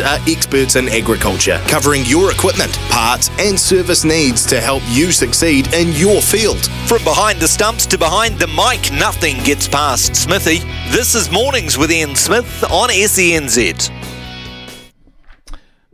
are experts in agriculture, covering your equipment, parts, and service needs to help you succeed in your field. From behind the stumps to behind the mic, nothing gets past Smithy. This is Mornings with Ian Smith on SENZ.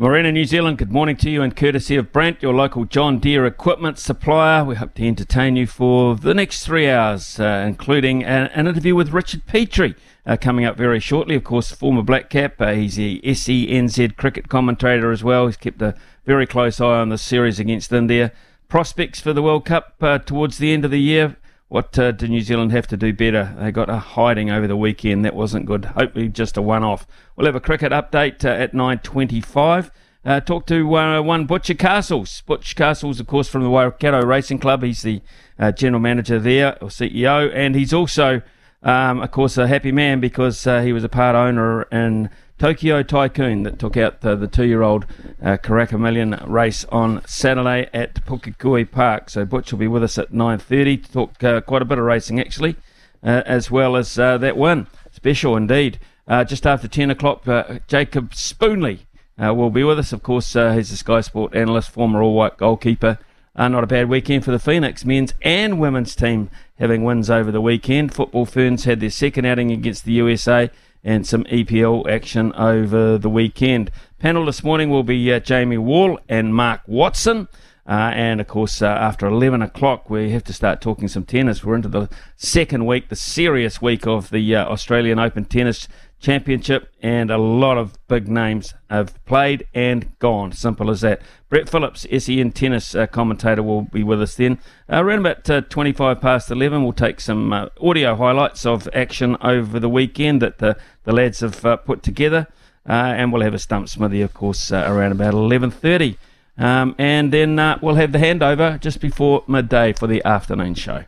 Morena, New Zealand, good morning to you and courtesy of Brent, your local John Deere equipment supplier. We hope to entertain you for the next three hours, uh, including an, an interview with Richard Petrie uh, coming up very shortly. Of course, former Black Cap. Uh, he's the SENZ cricket commentator as well. He's kept a very close eye on the series against India. Prospects for the World Cup uh, towards the end of the year. What uh, do New Zealand have to do better? They got a hiding over the weekend. That wasn't good. Hopefully, just a one-off. We'll have a cricket update uh, at 9:25. Uh, talk to uh, one Butcher Castles. Butcher Castles, of course, from the Waikato Racing Club. He's the uh, general manager there, or CEO, and he's also um, of course, a happy man because uh, he was a part owner in Tokyo Tycoon that took out the, the two-year-old uh, Karaka Million race on Saturday at Pukekohe Park. So Butch will be with us at 9.30 to talk uh, quite a bit of racing, actually, uh, as well as uh, that win. Special indeed. Uh, just after 10 o'clock, uh, Jacob Spoonley will be with us. Of course, he's a Sky Sport analyst, former all-white goalkeeper. not a bad weekend for the Phoenix men's and women's team having wins over the weekend. Football Ferns had their second outing against the USA and some EPL action over the weekend. Panel this morning will be uh, Jamie Wall and Mark Watson. Uh, and of course, uh, after 11 o'clock, we have to start talking some tennis. We're into the second week, the serious week of the uh, Australian Open Tennis Championship, and a lot of big names have played and gone. Simple as that. Brett Phillips, SEN tennis uh, commentator, will be with us then. Uh, around about uh, 25 past 11, we'll take some uh, audio highlights of action over the weekend that the, the lads have uh, put together, uh, and we'll have a stump smithy, of course, around about 11.30. Um, and then we'll have the handover just before midday for the afternoon show.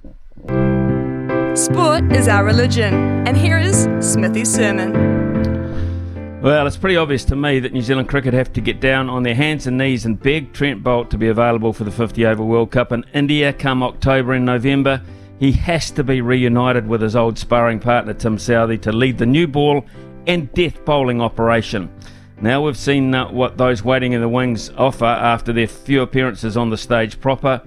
Sport is our religion, and here is Smithy's sermon. Well, it's pretty obvious to me that New Zealand cricket have to get down on their hands and knees and beg Trent Boult to be available for the 50 over World Cup in India come October and November. He has to be reunited with his old sparring partner Tim Southee to lead the new ball and death bowling operation. Now we've seen uh, what those waiting in the wings offer after their few appearances on the stage proper.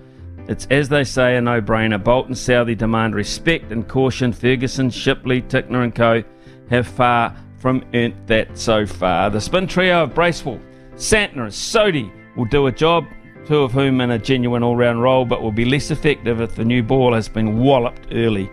It's as they say a no brainer. Boult and Southee demand respect and caution. Ferguson, Shipley, Tickner and co. have far from earned that so far. The spin trio of Bracewell, Santner and Sodhi will do a job, two of whom in a genuine all round role, but will be less effective if the new ball has been walloped early.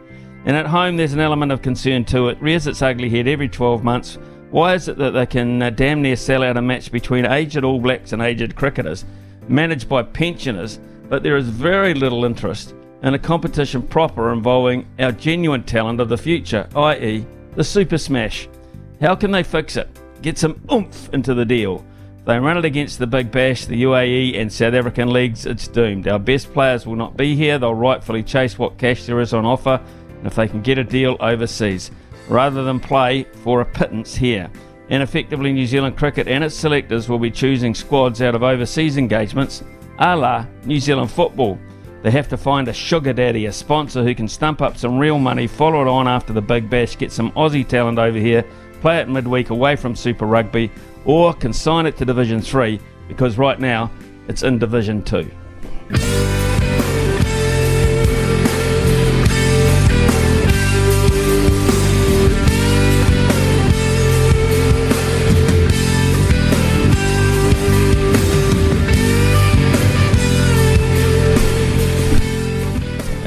And at home, there's an element of concern too. It rears its ugly head every 12 months. Why is it that they can uh, damn near sell out a match between aged All Blacks and aged cricketers, managed by pensioners? But there is very little interest in a competition proper involving our genuine talent of the future, i.e., the Super Smash. How can they fix it? Get some oomph into the deal. They run it against the Big Bash, the UAE, and South African leagues, it's doomed. Our best players will not be here. They'll rightfully chase what cash there is on offer, and if they can get a deal overseas, rather than play for a pittance here. And effectively, New Zealand cricket and its selectors will be choosing squads out of overseas engagements a la New Zealand football. They have to find a sugar daddy, a sponsor who can stump up some real money, follow it on after the big bash, get some Aussie talent over here, play it midweek away from Super Rugby, or consign it to Division 3 because right now it's in Division 2.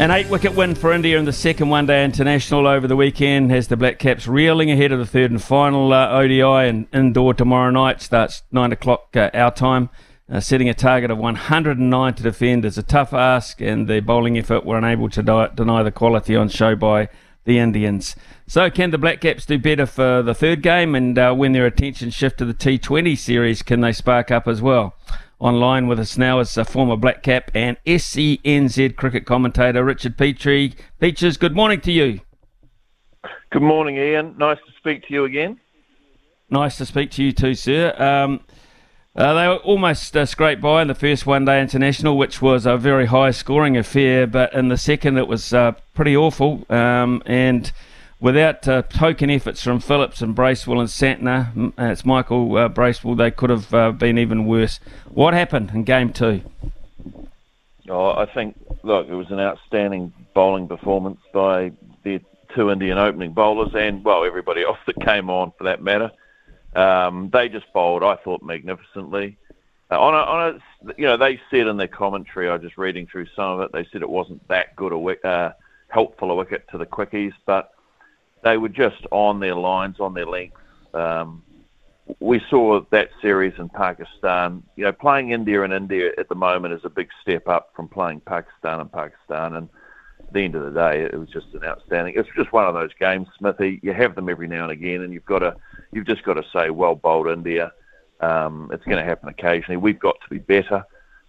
An eight wicket win for India in the second one day international over the weekend has the Black Caps reeling ahead of the third and final uh, ODI and Indore tomorrow night. Starts 9 o'clock uh, our time. Uh, setting a target of 109 to defend is a tough ask, and the bowling effort were unable to di- deny the quality on show by the Indians. So, can the Black Caps do better for the third game? And uh, when their attention shift to the T20 series, can they spark up as well? Online with us now is a former Black Cap and SENZ cricket commentator Richard Petrie. Peaches, good morning to you. Good morning, Ian. Nice to speak to you again. Nice to speak to you too, sir. Um, uh, they were almost uh, scraped by in the first one day international, which was a very high scoring affair, but in the second it was uh, pretty awful. Um, and without uh, token efforts from Phillips and Bracewell and Santner, uh, it's Michael uh, Bracewell, they could have been even worse. What happened in game two? Oh, I think, look, it was an outstanding bowling performance by the two Indian opening bowlers and, well, everybody else that came on for that matter. Um, they just bowled, I thought, magnificently. Uh, on, a, on a, you know, they said in their commentary, I was just reading through some of it, they said it wasn't that good a uh, helpful a wicket to the quickies, but they were just on their lines, on their length. Um, we saw that series in Pakistan. You know, playing India and India at the moment is a big step up from playing Pakistan and Pakistan. And at the end of the day, it was just an outstanding. It's just one of those games, Smithy. You have them every now and again, and you've got to you've just got to say, well bowled India. Um, it's going to happen occasionally. We've got to be better,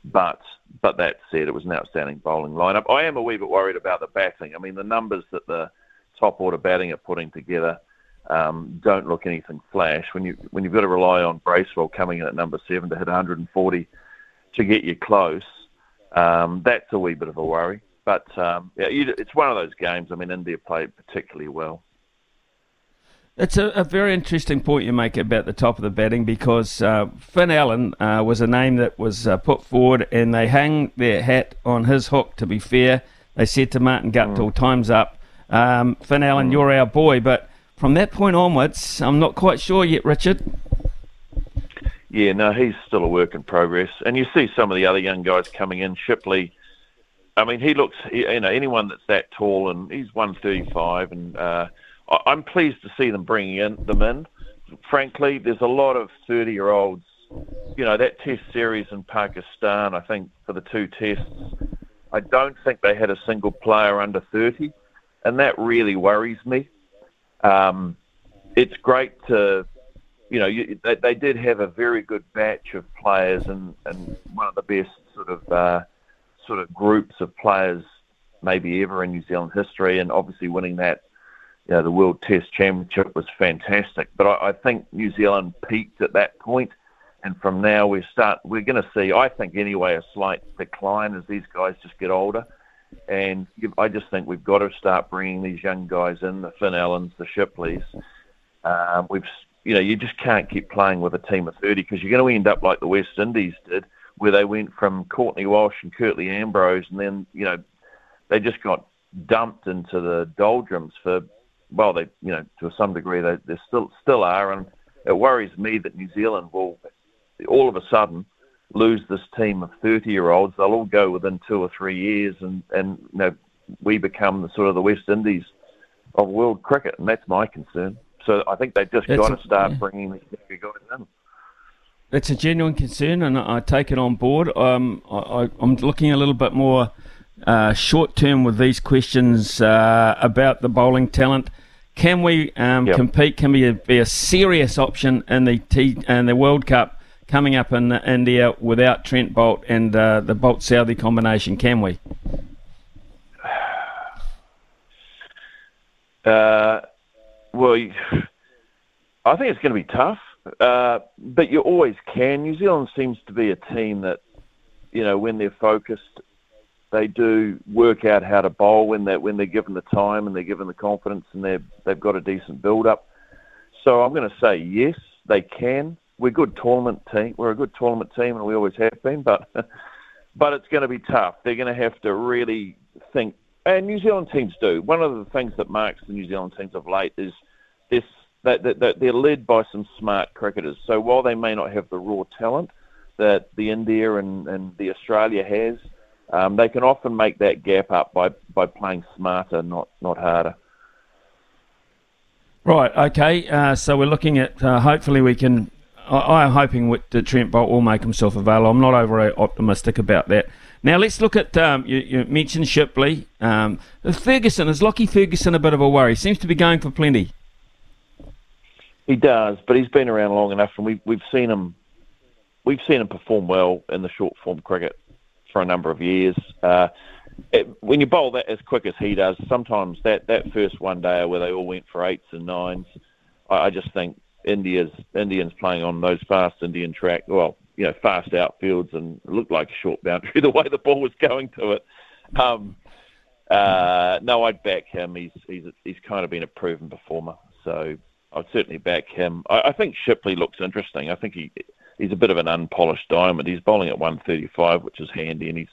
but but that said, it was an outstanding bowling lineup. I am a wee bit worried about the batting. I mean, the numbers that the top order batting are putting together um, don't look anything flash. When you when you've got to rely on Bracewell coming in at number seven to hit 140 to get you close, um, that's a wee bit of a worry. But um, yeah, you, it's one of those games. I mean, India played particularly well. It's a, a, very interesting point you make about the top of the batting because uh, Finn Allen uh, was a name that was uh, put forward and they hang their hat on his hook, to be fair. They said to Martin Guptill, mm. time's up. Um, Finn Allen, you're our boy. But from that point onwards, I'm not quite sure yet, Richard. Yeah, no, he's still a work in progress. And you see some of the other young guys coming in. Shipley, I mean, he looks, you know, anyone that's that tall and he's 135 and uh, I'm pleased to see them bringing in, them in. Frankly, there's a lot of 30 year olds. You know, that test series in Pakistan, I think for the two tests, I don't think they had a single player under 30, and that really worries me. Um, it's great to, you know, you, they, they, did have a very good batch of players and, and one of the best sort of uh, sort of groups of players maybe ever in New Zealand history, and obviously winning that you know, the World Test Championship was fantastic. But I, I think New Zealand peaked at that point, and from now we start. We're going to see, I think anyway, a slight decline as these guys just get older. And I just think we've got to start bringing these young guys in, the Finn Allens, the Shipleys. Um, we've, you know, you just can't keep playing with a team of 30 because you're going to end up like the West Indies did, where they went from Courtney Walsh and Curtly Ambrose, and then you know they just got dumped into the doldrums for well, they you know to some degree they, they still still are, and it worries me that New Zealand will all of a sudden lose this team of 30 year olds. They'll all go within two or three years, and and you know we become the sort of the West Indies of world cricket, and that's my concern. So I think they've just got to start yeah. bringing these guys in. It's a genuine concern, and I take it on board. Um, I, am looking a little bit more uh, short term with these questions uh, about the bowling talent. Can we um, yep. compete? Can we be a serious option in the T in the World Cup coming up in India without Trent Boult and uh, the Boult Southee combination? Can we? Uh, well, I think it's going to be tough, uh, but you always can. New Zealand seems to be a team that, you know, when they're focused, they do work out how to bowl when they when they're given the time and they're given the confidence and they they've got a decent build up. So I'm going to say yes, they can. We're a good tournament team. We're a good tournament team, and we always have been. But but it's going to be tough. They're going to have to really think. And New Zealand teams do. One of the things that marks the New Zealand teams of late is this that, that, that they're led by some smart cricketers. So while they may not have the raw talent that the India and, and the Australia has, um, they can often make that gap up by, by playing smarter, not not harder. Right. Okay. Uh, so we're looking at uh, hopefully we can. I, am hoping that Trent Boult will make himself available. I'm not over optimistic about that. Now let's look at um, you, you, mentioned Shipley. Um, Ferguson is Lockie Ferguson a bit of a worry? Seems to be going for plenty. He does, but he's been around long enough, and we, we've seen him. We've seen him perform well in the short form cricket for a number of years. Uh, it, when you bowl that as quick as he does, sometimes that, that first one day where they all went for eights and nines, I, I just think India's Indians playing on those fast Indian track, well, you know, fast outfields and looked like a short boundary the way the ball was going to it. Um, uh, no, I'd back him. He's he's he's kind of been a proven performer, so I'd certainly back him. I, I think Shipley looks interesting. I think he he's a bit of an unpolished diamond. He's bowling at 135, which is handy, and he's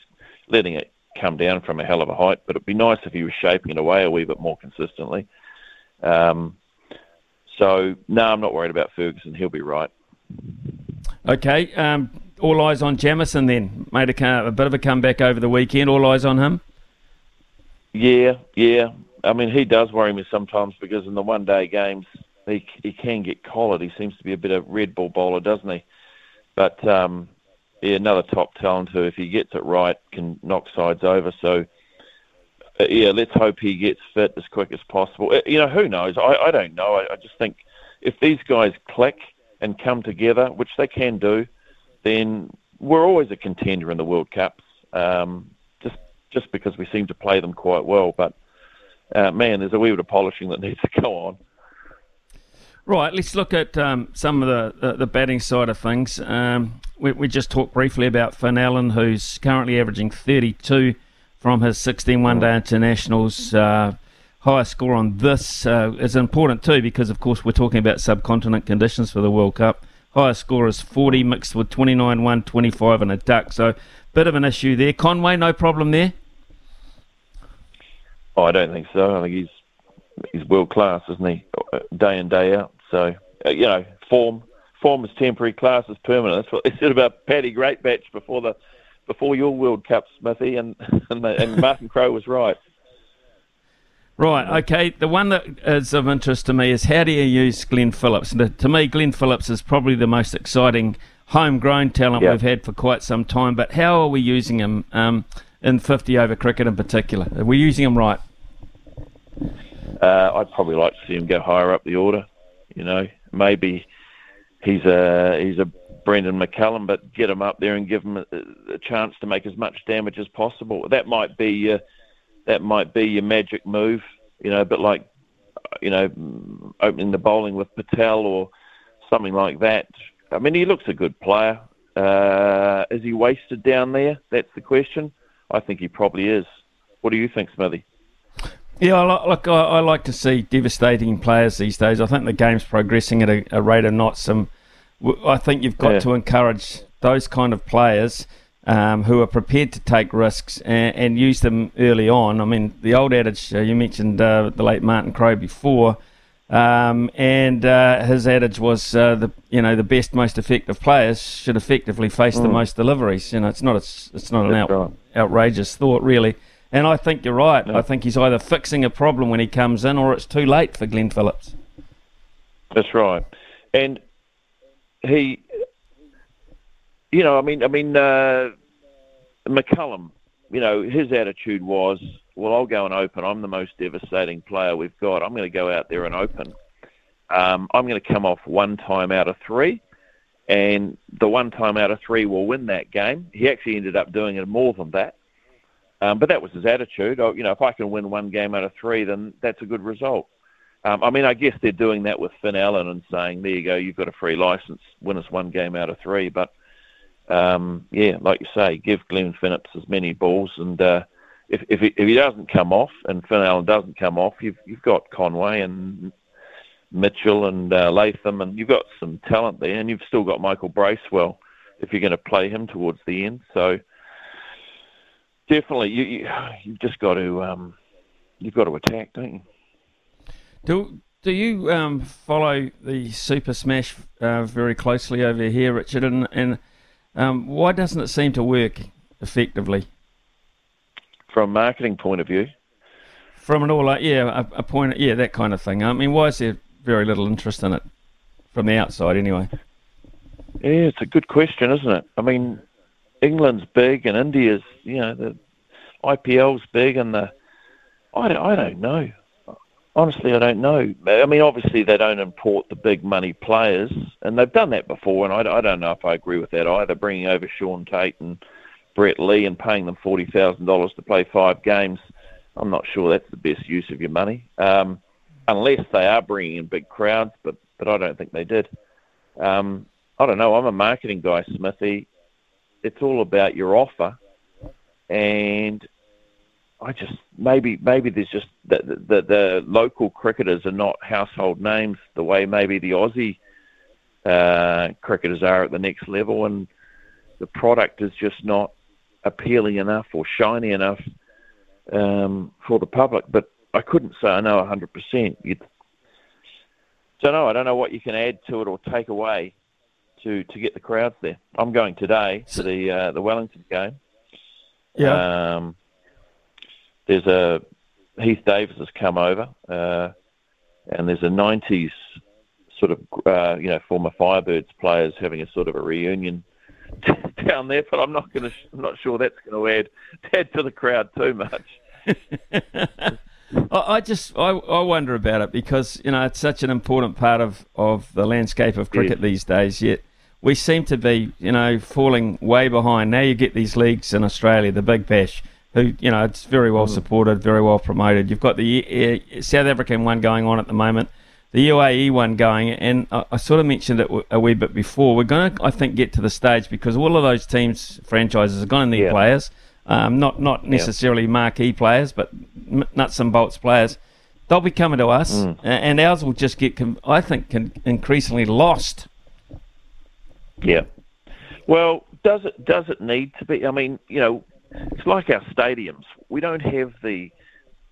letting it come down from a hell of a height. But it'd be nice if he was shaping it away a wee bit more consistently. Um, so no, I'm not worried about Ferguson. He'll be right. Okay. Um, all eyes on Jamieson then. Made a, a, bit of a comeback over the weekend. All eyes on him. Yeah, yeah. I mean, he does worry me sometimes because in the one-day games he he can get collared. He seems to be a bit of a red ball bowler, doesn't he? But um, yeah, another top talent who, if he gets it right, can knock sides over. So uh, yeah, let's hope he gets fit as quick as possible. Uh, you know, who knows? I, I don't know. I, I just think if these guys click and come together, which they can do, then we're always a contender in the World Cups. Um, just just because we seem to play them quite well, but uh, man, there's a wee bit of polishing that needs to go on. Right, let's look at um, some of the, the, the, batting side of things. Um, we, we, just talked briefly about Finn Allen, who's currently averaging 32 from his 16 one day internationals. Uh, highest score on this uh, is important too because, of course, we're talking about subcontinent conditions for the World Cup. Highest score is 40 mixed with 29 1, 25 and a duck. So, bit of an issue there. Conway, no problem there? Oh, I don't think so. I think he's he's world class, isn't he? Day in day out. So uh, you know, form form is temporary, class is permanent. That's what they said about Paddy Greatbatch before the before your World Cup, Smithy, and and, the, and Martin Crowe was right. Right. Okay. The one that is of interest to me is how do you use Glenn Phillips? And to me, Glenn Phillips is probably the most exciting homegrown talent yep. we've had for quite some time. But how are we using him um, in 50 over cricket in particular? Are we using him right? Uh, I'd probably like to see him go higher up the order. You know, maybe he's a he's a Brendon McCullum, but get him up there and give him a, a chance to make as much damage as possible. That might be uh, that might be your magic move. You know, a bit like you know opening the bowling with Patel or something like that. I mean, he looks a good player. Uh, is he wasted down there? That's the question. I think he probably is. What do you think, Smithy? Yeah, look, I, I, like to see devastating players these days. I think the game's progressing at a, a rate of knots. Some, I think you've got yeah. to encourage those kind of players um, who are prepared to take risks and, and, use them early on. I mean, the old adage uh, you mentioned uh, the late Martin Crowe before, um, and uh, his adage was uh, the you know the best, most effective players should effectively face mm. the most deliveries. You know, it's not a, it's not an out, right. outrageous thought really. And I think you're right. I think he's either fixing a problem when he comes in, or it's too late for Glenn Phillips. That's right, and he, you know, I mean, I mean, uh, McCullum, you know, his attitude was, well, I'll go and open. I'm the most devastating player we've got. I'm going to go out there and open. Um, I'm going to come off one time out of three, and the one time out of three will win that game. He actually ended up doing it more than that. Um, but that was his attitude. Oh, you know, if I can win one game out of three, then that's a good result. Um, I mean, I guess they're doing that with Finn Allen and saying, "There you go, you've got a free license. Win us one game out of three. But um, yeah, like you say, give Glenn Phillips as many balls, and uh, if if he, if he doesn't come off and Finn Allen doesn't come off, you've you've got Conway and Mitchell and uh, Latham, and you've got some talent there, and you've still got Michael Bracewell if you're going to play him towards the end. So definitely, you, you you've just got to um, you've got to attack, don't you? Do do you um, follow the Super Smash uh, very closely over here, Richard? And, and um, why doesn't it seem to work effectively? From a marketing point of view. From an all, uh, yeah, a, a point, yeah, that kind of thing. I mean, why is there very little interest in it from the outside, anyway? Yeah, it's a good question, isn't it? I mean, England's big and India's, you know, the IPL's big and the I don't, I don't know. Honestly, I don't know. I mean, obviously they don't import the big money players, and they've done that before. And I, I don't know if I agree with that either. Bringing over Shaun Tait and Brett Lee and paying them forty thousand dollars to play five games, I'm not sure that's the best use of your money, um, unless they are bringing in big crowds. But but I don't think they did. Um, I don't know. I'm a marketing guy, Smithy. It's all about your offer, and I just maybe maybe there's just the, the the local cricketers are not household names the way maybe the Aussie uh, cricketers are at the next level, and the product is just not appealing enough or shiny enough um, for the public. But I couldn't say I know 100%. You'd, don't know. I don't know what you can add to it or take away to to get the crowds there. I'm going today to the uh, the Wellington game. Yeah. Um, there's a Heath Davis has come over, uh, and there's a '90s sort of uh, you know former Firebirds players having a sort of a reunion down there. But I'm not going to, I'm not sure that's going to add add to the crowd too much. I just I, I wonder about it because you know it's such an important part of, of the landscape of cricket these days. Yet we seem to be you know falling way behind. Now you get these leagues in Australia, the Big Bash, who you know it's very well mm. supported, very well promoted. You've got the uh, South African one going on at the moment, the UAE one going, and I, I sort of mentioned it a wee bit before. We're going to I think get to the stage because all of those teams franchises are going to need yeah. players. Um, not not necessarily yeah. marquee players, but nuts and bolts players. They'll be coming to us, mm. and ours will just get, I think, increasingly lost. Yeah. Well, does it does it need to be? I mean, you know, it's like our stadiums. We don't have the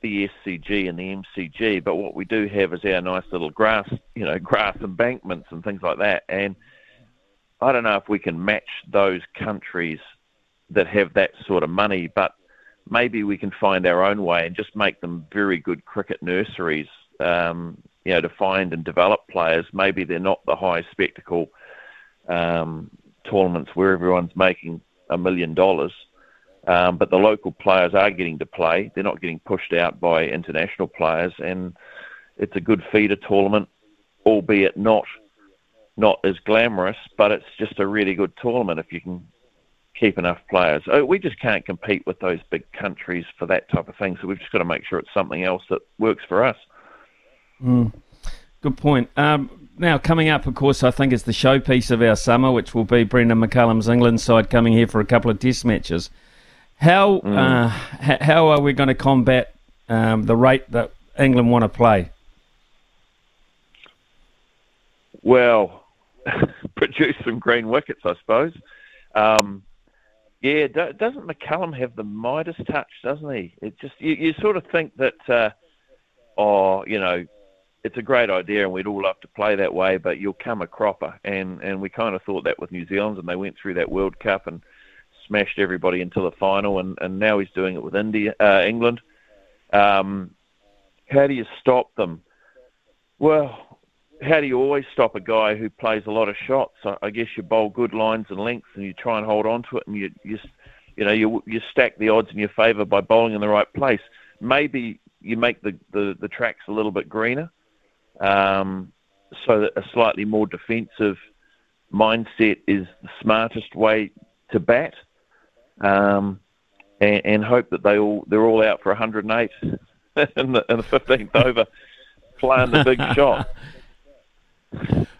the SCG and the MCG, but what we do have is our nice little grass, you know, grass embankments and things like that. And I don't know if we can match those countries that have that sort of money, but maybe we can find our own way and just make them very good cricket nurseries, um, you know, to find and develop players. Maybe they're not the high spectacle um, tournaments where everyone's making a million dollars, um, but the local players are getting to play. They're not getting pushed out by international players, and it's a good feeder tournament, albeit not not as glamorous, but it's just a really good tournament if you can keep enough players. Uh, we just can't compete with those big countries for that type of thing. So we've just got to make sure it's something else that works for us. Mm. Good point. Um, now, coming up, of course, I think is the showpiece of our summer, which will be Brendon McCullum's England side coming here for a couple of test matches. How mm. uh, how are we going to combat um, the rate that England want to play? Well, produce some green wickets, I suppose. Um, yeah, doesn't McCullum have the Midas touch, doesn't he? It just you, you sort of think that, uh, oh, you know, it's a great idea and we'd all love to play that way, but you'll come a cropper. And and we kind of thought that with New Zealand, and they went through that World Cup and smashed everybody into the final, and, and now he's doing it with India, uh, England. Um, how do you stop them? Well, how do you always stop a guy who plays a lot of shots? I guess you bowl good lines and lengths, and you try and hold on to it, and you you you know you you stack the odds in your favour by bowling in the right place. Maybe you make the the, the tracks a little bit greener, um, so that a slightly more defensive mindset is the smartest way to bat, um, and, and hope that they all they're all out for 108 in the in the 15th over, playing the big shot.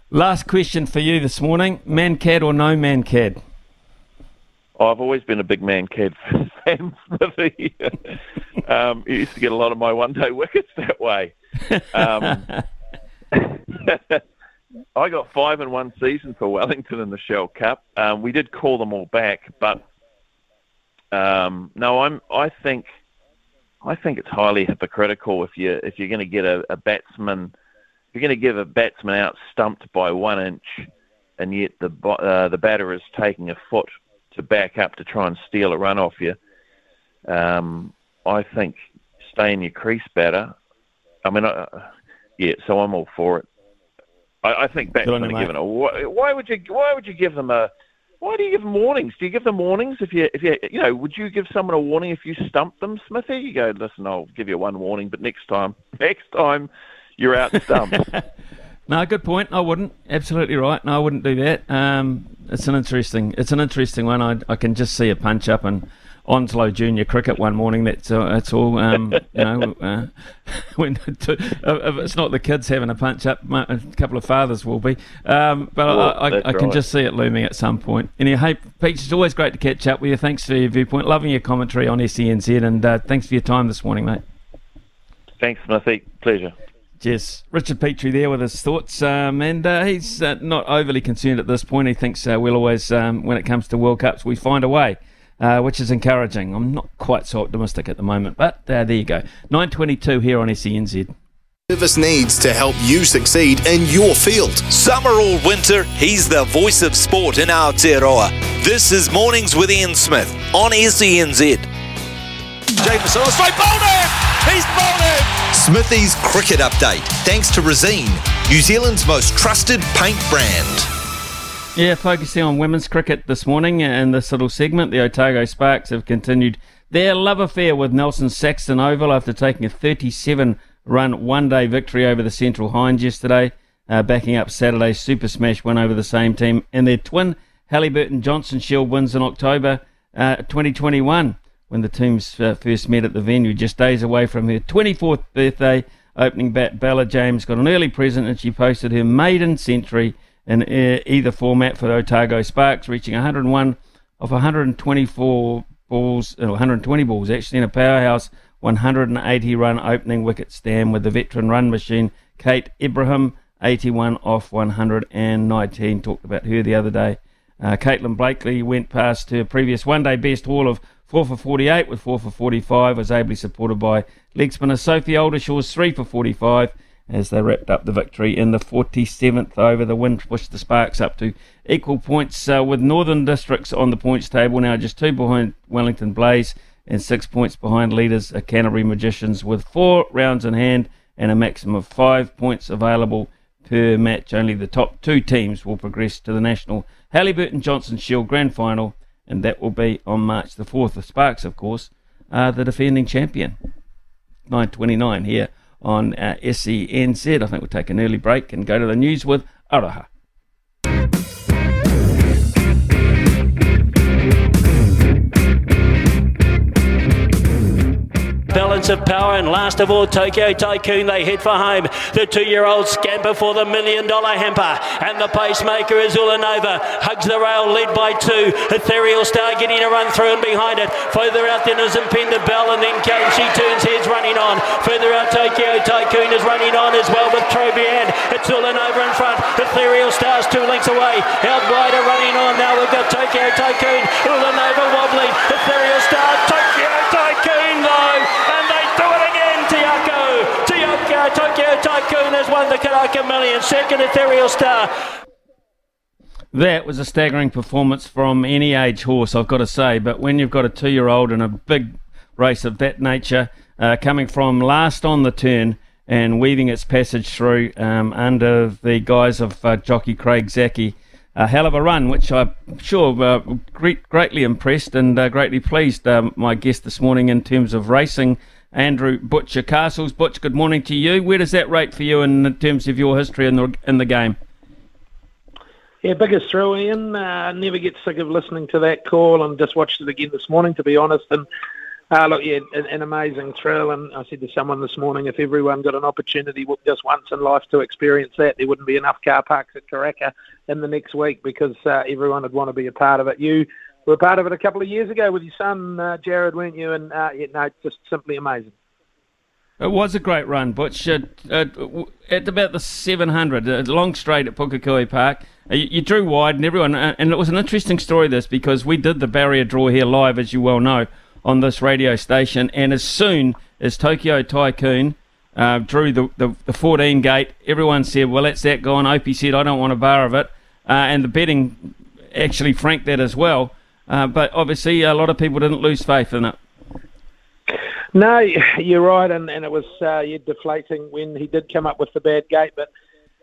Last question for you this morning: Mankad or no man Mankad? I've always been a big Mankad fan. Smithy. um, used to get a lot of my one-day wickets that way. Um, I got five in one season for Wellington in the Shell Cup. Um, we did call them all back, but um, no, I'm. I think, I think it's highly hypocritical if you if you're going to get a, a batsman you're going to give a batsman out stumped by one inch, and yet the uh, the batter is taking a foot to back up to try and steal a run off you. Um, I think stay in your crease batter. I mean, uh, yeah, so I'm all for it. I, I think batsmen are given a. Why would you? Why would you give them a why do you give them warnings? Do you give them warnings if you if you you know? Would you give someone a warning if you stump them, Smithy? You go, listen, I'll give you one warning, but next time, next time, you're out stumped. no, good point. I wouldn't. Absolutely right. No, I wouldn't do that. Um, it's an interesting. It's an interesting one. I I can just see a punch up and Onslow Junior Cricket one morning. That's uh, that's all. Um, you know, uh, when to, if it's not the kids having a punch up, a couple of fathers will be. Um, but well, I, I, I, can right. just see it looming at some point. Anyway, hey, Peach, it's always great to catch up with you. Thanks for your viewpoint. Loving your commentary on SENZ, and uh, thanks for your time this morning, mate. Thanks, Smithy. Pleasure. Yes, Richard Petrie there with his thoughts, um, and uh, he's uh, not overly concerned at this point. He thinks uh, we'll always, um, when it comes to World Cups, we find a way uh, which is encouraging. I'm not quite so optimistic at the moment, but uh, there you go. 922 here on SENZ. Service needs to help you succeed in your field. Summer or winter, he's the voice of sport in Aotearoa. This is Mornings with Ian Smith on SENZ. Jamieson, straight bowled him! He's bowled him! Smithy's cricket update, thanks to Resene, New Zealand's most trusted paint brand. Yeah, focusing on women's cricket this morning in this little segment, the Otago Sparks have continued their love affair with Nelson Saxton Oval after taking a 37 run one day victory over the Central Hinds yesterday, uh, backing up Saturday's Super Smash win over the same team and their twin Halliburton Johnson Shield wins in October uh, 2021 when the teams uh, first met at the venue, just days away from her 24th birthday. Opening bat Bella James got an early present and she posted her maiden century in either format for the Otago Sparks, reaching 101 of 124 balls, or 120 uh, balls actually, in a powerhouse 180 run opening wicket stand with the veteran run machine Kate Ibrahim, 81 off 119. Talked about her the other day. Uh, Caitlin Blakely went past her previous one day best haul of 4 for 48 with 4 for 45, was ably supported by leg spinner Sophie Oldershaw's 3 for 45 as they wrapped up the victory in the 47th over. The win pushed the Sparks up to equal points uh, with Northern Districts on the points table now just two behind Wellington Blaze and six points behind leaders uh, Canterbury Magicians with four rounds in hand and a maximum of five points available per match. Only the top two teams will progress to the National Halliburton Johnson Shield Grand Final and that will be on March the 4th. The Sparks, of course, are the defending champion. 9.29 here on uh, SENZ. I think we'll take an early break and go to the news with Araha. Balance of power, and last of all, Tokyo Tycoon. They head for home. The two-year-old scamper for the million-dollar hamper, and the pacemaker is Ulanova. Hugs the rail, led by two. Ethereal Star getting a run through and behind it. Further out then is Impended Bell, and then she turns heads running on. Further out, Tokyo Tycoon is running on as well with Trobian. It's Ulanova in front. Ethereal Star's two lengths away. Out wider running on. Now we've got Tokyo Tycoon. Ulanova wobbling. Ethereal Star. Tokyo Tycoon though. Tokyo Tycoon has won the Karaka Million, second ethereal star. That was a staggering performance from any age horse, I've got to say. But when you've got a two year old in a big race of that nature, uh, coming from last on the turn and weaving its passage through um, under the guise of uh, jockey Craig Zackey, a hell of a run, which I'm sure uh, great, greatly impressed and uh, greatly pleased um, my guest this morning in terms of racing Andrew Butcher Castles. Butch, good morning to you. Where does that rate for you in terms of your history in the in the game? Yeah, biggest thrill, Ian. Uh, never get sick of listening to that call and just watched it again this morning, to be honest. And uh, look, yeah, an, an, amazing thrill. And I said to someone this morning, if everyone got an opportunity just once in life to experience that, there wouldn't be enough car parks at Karaka in the next week because uh, everyone would want to be a part of it. You were part of it a couple of years ago with your son, uh, Jared, weren't you? And uh, yeah, no, just simply amazing. It was a great run, Butch. Uh, uh, at about the 700, a long straight at Pukekohe Park, uh, you, you, drew wide, and everyone. Uh, and it was an interesting story, this, because we did the barrier draw here live, as you well know, on this radio station. And as soon as Tokyo Tycoon uh, drew the, the, the 14 gate, everyone said, well, that's that gone. Opie said, I don't want a bar of it. Uh, and the betting actually franked that as well. Uh, but obviously, a lot of people didn't lose faith in it. No, you're right, and, and it was uh, deflating when he did come up with the bad gate. But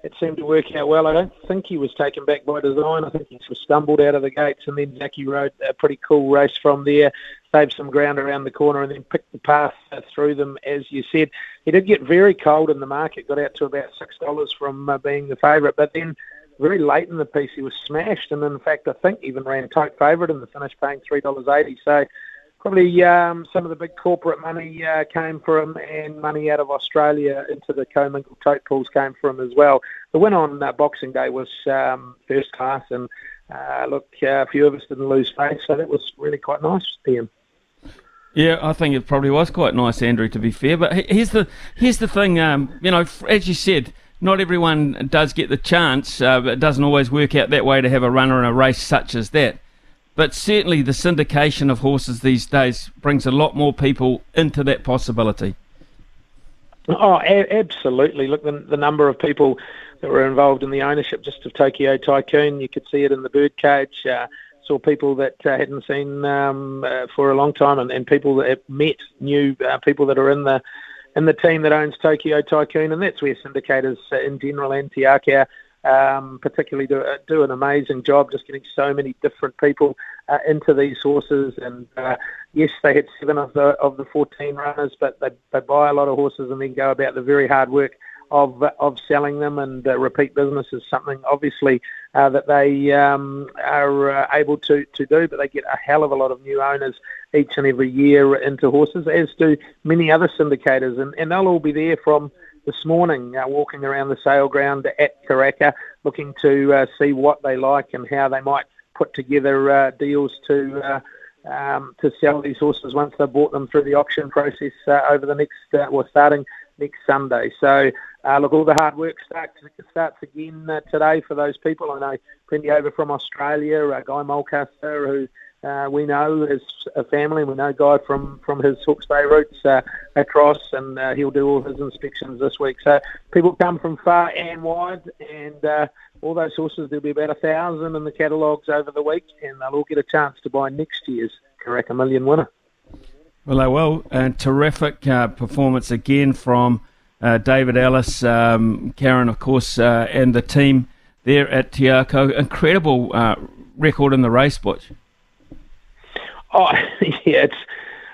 it seemed to work out well. I don't think he was taken back by design. I think he sort of stumbled out of the gates, and then Zackey rode a pretty cool race from there, saved some ground around the corner, and then picked the path uh, through them. As you said, he did get very cold in the market, got out to about six dollars from uh, being the favourite, but then very late in the piece he was smashed, and in fact I think even ran tote favourite in the finish, paying three dollars eighty. So probably um, some of the big corporate money uh, came for him, and money out of Australia into the commingled tote pools came for him as well. The win on uh, Boxing Day was um, first class, and uh, look, uh, a few of us didn't lose face, so that was really quite nice to him. Yeah, I think it probably was quite nice, Andrew. To be fair, but here's the here's the thing. Um, you know, as you said, not everyone does get the chance. Uh, it doesn't always work out that way to have a runner in a race such as that. But certainly the syndication of horses these days brings a lot more people into that possibility. Oh, a- absolutely. Look, the, the number of people that were involved in the ownership just of Tokyo Tycoon, you could see it in the birdcage. Uh, saw people that uh, hadn't seen um, uh, for a long time, and, and people that met new uh, people that are in the in the team that owns Tokyo Tycoon, and that's where syndicators in general and Te um, particularly do, do an amazing job just getting so many different people uh, into these horses. And uh, yes, they had seven of the of the 14 runners, but they, they buy a lot of horses and then go about the very hard work of of selling them. And uh, repeat business is something obviously uh, that they um, are uh, able to to do, but they get a hell of a lot of new owners each and every year into horses, as do many other syndicators, and, and they'll all be there from this morning, uh, walking around the sale ground at Karaka, looking to uh, see what they like and how they might put together uh, deals to um, to sell these horses once they've bought them through the auction process over the next, well, starting next Sunday. So, look, all the hard work starts starts again today for those people. I know plenty over from Australia, Guy Mulcaster, who uh, we know as a family, we know Guy from, from his Hawke's Bay roots uh, across, and uh, he'll do all his inspections this week. So people come from far and wide, and uh, all those horses, there'll be about a thousand in the catalogues over the week, and they'll all get a chance to buy next year's Karaka Million winner. Well, they will. And terrific uh, performance again from uh, David Ellis, um, Karen, of course, and the team there at Te Akau. Incredible record in the race, Butch. Oh, yeah, it's.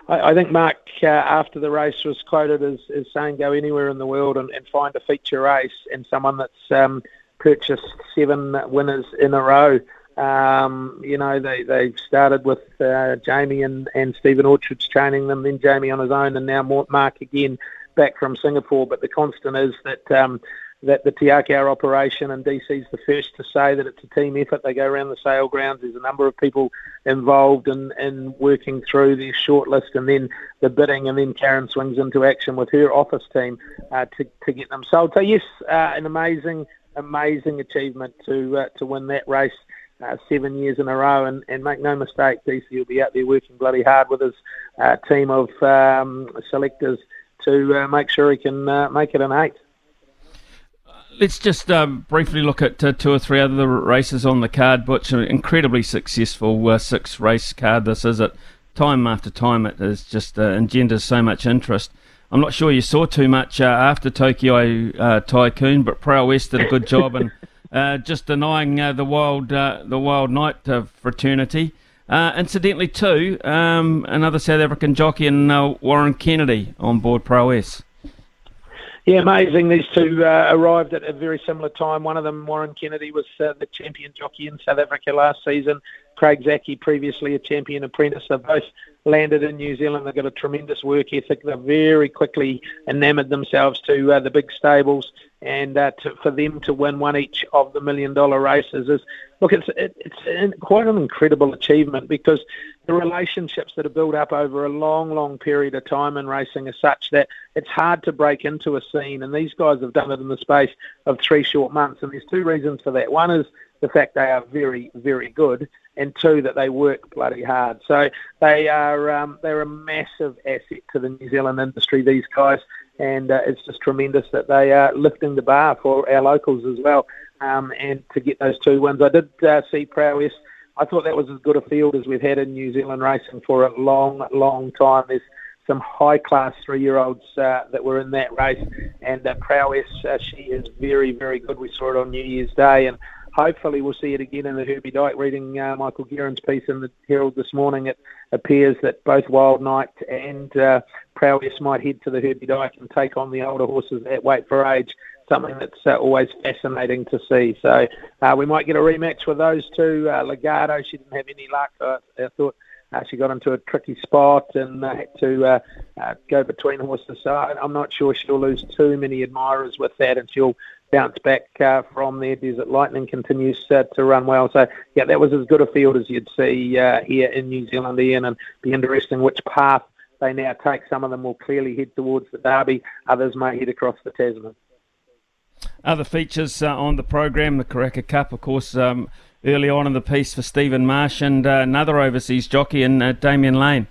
I, I think Mark uh, after the race was quoted as, as saying, "Go anywhere in the world and, and find a feature race and someone that's um, purchased seven winners in a row." Um, you know, they they started with uh, Jamie and and Stephen Orchards training them, then Jamie on his own, and now Mark again back from Singapore. But the constant is that um, that the Te Akau operation and DC's the first to say that it's a team effort. They go around the sale grounds. There's a number of people involved in, in working through the shortlist and then the bidding, and then Karen swings into action with her office team uh, to, to get them sold. So yes, uh, an amazing, amazing achievement to uh, to win that race. Uh, seven years in a row, and, and make no mistake, DC will be out there working bloody hard with his uh, team of um, selectors to uh, make sure he can make it an eight let's just um, briefly look at uh, two or three other races on the card. Butch, an incredibly successful uh, six race card. This is it. Time after time, it is just uh, engenders so much interest. I'm not sure you saw too much uh, after Tokyo uh, Tycoon, but Prowess West did a good job uh, just denying the wild the wild night fraternity. incidentally, too, um, another South African jockey and Warren Kennedy on board Prowess. Yeah, amazing. These two uh, arrived at a very similar time. One of them, Warren Kennedy, was uh, the champion jockey in South Africa last season. Craig Zackey, previously a champion apprentice. They both landed in New Zealand. They've got a tremendous work ethic. They've very quickly enamoured themselves to uh, the big stables, and uh, to, for them to win one each of the million dollar races is look, it's it, it's quite an incredible achievement because the relationships that are built up over a long, long period of time in racing are such that it's hard to break into a scene, and these guys have done it in the space of three short months. And there's two reasons for that. One is the fact they are very, very good, and two that they work bloody hard. So they are um, they're a massive asset to the New Zealand industry. These guys, and uh, it's just tremendous that they are lifting the bar for our locals as well. Um, and to get those two wins, I did uh, see prowess. I thought that was as good a field as we've had in New Zealand racing for a long, long time. There's some high class three year olds uh, that were in that race. And uh, Prowess, uh, she is very, very good. We saw it on New Year's Day. And hopefully we'll see it again in the Herbie Dyke. Reading uh, Michael Guerin's piece in the Herald this morning, it appears that both Wild Knight and uh, Prowess might head to the Herbie Dyke and take on the older horses at weight for age. Something that's uh, always fascinating to see. So uh, we might get a rematch with those two. Uh, Legato, she didn't have any luck. I, I thought uh, she got into a tricky spot and uh, had to uh, uh, go between horses. So I'm not sure she'll lose too many admirers with that, and she'll bounce back uh, from there. Desert Lightning continues uh, to run well. So yeah, that was as good a field as you'd see uh, here in New Zealand, Ian, and be interesting which path they now take. Some of them will clearly head towards the Derby. Others may head across the Tasman. Other features uh, on the program, the Karaka Cup, of course. Um, early on in the piece for Stephen Marsh and uh, another overseas jockey in uh, Damian Lane.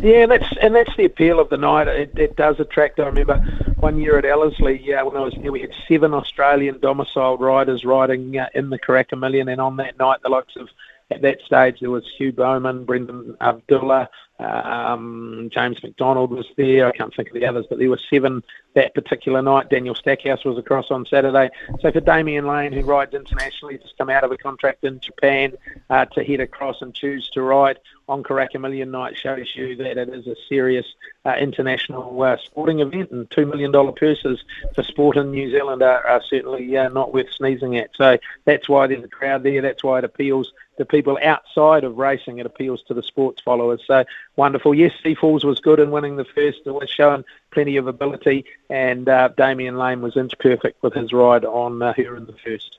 Yeah, that's and that's the appeal of the night. It, it does attract. I remember one year at Ellerslie, yeah, when I was there, we had seven Australian domiciled riders riding uh, in the Karaka Million, and on that night, the likes of at that stage there was Hugh Bowman, Brenton Avdulla, um, James McDonald was there. I can't think of the others, but there were seven that particular night. Daniel Stackhouse was across on Saturday. So for Damian Lane, who rides internationally, just come out of a contract in Japan uh, to head across and choose to ride on Karaka Million Night shows you that it is a serious uh, international uh, sporting event, and two million dollar purses for sport in New Zealand are, are certainly uh, not worth sneezing at. So that's why there's a crowd there. That's why it appeals to people outside of racing. It appeals to the sports followers. So wonderful. Yes, Seafalls was good in winning the first. It was showing plenty of ability, and uh, Damian Lane was inch perfect with his ride on uh, her in the first.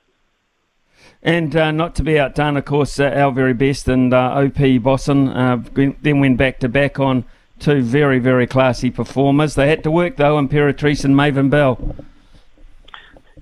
And uh, not to be outdone, of course, uh, our very best and uh, Opie Bosson uh, then went back to back on two very, very classy performers. They had to work, though, Imperatrice and Maven Bell.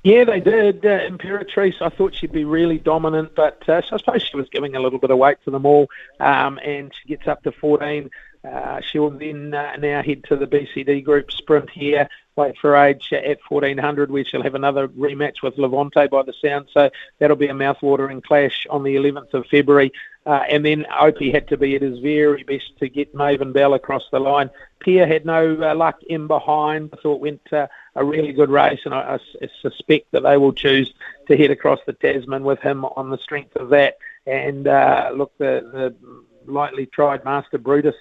Yeah, they did. Uh, Imperatrice, I thought she'd be really dominant, but uh, I suppose she was giving a little bit of weight to them all, um, and she gets up to 14. Uh, she'll then uh, now head to the BCD group sprint here, weight for age at 1400, where she'll have another rematch with Levante by the sound. So that'll be a mouthwatering clash on the 11th of February. Uh, and then Opie had to be at his very best to get Maven Bell across the line. Pierre had no uh, luck in behind. I thought went a really good race, and I, I, suspect that they will choose to head across the Tasman with him on the strength of that. And uh, look, the, the lightly tried Master Brutus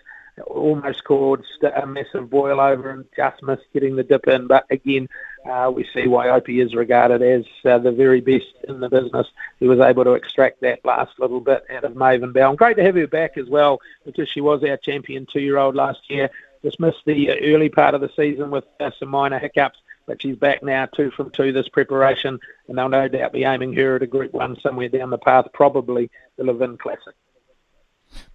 almost caused a massive boil over and just missed getting the dip in. But again, uh, we see why Opie is regarded as uh, the very best in the business. He was able to extract that last little bit out of Maven Bell. And great to have her back as well because she was our champion two-year-old last year. Just missed the early part of the season with uh, some minor hiccups but she's back now, two from two this preparation, and they'll no doubt be aiming her at a Group One somewhere down the path, probably the Levin Classic.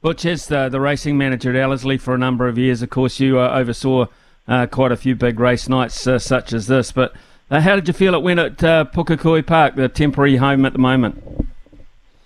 Butch is the, the racing manager at Ellerslie for a number of years. Of course, you uh, oversaw uh, quite a few big race nights uh, such as this. But uh, how did you feel it went at uh, Pukekohe Park, the temporary home at the moment?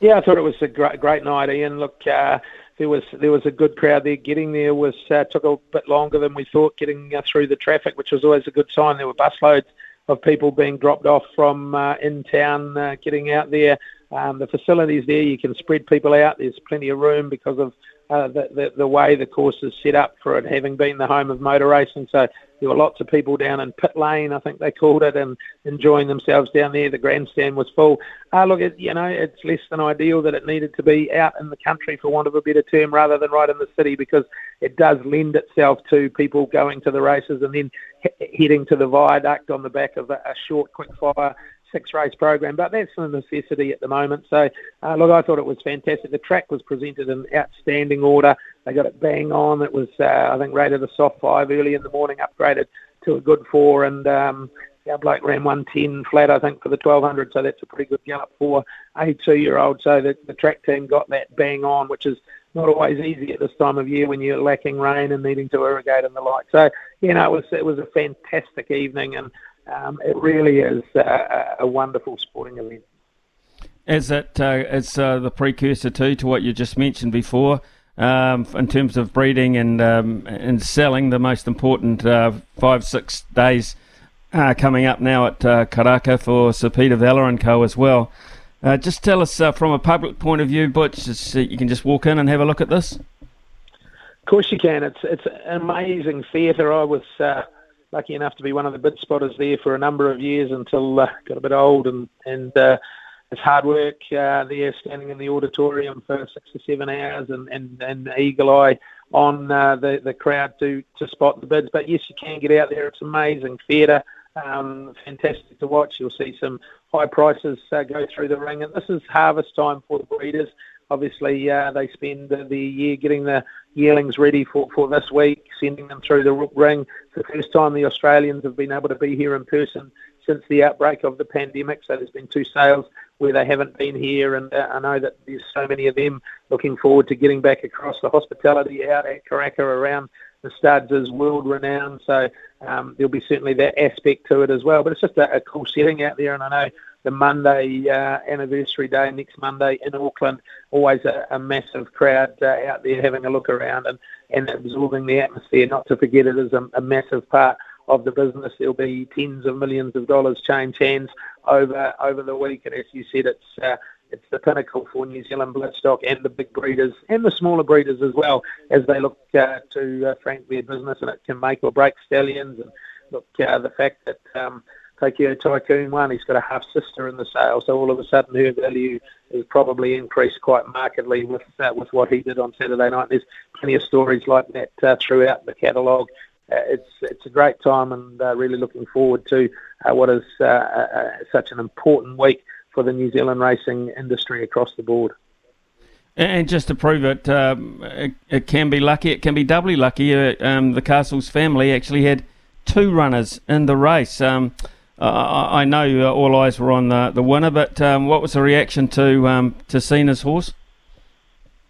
Yeah, I thought it was a great, great night, Ian. Look, uh, there was there was a good crowd there. Getting there was uh, took a bit longer than we thought. Getting uh, through the traffic, which was always a good sign. There were busloads of people being dropped off from uh, in town, uh, getting out there. Um, the facilities there, you can spread people out. There's plenty of room because of uh, the, the, the way the course is set up for it having been the home of motor racing. So there were lots of people down in pit lane, I think they called it, and enjoying themselves down there. The grandstand was full. Uh, look, it, you know, it's less than ideal that it needed to be out in the country, for want of a better term, rather than right in the city, because it does lend itself to people going to the races and then he- heading to the viaduct on the back of a, a short, quick fire six race program, but that's a necessity at the moment. So, uh, look, I thought it was fantastic. The track was presented in outstanding order. They got it bang on. It was, uh, I think, rated a soft five early in the morning, upgraded to a good four, and um, our bloke ran 110 flat, I think, for the 1200. So that's a pretty good gallop for a two-year-old. So the, the track team got that bang on, which is not always easy at this time of year when you're lacking rain and needing to irrigate and the like. So, you know, it was it was a fantastic evening, and um, it really is a, a, wonderful sporting event. Is it uh, it's uh, the precursor too to what you just mentioned before? Um, in terms of breeding and um, and selling, the most important uh, five six days uh, coming up now at uh, Karaka for Sir Peter Vela and Co as well. Uh, just tell us from a public point of view, Butch, you can just walk in and have a look at this. Of course you can. It's it's an amazing theatre. I was uh, lucky enough to be one of the bid spotters there for a number of years until uh, got a bit old and and uh, it's hard work uh, there, standing in the auditorium for six or seven hours and and, and eagle eye on uh, the the crowd to to spot the bids. But yes, you can get out there. It's amazing theatre. Um, fantastic to watch. You'll see some high prices uh, go through the ring, and this is harvest time for the breeders. Obviously, uh, they spend the, year getting the yearlings ready for, for this week, sending them through the ring. It's the first time the Australians have been able to be here in person since the outbreak of the pandemic. So there's been two sales where they haven't been here, and uh, I know that there's so many of them looking forward to getting back across the hospitality out at Karaka around the studs is world renowned. So um, there'll be certainly that aspect to it as well. But it's just a, a cool setting out there, and I know the Monday uh, anniversary day, next Monday in Auckland, always a, a massive crowd uh, out there having a look around and, and absorbing the atmosphere. Not to forget, it is a, a massive part of the business. There'll be tens of millions of dollars change hands over over the week, and as you said, it's uh, it's the pinnacle for New Zealand bloodstock and the big breeders and the smaller breeders as well as they look uh, to uh, frank their business, and it can make or break stallions. And look, uh, the fact that um, Tokyo Tycoon 1, He's got a half sister in the sale, so all of a sudden her value has probably increased quite markedly with uh, with what he did on Saturday night. There's plenty of stories like that uh, throughout the catalogue. Uh, it's it's a great time, and uh, really looking forward to uh, what is uh, such an important week for the New Zealand racing industry across the board. And just to prove it, um, it, it, can be lucky. It can be doubly lucky. Um, the Castles family actually had two runners in the race. Um, uh, I know uh, all eyes were on the, the winner, but um, what was the reaction to um, to Sina's horse?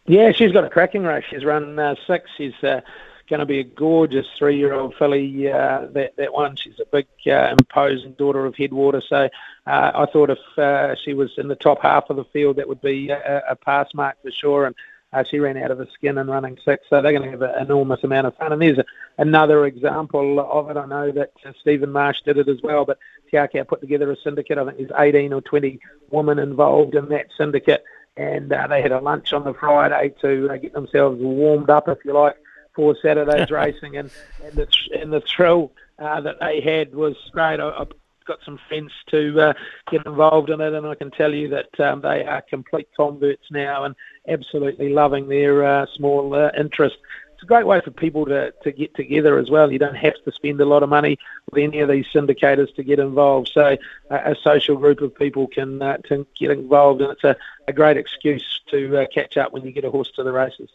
Yeah, she's got a cracking race. She's run uh, six. She's uh, going to be a gorgeous three-year-old filly. Uh, that that one. She's a big, imposing daughter of Headwater. So I thought if she was in the top half of the field, that would be a, a pass mark for sure. And uh, she ran out of her skin and running six, so they're going to have an enormous amount of fun. And there's a, another example of it. I know that uh, Stephen Marsh did it as well, but Te Akau put together a syndicate. I think there's 18 or 20 women involved in that syndicate, and uh, they had a lunch on the Friday to uh, get themselves warmed up, if you like, for Saturday's racing. And, and, the, and the thrill uh, that they had was great. I, I got some friends to uh, get involved in it, and I can tell you that um, they are complete converts now and absolutely loving their uh, small uh, interest. A great way for people to, to get together as well. You don't have to spend a lot of money with any of these syndicators to get involved. So uh, a social group of people can uh, to get involved, and it's a, a great excuse to uh, catch up when you get a horse to the races.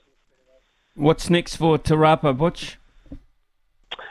What's next for Te Rapa, Butch?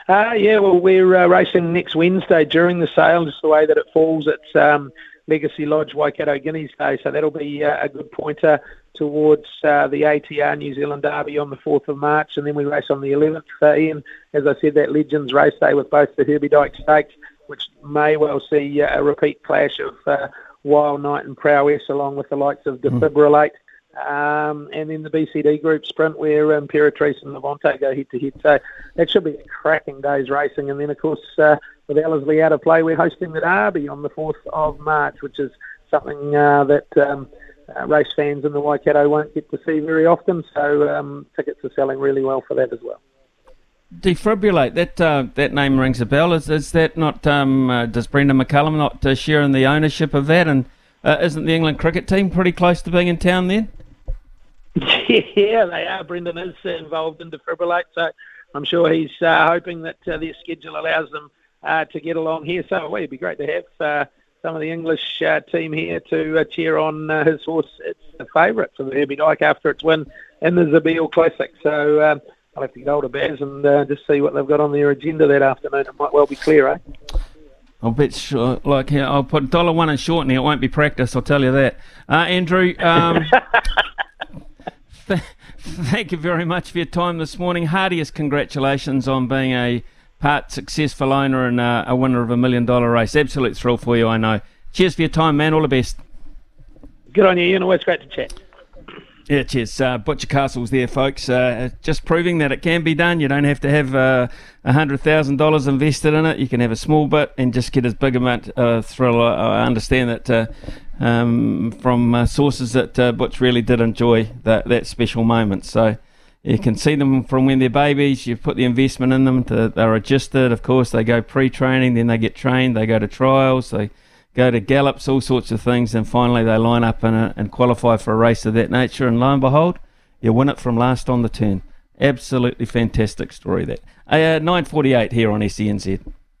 Uh, yeah, well, we're uh, racing next Wednesday during the sale, just the way that it falls. It's um, Legacy Lodge Waikato Guineas Day, so that'll be uh, a good pointer towards uh, the ATR New Zealand Derby on the 4th of March, and then we race on the 11th. Uh, Ian, as I said, that Legends race day with both the Herbie Dyke Stakes, which may well see uh, a repeat clash of uh, Wild Night and Prowess, along with the likes of. Defibrillate. Mm. Um, and then the BCD group sprint where um, Imperatrice and Levante go head to head. So that should be a cracking day's racing. And then, of course, uh, with Ellerslie out of play, we're hosting the Derby on the 4th of March, which is something uh, that um, uh, race fans in the Waikato won't get to see very often. So um, tickets are selling really well for that as well. Defibrillate, that uh, that name rings a bell. Is, is that not, um, uh, does Brendon McCullum not uh, share in the ownership of that? And isn't the England cricket team pretty close to being in town then? Yeah, they are. Brendon is involved in defibrillate, so I'm sure he's uh, hoping that uh, their schedule allows them uh, to get along here. So well, it'd be great to have uh, some of the English uh, team here to uh, cheer on his horse. It's the favourite for the Herbie Dyke after its win in the Zabeel Classic. So um, I'll have to get hold of Baz and just see what they've got on their agenda that afternoon. It might well be clear, eh? I'll bet sure, like I'll put dollar one and short, and it won't be practice. I'll tell you that. Andrew. Um, thank you very much for your time this morning. Heartiest congratulations on being a part successful owner and uh, a winner of a million dollar race. Absolute thrill for you, I know. Cheers for your time, man. All the best. Good on you, Ian. Always great to chat. Yeah, cheers. Uh, Butcher Castle's there, folks. Uh, just proving that it can be done. You don't have to have uh, a hundred thousand dollars invested in it. You can have a small bit and just get as big amount of thrill. I understand that uh, um, from uh, sources that uh, Butch really did enjoy that that special moment. So, you can see them from when they're babies. You put the investment in them. To, they're adjusted. of course. They go pre-training, then they get trained. They go to trials. They go to gallops, all sorts of things, and finally they line up and, and qualify for a race of that nature. And lo and behold, you win it from last on the turn. Absolutely fantastic story that. Uh, 9:48 here on SENZ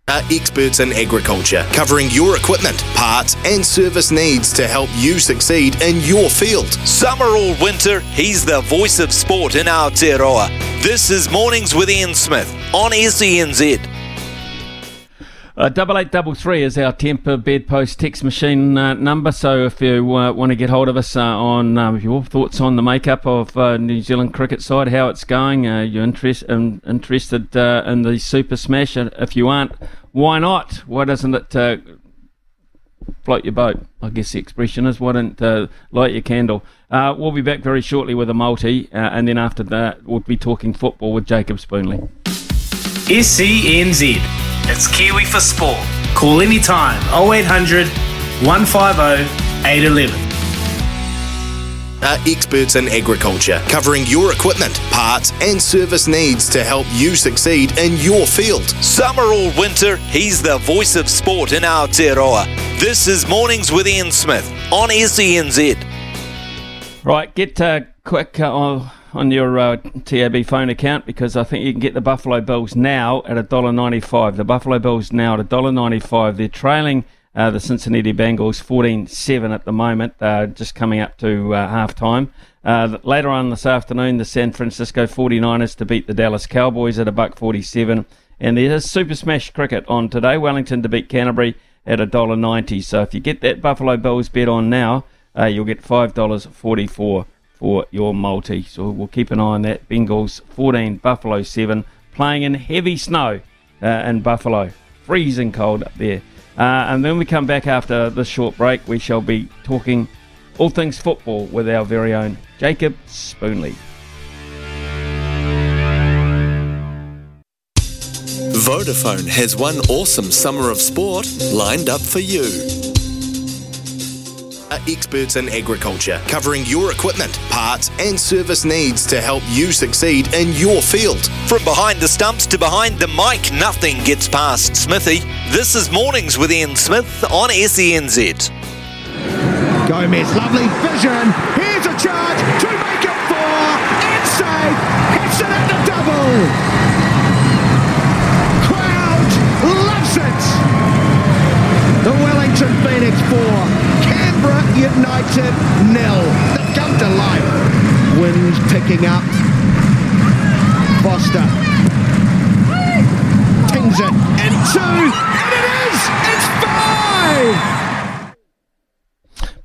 are experts in agriculture, covering your equipment, parts, and service needs to help you succeed in your field. Summer or winter, he's the voice of sport in Aotearoa. This is Mornings with Ian Smith on SENZ. Uh, double eight double three is our temper bedpost text machine uh, number. So if you uh, want to get hold of us uh, on um, your thoughts on the makeup of uh, New Zealand cricket side, how it's going, uh, you're interest, um, interested in the Super Smash. If you aren't, why not? Why doesn't it uh, float your boat? I guess the expression is. Why don't uh, light your candle? Uh, we'll be back very shortly with a multi, and then after that, we'll be talking football with Jacob Spoonley. SENZ. It's Kiwi for Sport. Call anytime 0800 150 811 are experts in agriculture, covering your equipment, parts, and service needs to help you succeed in your field. Summer or winter, he's the voice of sport in Aotearoa. This is Mornings with Ian Smith on SENZ. Right, get uh, quick uh, on your uh, TAB phone account because I think you can get the Buffalo Bills now at $1.95. The Buffalo Bills now at $1.95. They're trailing uh, the Cincinnati Bengals 14-7 at the moment, uh, just coming up to uh, half time. Uh, later on this afternoon, the San Francisco 49ers to beat the Dallas Cowboys at a buck 47. And there's Super Smash cricket on today. Wellington to beat Canterbury at $1.90. So if you get that Buffalo Bills bet on now, uh, you'll get $5.44 for your multi. So we'll keep an eye on that. Bengals 14, Buffalo 7, playing in heavy snow uh, in Buffalo. Freezing cold up there. Uh, and then we come back after this short break. We shall be talking all things football with our very own Jacob Spoonley. Vodafone has one awesome summer of sport lined up for you are experts in agriculture, covering your equipment, parts, and service needs to help you succeed in your field. From behind the stumps to behind the mic, nothing gets past Smithy. This is Mornings with Ian Smith on SENZ. Gomez, lovely vision. Here's a charge to make it four. Inside, hits it at the double. Crowd loves it. The Wellington Phoenix four. United nil. They've come to life. Wind picking up. Foster. Tings it. And two. And it is! It's five!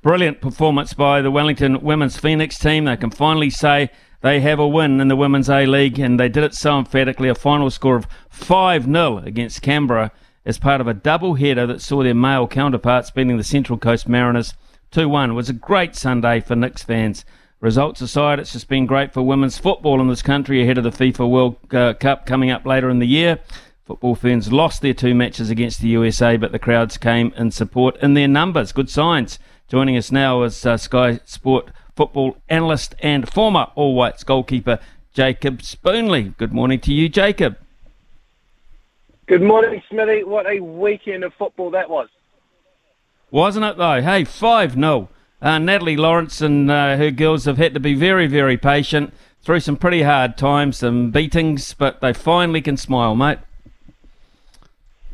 Brilliant performance by the Wellington Women's Phoenix team. They can finally say they have a win in the Women's A League, and they did it so emphatically. A final score of 5 0 against Canberra as part of a double header that saw their male counterparts beating the Central Coast Mariners 2 1. It was a great Sunday for Nix fans. Results aside, it's just been great for women's football in this country ahead of the FIFA World uh, Cup coming up later in the year. Football Ferns lost their two matches against the USA, but the crowds came in support in their numbers. Good signs. Joining us now is uh, Sky Sport football analyst and former All Whites goalkeeper Jacob Spoonley. Good morning to you, Jacob. Good morning, Smithy. What a weekend of football that was wasn't it though? Hey, 5 0. Uh, Natalie Lawrence and uh, her girls have had to be very, very patient through some pretty hard times, some beatings, but they finally can smile, mate.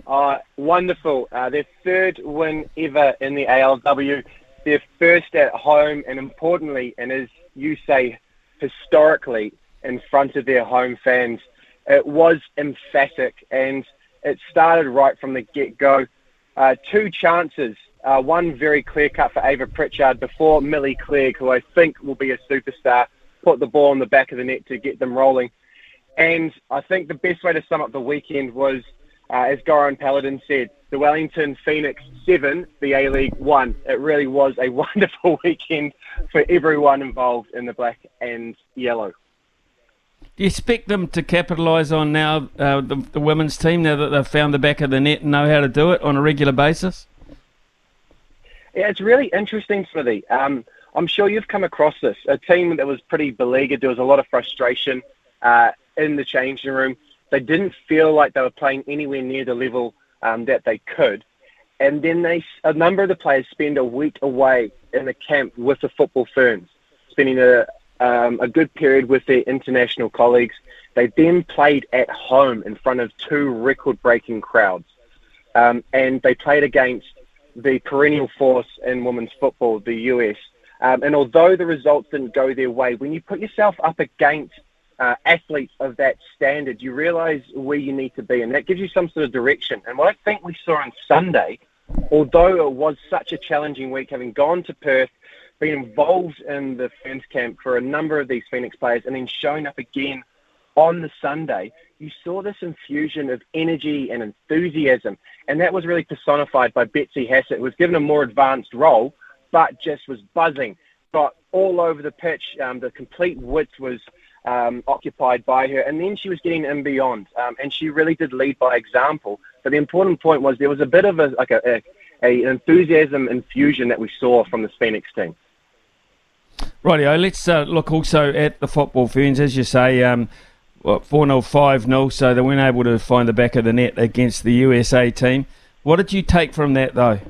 Uh, wonderful. Uh, their third win ever in the ALW, their first at home, and importantly, and as you say, historically, in front of their home fans. It was emphatic, and it started right from the get go. Uh, two chances uh, one very clear cut for Ava Pritchard before Millie Clegg, who I think will be a superstar, put the ball in the back of the net to get them rolling. And I think the best way to sum up the weekend was, uh, as Goran Paladin said, the Wellington Phoenix 7, the A League 1. It really was a wonderful weekend for everyone involved in the black and yellow. Do you expect them to capitalise on now uh, the, the women's team now that they've found the back of the net and know how to do it on a regular basis? Yeah, it's really interesting, Smithy. Um, I'm sure you've come across this. A team that was pretty beleaguered. There was a lot of frustration uh, in the changing room. They didn't feel like they were playing anywhere near the level um, that they could. And then they, a number of the players spend a week away in the camp with the football ferns, spending a, um, a good period with their international colleagues. They then played at home in front of two record-breaking crowds, um, and they played against the perennial force in women's football, the US. Um, and although the results didn't go their way, when you put yourself up against uh, athletes of that standard, you realise where you need to be, and that gives you some sort of direction. And what I think we saw on Sunday, although it was such a challenging week, having gone to Perth, been involved in the Ferns camp for a number of these Phoenix players, and then showing up again on the Sunday, you saw this infusion of energy and enthusiasm, and that was really personified by Betsy Hassett, was given a more advanced role, but just was buzzing, got all over the pitch. Um, the complete width was um, occupied by her, and then she was getting in beyond, um, and she really did lead by example. But the important point was there was a bit of a like a, a, a enthusiasm infusion that we saw from the Phoenix team. Rightio, let's uh, look also at the football ferns, as you say. What, 4 0, 5 0, so they weren't able to find the back of the net against the USA team. What did you take from that, though?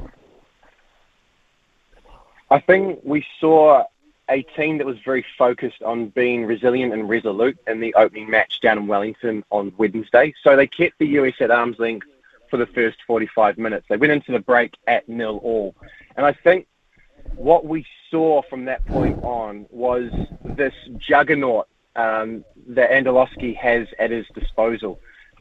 I think we saw a team that was very focused on being resilient and resolute in the opening match down in Wellington on Wednesday. So they kept the US at arm's length for the first 45 minutes. They went into the break at nil all. And I think what we saw from that point on was this juggernaut um, that Andonovski has at his disposal.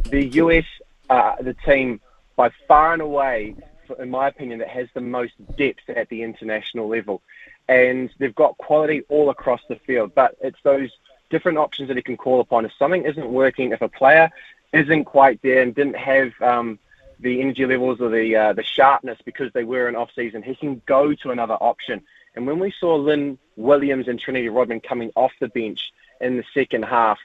The US, uh, the team by far and away, in my opinion, that has the most depth at the international level. And they've got quality all across the field, but it's those different options that he can call upon. If something isn't working, if a player isn't quite there and didn't have um, the energy levels or the uh, the sharpness because they were in off season, he can go to another option. And when we saw Lynn Williams and Trinity Rodman coming off the bench in the second half,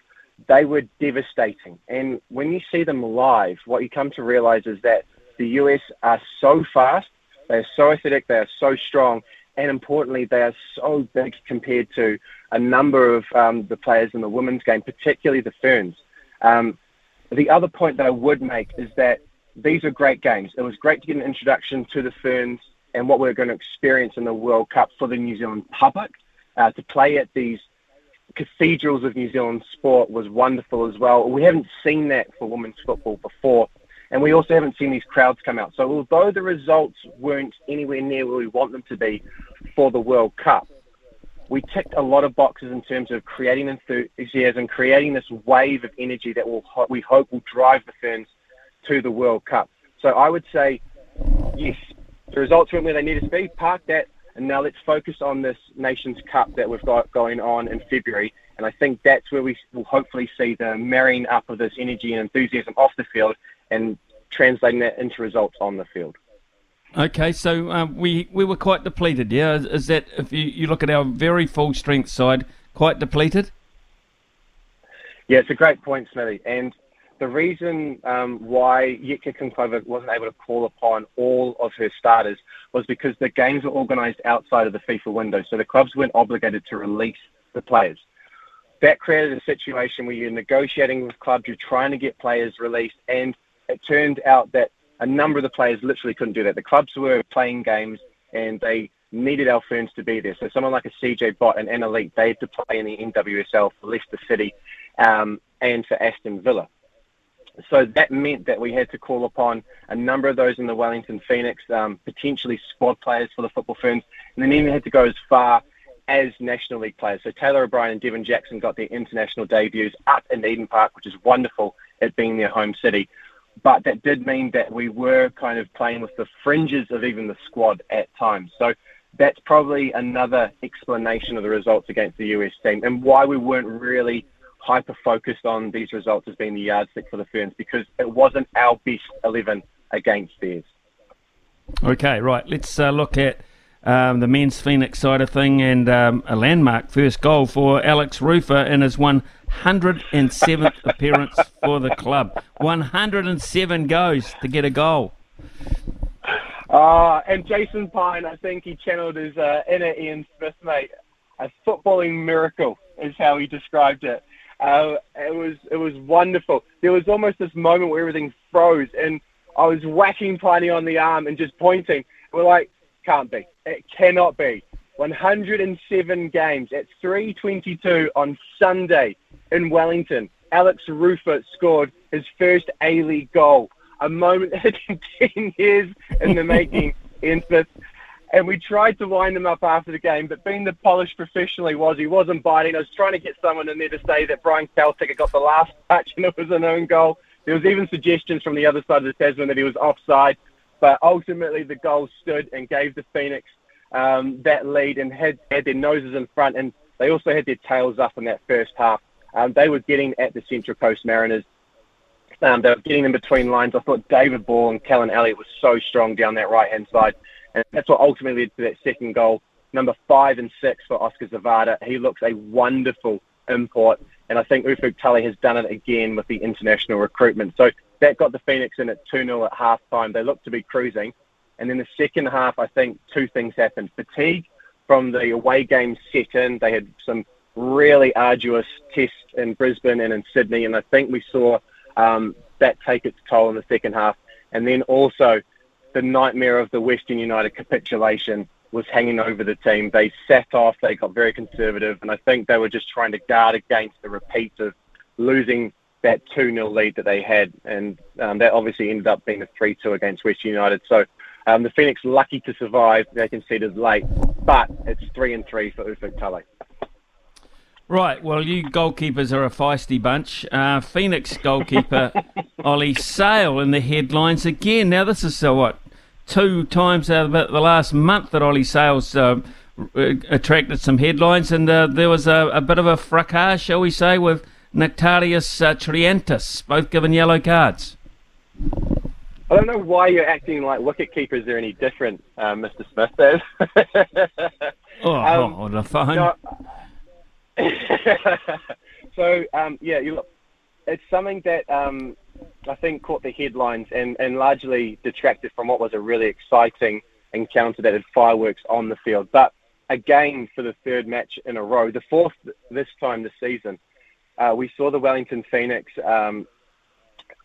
they were devastating. And when you see them live, what you come to realize is that the US are so fast, they are so athletic, they are so strong, and importantly, they are so big compared to a number of um, the players in the women's game, particularly the Ferns. Um, the other point that I would make is that these are great games. It was great to get an introduction to the Ferns and what we're going to experience in the World Cup for the New Zealand public. Uh, to play at these cathedrals of New Zealand sport was wonderful as well. We haven't seen that for women's football before, and we also haven't seen these crowds come out. So although the results weren't anywhere near where we want them to be for the World Cup, we ticked a lot of boxes in terms of creating enthusiasm, creating this wave of energy that will we hope will drive the Ferns to the World Cup. So I would say, yes, the results weren't where they needed to be. Park that and now let's focus on this Nations Cup that we've got going on in February. And I think that's where we will hopefully see the marrying up of this energy and enthusiasm off the field and translating that into results on the field. Okay, so um, we we were quite depleted. Yeah, is, is that if you, you look at our very full strength side, quite depleted? Yeah, it's a great point, Smithy. And the reason um, why Jitka Klimkova wasn't able to call upon all of her starters was because the games were organised outside of the FIFA window, so the clubs weren't obligated to release the players. That created a situation where you're negotiating with clubs, you're trying to get players released, and it turned out that a number of the players literally couldn't do that. The clubs were playing games and they needed our ferns to be there. So someone like a CJ Bott and Anna Leat, they had to play in the NWSL for Leicester City um, and for Aston Villa. So that meant that we had to call upon a number of those in the Wellington Phoenix, um, potentially squad players for the football ferns, and then even had to go as far as National League players. So Taylor O'Brien and Devon Jackson got their international debuts up in Eden Park, which is wonderful at being their home city. But that did mean that we were kind of playing with the fringes of even the squad at times. So that's probably another explanation of the results against the US team and why we weren't really hyper focused on these results as being the yardstick for the Ferns because it wasn't our best 11 against theirs. Okay, right. Let's uh, look at um, the men's Phoenix side of thing and um, a landmark first goal for Alex Rufer in his 107th appearance for the club. 107 goes to get a goal. Ah, and Jason Pine, I think he channeled his uh, inner Ian Smith, mate. A footballing miracle is how he described it. Uh, it was it was wonderful. There was almost this moment where everything froze, and I was whacking Piney on the arm and just pointing. We're like, can't be. It cannot be. 107 games at 3:22 on Sunday in Wellington. Alex Rufer scored his first A League goal. A moment that had been 10 years in the making. Ian Smith and we tried to wind him up after the game, but being the polished professional he was, he wasn't biting. I was trying to get someone in there to say that Brian Kaltak had got the last touch and it was an own goal. There was even suggestions from the other side of the Tasman that he was offside, but ultimately the goal stood and gave the Phoenix um, that lead and had, had their noses in front, and they also had their tails up in that first half. Um, they were getting at the Central Coast Mariners. Um, they were getting them between lines. I thought David Ball and Callan Elliot was so strong down that right hand side. And that's what ultimately led to that second goal. Number five and six for Oskar Zawada. He looks a wonderful import. And I think Ufuk Talay has done it again with the international recruitment. So that got the Phoenix in at 2 0 at half time. They looked to be cruising. And then the second half, I think two things happened. Fatigue from the away game set in. They had some really arduous tests in Brisbane and in Sydney. And I think we saw um, that take its toll in the second half. And then also the nightmare of the Western United capitulation was hanging over the team. They sat off, they got very conservative, and I think they were just trying to guard against the repeat of losing that 2 0 lead that they had. And um, that obviously ended up being a 3 2 against Western United. So um, the Phoenix lucky to survive. They conceded late, but it's 3 and 3 for Ufuk Talay. Right, well, you goalkeepers are a feisty bunch. Uh, Phoenix goalkeeper Ollie Sail in the headlines again. Now, this is so what two times out of the last month that Ollie Sail's uh, attracted some headlines, and uh, there was a, a, bit of a fracas, shall we say, with Nectarios uh, Triantis, both given yellow cards. I don't know why you're acting like wicket keepers are any different, uh, Mr. Smith. oh, um, on the phone. No, so um, yeah, you look, it's something that um, I think caught the headlines and, and largely detracted from what was a really exciting encounter that had fireworks on the field. But again, for the third match in a row, the fourth this time this season, uh, we saw the Wellington Phoenix um,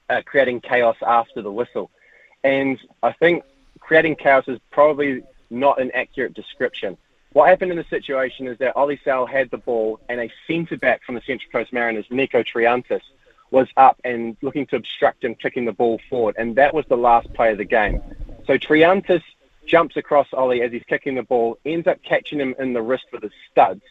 uh, creating chaos after the whistle. And I think creating chaos is probably not an accurate description. What happened in the situation is that Ollie Sail had the ball and a centre back from the Central Coast Mariners, Nico Triantis, was up and looking to obstruct him kicking the ball forward, and that was the last play of the game. So Triantis jumps across Ollie as he's kicking the ball, ends up catching him in the wrist with his studs,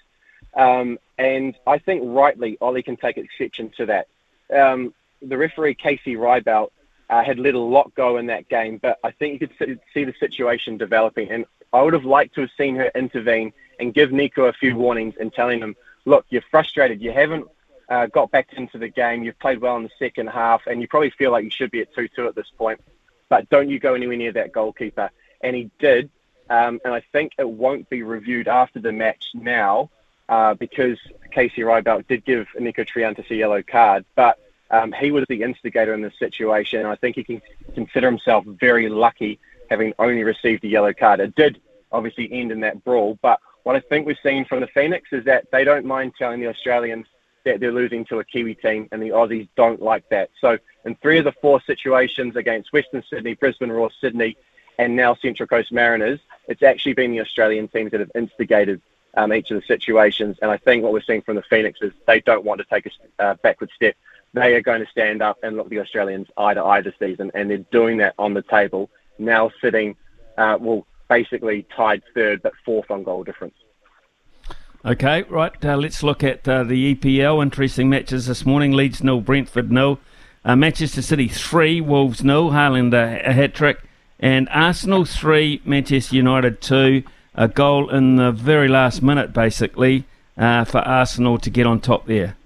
um, and I think rightly Ollie can take exception to that. Um, the referee Casey Reibelt uh, had let a lot go in that game, but I think you could see the situation developing, and I would have liked to have seen her intervene and give Nico a few warnings and telling him, look, you're frustrated, you haven't uh, got back into the game. You've played well in the second half, and you probably feel like you should be at 2 2 at this point. But don't you go anywhere near that goalkeeper. And he did. Um, and I think it won't be reviewed after the match now uh, because Casey Reibelt did give Nico Triantis a yellow card. But um, he was the instigator in this situation. I think he can consider himself very lucky having only received a yellow card. It did obviously end in that brawl. But what I think we've seen from the Phoenix is that they don't mind telling the Australians that they're losing to a Kiwi team, and the Aussies don't like that. So, in three of the four situations against Western Sydney, Brisbane Roar, Sydney, and now Central Coast Mariners, it's actually been the Australian teams that have instigated um, each of the situations. And I think what we're seeing from the Phoenix is they don't want to take a uh, backward step. They are going to stand up and look the Australians eye to eye this season, and they're doing that on the table, now sitting, uh, well, basically tied third but fourth on goal difference. Okay, right. Uh, let's look at uh, the EPL. Interesting matches this morning. Leeds nil, Brentford nil. Uh, Manchester City three, Wolves nil. Haaland a, a hat trick, and Arsenal three, Manchester United two. A goal in the very last minute, basically, uh, for Arsenal to get on top there.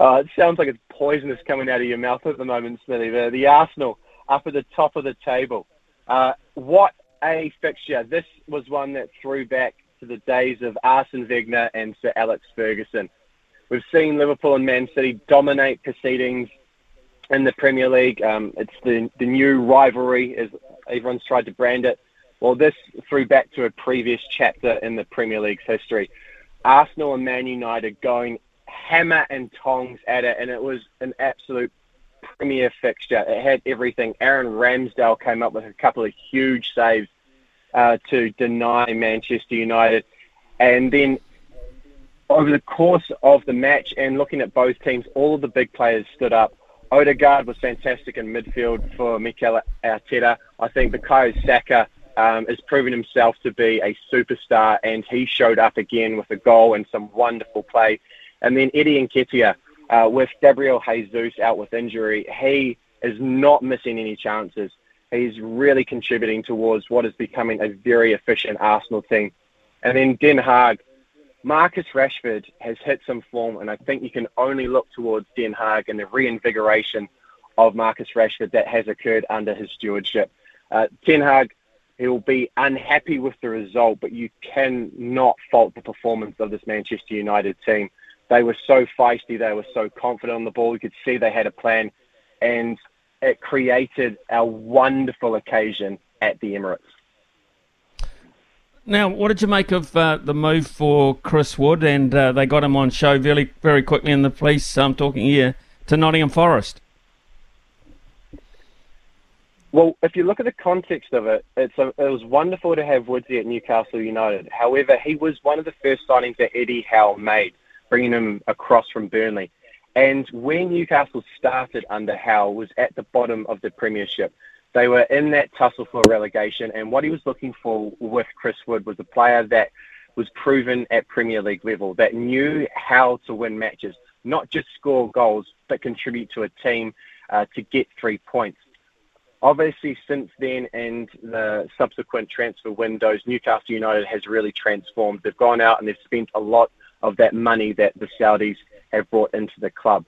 Uh, it sounds like it's poisonous coming out of your mouth at the moment, Smithy. The, the Arsenal up at the top of the table. Uh, what a fixture. This was one that threw back to the days of Arsene Wenger and Sir Alex Ferguson. We've seen Liverpool and Man City dominate proceedings in the Premier League. Um, it's the the new rivalry, as everyone's tried to brand it. Well, this threw back to a previous chapter in the Premier League's history. Arsenal and Man United going hammer and tongs at it, and it was an absolute premier fixture. It had everything. Aaron Ramsdale came up with a couple of huge saves uh, to deny Manchester United. And then over the course of the match and looking at both teams, all of the big players stood up. Odegaard was fantastic in midfield for Mikel Arteta. I think Bukayo Saka um, has proven himself to be a superstar, and he showed up again with a goal and some wonderful play. And then Eddie Nketiah, uh, with Gabriel Jesus out with injury, he is not missing any chances. He's really contributing towards what is becoming a very efficient Arsenal team. And then Ten Hag, Marcus Rashford has hit some form, and I think you can only look towards Ten Hag and the reinvigoration of Marcus Rashford that has occurred under his stewardship. Uh, Ten Hag, he'll be unhappy with the result, but you cannot fault the performance of this Manchester United team. They were so feisty, they were so confident on the ball. You could see they had a plan, and it created a wonderful occasion at the Emirates. Now, what did you make of uh, the move for Chris Wood? And uh, they got him on show very, very quickly in the police. I'm talking here to Nottingham Forest. Well, if you look at the context of it, it's a, it was wonderful to have Woodsy at Newcastle United. However, he was one of the first signings that Eddie Howe made, bringing him across from Burnley. And when Newcastle started under Howe was at the bottom of the Premiership. They were in that tussle for relegation, and what he was looking for with Chris Wood was a player that was proven at Premier League level, that knew how to win matches, not just score goals, but contribute to a team uh, to get three points. Obviously, since then and the subsequent transfer windows, Newcastle United has really transformed. They've gone out and they've spent a lot of that money that the Saudis have brought into the club.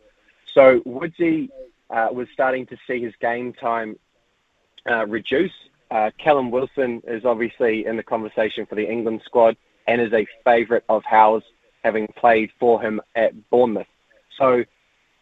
So Woodsy uh, was starting to see his game time uh, reduce. Uh, Callum Wilson is obviously in the conversation for the England squad and is a favourite of Howe's, having played for him at Bournemouth. So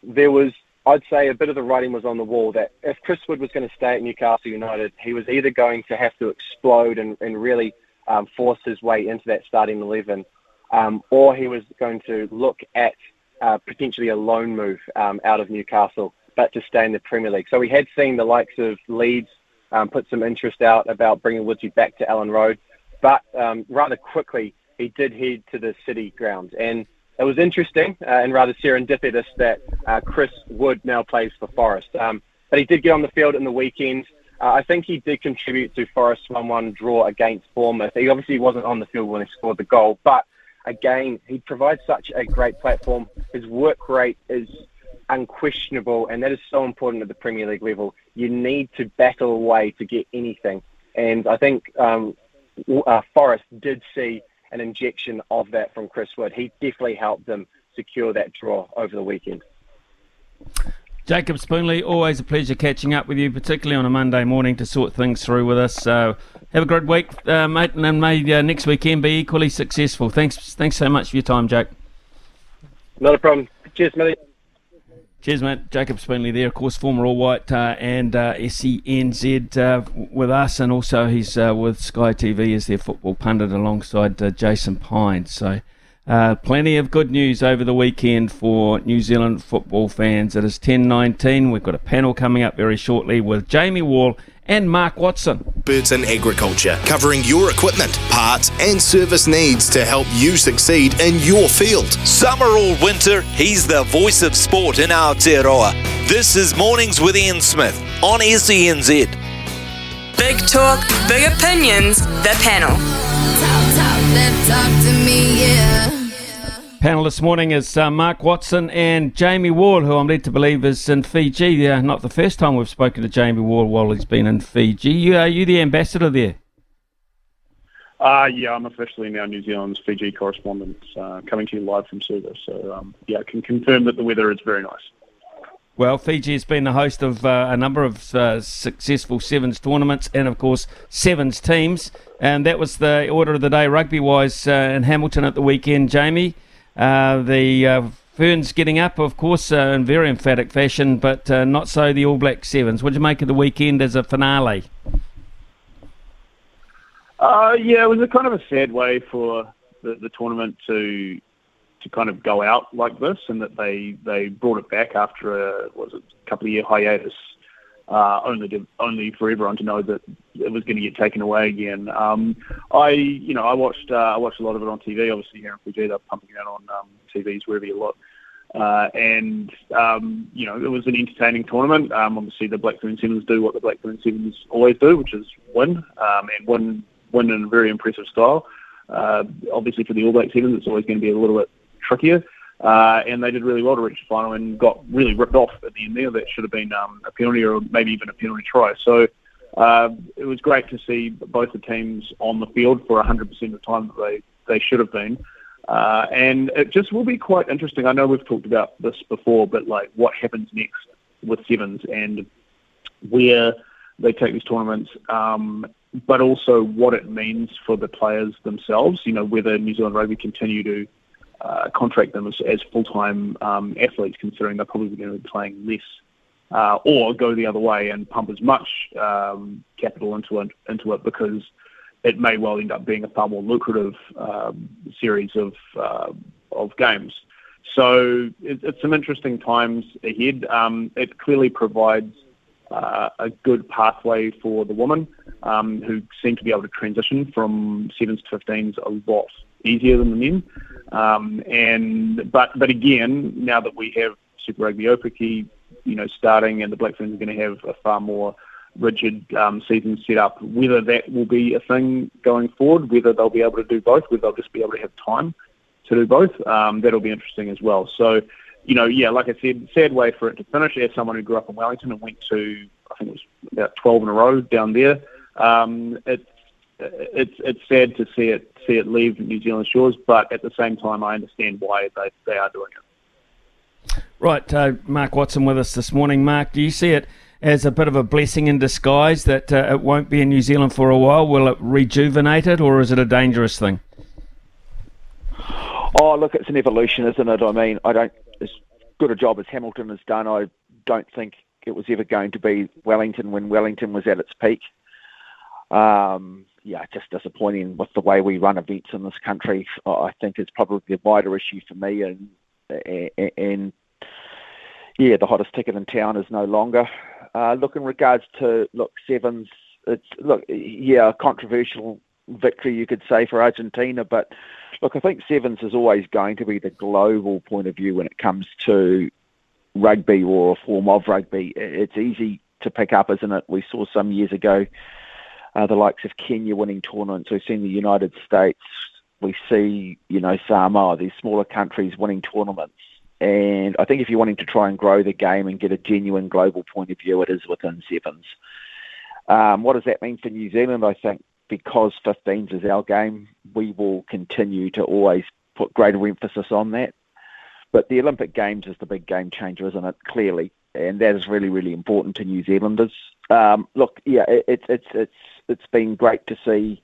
there was, I'd say, a bit of the writing was on the wall that if Chris Wood was going to stay at Newcastle United, he was either going to have to explode and, and really um, force his way into that starting 11, um, or he was going to look at uh, potentially a loan move um, out of Newcastle, but to stay in the Premier League. So we had seen the likes of Leeds um, put some interest out about bringing Woodsy back to Elland Road, but um, rather quickly he did head to the city ground. And it was interesting uh, and rather serendipitous that uh, Chris Wood now plays for Forest. Um, but he did get on the field in the weekend. Uh, I think he did contribute to Forest's 1-1 draw against Bournemouth. He obviously wasn't on the field when he scored the goal, but again, he provides such a great platform. His work rate is unquestionable, and that is so important at the Premier League level. You need to battle away to get anything, and I think um, uh, Forest did see an injection of that from Chris Wood. He definitely helped them secure that draw over the weekend. Jacob Spoonley, always a pleasure catching up with you, particularly on a Monday morning to sort things through with us. Uh, have a great week, uh, mate, and may uh, next weekend be equally successful. Thanks, thanks so much for your time, Jake. Not a problem. Cheers, mate. Cheers, mate. Jacob Spoonley there, of course, former All White uh, and uh, SENZ uh, with us, and also he's uh, with Sky TV as their football pundit alongside uh, Jason Pine. So, uh, plenty of good news over the weekend for New Zealand football fans. It is 10:19. We've got a panel coming up very shortly with Jamie Wall and Mark Watson. Burton Agriculture, covering your equipment, parts, and service needs to help you succeed in your field. Summer or winter, he's the voice of sport in Aotearoa. This is Mornings with Ian Smith on SENZ. Big talk, big opinions, the panel. Talk, talk, talk to me, yeah. Panel this morning is uh, Mark Watson and Jamie Wall, who I'm led to believe is in Fiji. Uh, not the first time we've spoken to Jamie Wall while he's been in Fiji. You, are you the ambassador there? Uh, yeah, I'm officially now New Zealand's Fiji correspondent, uh, coming to you live from Suva. So, um, yeah, I can confirm that the weather is very nice. Well, Fiji has been the host of uh, a number of uh, successful Sevens tournaments and, of course, Sevens teams. And that was the order of the day, rugby wise, uh, in Hamilton at the weekend, Jamie. Uh, the uh, Ferns getting up, of course, uh, in very emphatic fashion, but not so the All Black Sevens. What did you make of the weekend as a finale? Yeah, it was a kind of a sad way for the, the tournament to to kind of go out like this, and that they they brought it back after a was it a couple of year hiatus, uh, only to, only for everyone to know that it was going to get taken away again. Um, I you know I watched uh, I watched a lot of it on TV. Obviously here in Fiji, they're pumping it out on um, TVs wherever you look. Uh, and um, you know it was an entertaining tournament. Um, obviously, the Black Ferns Sevens do what the Black Ferns Sevens always do, which is win um, and win win in a very impressive style. Uh, obviously, for the All Black Sevens, it's always going to be a little bit trickier. Uh, and they did really well to reach the final and got really ripped off at the end there. That should have been um, a penalty or maybe even a penalty try. So uh, it was great to see both the teams on the field for 100% of the time that they, they should have been. Uh, and it just will be quite interesting. I know we've talked about this before, but like what happens next with Sevens and where they take these tournaments, um, but also what it means for the players themselves. You know, whether New Zealand Rugby continue to uh, contract them as, as full-time um, athletes, considering they're probably going to be playing less, uh, or go the other way and pump as much um, capital into it, into it because it may well end up being a far more lucrative um, series of uh, of games. So it, it's some interesting times ahead. Um, it clearly provides uh, a good pathway for the women um, who seem to be able to transition from sevens to 15s a lot easier than the men. Um, and but but again, now that we have Super Rugby Aupiki, you know, starting and the Black Ferns are going to have a far more rigid um, season set up, whether that will be a thing going forward, whether they'll be able to do both, whether they'll just be able to have time to do both, um, that'll be interesting as well. So, you know, yeah, like I said, sad way for it to finish. As someone who grew up in Wellington and went to, I think it was about 12 in a row down there, um, it's it's it's sad to see it see it leave New Zealand shores, but at the same time, I understand why they, they are doing it. Right, uh, Mark Watson with us this morning. Mark, do you see it as a bit of a blessing in disguise that uh, it won't be in New Zealand for a while? Will it rejuvenate it, or is it a dangerous thing? Oh, look, it's an evolution, isn't it? I mean, I don't as good a job as Hamilton has done. I don't think it was ever going to be Wellington when Wellington was at its peak. Um, yeah, just disappointing with the way we run events in this country. I think it's probably the wider issue for me, and and, and yeah, the hottest ticket in town is no longer. Uh, look, in regards to look sevens, it's look yeah, controversial victory you could say for Argentina, but look, I think sevens is always going to be the global point of view when it comes to rugby or a form of rugby. It's easy to pick up, isn't it? We saw some years ago uh, the likes of Kenya winning tournaments. We've seen the United States. We see, you know, Samoa, these smaller countries winning tournaments. And I think if you're wanting to try and grow the game and get a genuine global point of view, it is within sevens. Um, what does that mean for New Zealand? I think because 15s is our game, we will continue to always put greater emphasis on that. But the Olympic Games is the big game changer, isn't it? Clearly, and that is really, really important to New Zealanders. Um, look, yeah, it's it's it's it's been great to see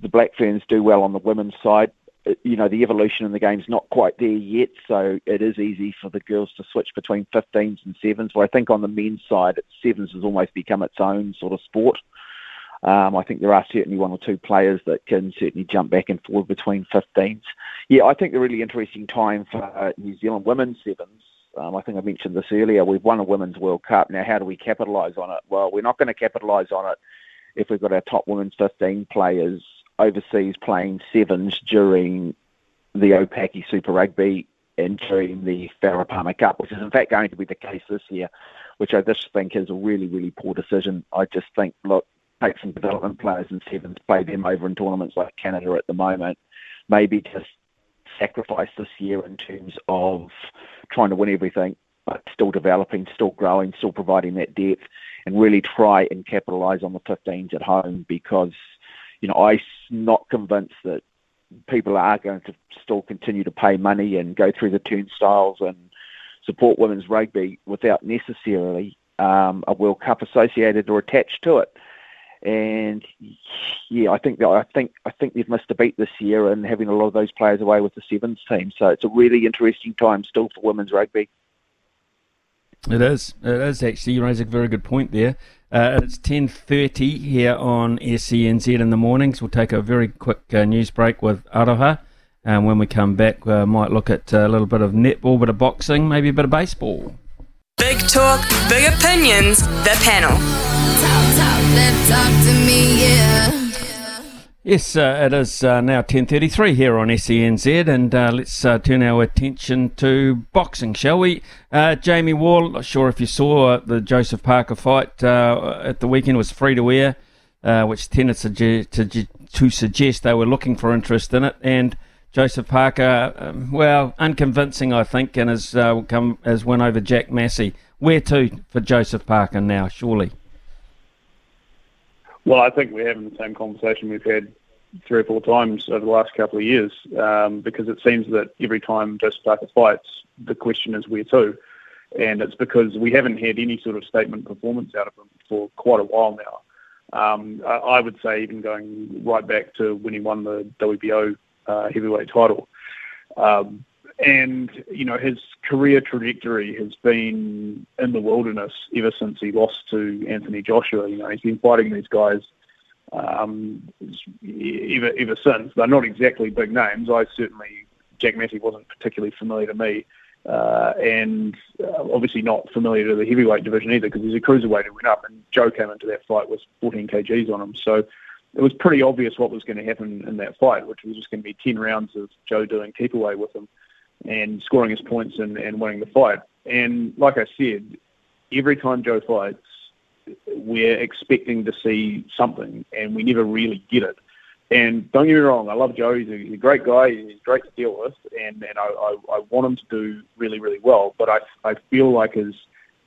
the Black Ferns do well on the women's side. You know, the evolution in the game's not quite there yet, so it is easy for the girls to switch between 15s and sevens. But I think on the men's side, sevens has almost become its own sort of sport. Um, I think there are certainly one or two players that can certainly jump back and forward between 15s. Yeah, I think a really interesting time for uh, New Zealand women's sevens. Um, I think I mentioned this earlier. We've won a Women's World Cup. Now, how do we capitalise on it? Well, we're not going to capitalise on it if we've got our top women's 15 players overseas playing sevens during the Aupiki Super Rugby and during the Farah Palmer Cup, which is in fact going to be the case this year, which I just think is a really, really poor decision. I just think, look, take some development players in sevens, play them over in tournaments like Canada at the moment, maybe just sacrifice this year in terms of trying to win everything, but still developing, still growing, still providing that depth, and really try and capitalise on the 15s at home because, you know, I'm not convinced that people are going to still continue to pay money and go through the turnstiles and support women's rugby without necessarily um, a World Cup associated or attached to it. And yeah, I think I think I think they've missed a beat this year and having a lot of those players away with the sevens team. So it's a really interesting time still for women's rugby. It is. It is actually. You raise a very good point there. Uh, it's ten thirty here on SENZ in the mornings. We'll take a very quick uh, news break with Aroha. And when we come back, we uh, might look at a little bit of netball, bit of boxing, maybe a bit of baseball. Big talk, big opinions, the panel. Yes, uh, it is uh, now 10.33 here on SENZ and uh, let's uh, turn our attention to boxing, shall we? Uh, Jamie Wall, not sure if you saw the Joseph Parker fight uh, at the weekend, was free to air, which tended to, to, suggest they were looking for interest in it and Joseph Parker, um, well, unconvincing, I think, and has uh, come has won over Jack Massey. Where to for Joseph Parker now? Surely. Well, I think we're having the same conversation we've had three or four times over the last couple of years, um, because it seems that every time Joseph Parker fights, the question is where to, and it's because we haven't had any sort of statement performance out of him for quite a while now. Um, I, I would say even going right back to when he won the WBO uh, heavyweight title. Um, and you know his career trajectory has been in the wilderness ever since he lost to Anthony Joshua. You know he's been fighting these guys um, ever ever since. They're not exactly big names. I certainly Jack Massey wasn't particularly familiar to me, uh, and uh, obviously not familiar to the heavyweight division either because he's a cruiserweight who went up, and Joe came into that fight with 14 kgs on him. So it was pretty obvious what was going to happen in that fight, which was just going to be 10 rounds of Joe doing keep away with him and scoring his points and, and winning the fight. And like I said, every time Joe fights, we're expecting to see something, and we never really get it. And don't get me wrong, I love Joe. He's a, he's a great guy. He's great to deal with, and, and I, I, I want him to do really, really well. But I, I feel like his,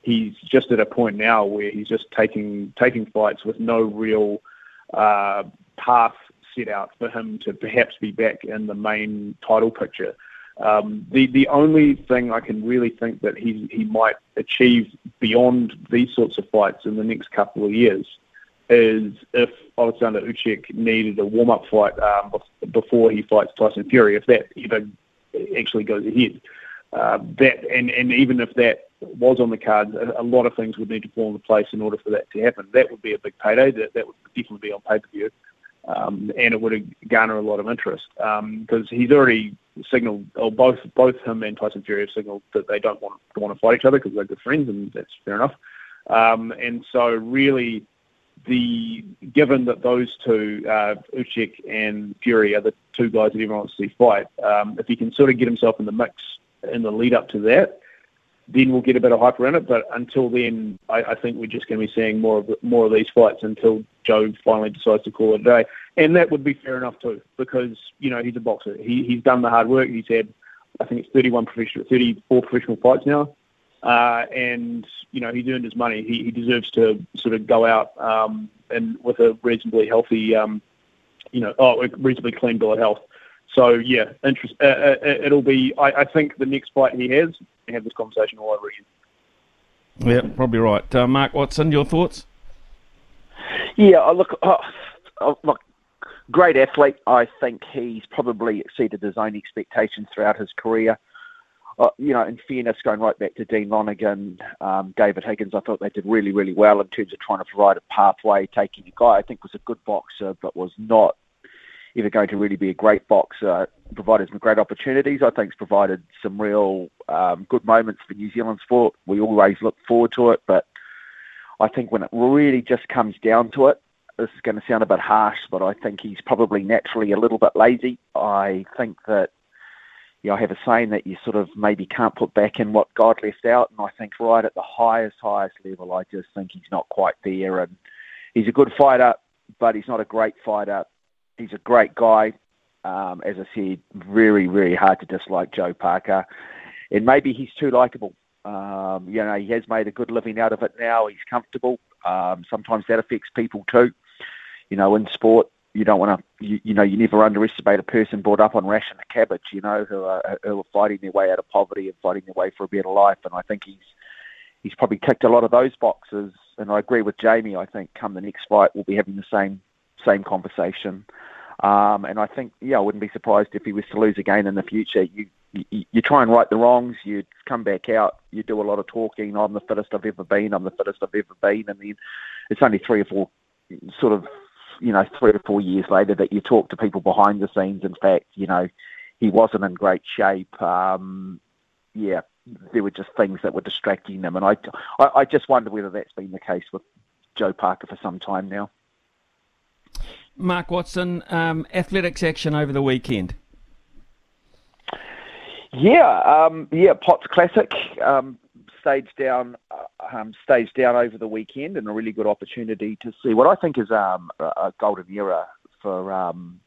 he's just at a point now where he's just taking taking fights with no real – uh, path set out for him to perhaps be back in the main title picture. Um, the the only thing I can really think that he he might achieve beyond these sorts of fights in the next couple of years is if Alexander Usyk needed a warm up fight um, before he fights Tyson Fury, if that ever actually goes ahead. Uh, that and and even if that was on the cards, a, a, lot of things would need to fall into place in order for that to happen. That would be a big payday. That that would definitely be on pay per view, um, and it would garner a lot of interest because um, he's already signalled, or both both him and Tyson Fury have signalled that they don't want to want to fight each other because they're good friends, and that's fair enough. Um, and so, really, the given that those two, uh, Usyk and Fury, are the two guys that everyone wants to see fight, um, if he can sort of get himself in the mix in the lead up to that, then we'll get a bit of hype around it. But until then, I, I think we're just going to be seeing more of more of these fights until Joe finally decides to call it a day. And that would be fair enough too, because you know he's a boxer. He he's done the hard work. He's had, I think it's 31 professional, 34 professional fights now, uh, and you know he's earned his money. He, he deserves to sort of go out um, and with a reasonably healthy, um, you know, oh, reasonably clean bill of health. So yeah, interest. Uh, uh, uh, it'll be. I, I, think the next fight he has, we have this conversation all over again. Yeah, probably right. Uh, Mark Watson, your thoughts? Yeah, look, oh, oh, look, great athlete. I think he's probably exceeded his own expectations throughout his career. Uh, you know, in fairness, going right back to Dean Lonergan, um, David Higgins, I thought they did really, really well in terms of trying to provide a pathway, taking a guy I think was a good boxer, but was not ever going to really be a great boxer, provided some great opportunities. I think it's provided some real um, good moments for New Zealand sport. We always look forward to it, but I think when it really just comes down to it, this is going to sound a bit harsh, but I think he's probably naturally a little bit lazy. I think that you know, I have a saying that you sort of maybe can't put back in what God left out, and I think right at the highest, highest level, I just think he's not quite there. And he's a good fighter, but he's not a great fighter he's a great guy. Um, as I said, very, very hard to dislike Joe Parker. And maybe he's too likable. Um, you know, he has made a good living out of it now. He's comfortable. Um, sometimes that affects people too. You know, in sport, you don't want to, you, you, know, you never underestimate a person brought up on ration of cabbage, you know, who are, who are fighting their way out of poverty and fighting their way for a better life. And I think he's he's probably ticked a lot of those boxes and I agree with Jamie. I think come the next fight, we'll be having the same same conversation. Um, and I think, yeah, I wouldn't be surprised if he was to lose again in the future. You, you, you try and right the wrongs. You come back out. You do a lot of talking. I'm the fittest I've ever been. I'm the fittest I've ever been. And then it's only three or four, sort of, you know, three or four years later that you talk to people behind the scenes. In fact, you know, he wasn't in great shape. Um, yeah, there were just things that were distracting them, and I, I, I just wonder whether that's been the case with Joe Parker for some time now. Mark Watson, um, athletics action over the weekend. Yeah, um, yeah, Potts Classic um, stage down, um, stage down over the weekend, and a really good opportunity to see what I think is um, a golden era for um,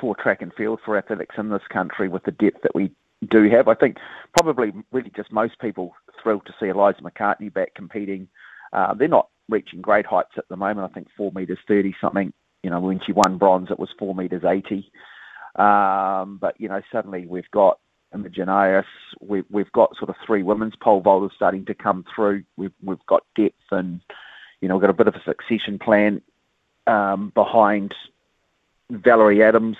for track and field for athletics in this country with the depth that we do have. I think probably really just most people thrilled to see Eliza McCartney back competing. Uh, they're not reaching great heights at the moment. I think four meters thirty something. You know, when she won bronze, it was four meters eighty. Um, but you know, suddenly we've got Imogen Ayris. We've we've got sort of three women's pole vaulters starting to come through. We've we've got depth and you know we've got a bit of a succession plan um, behind Valerie Adams.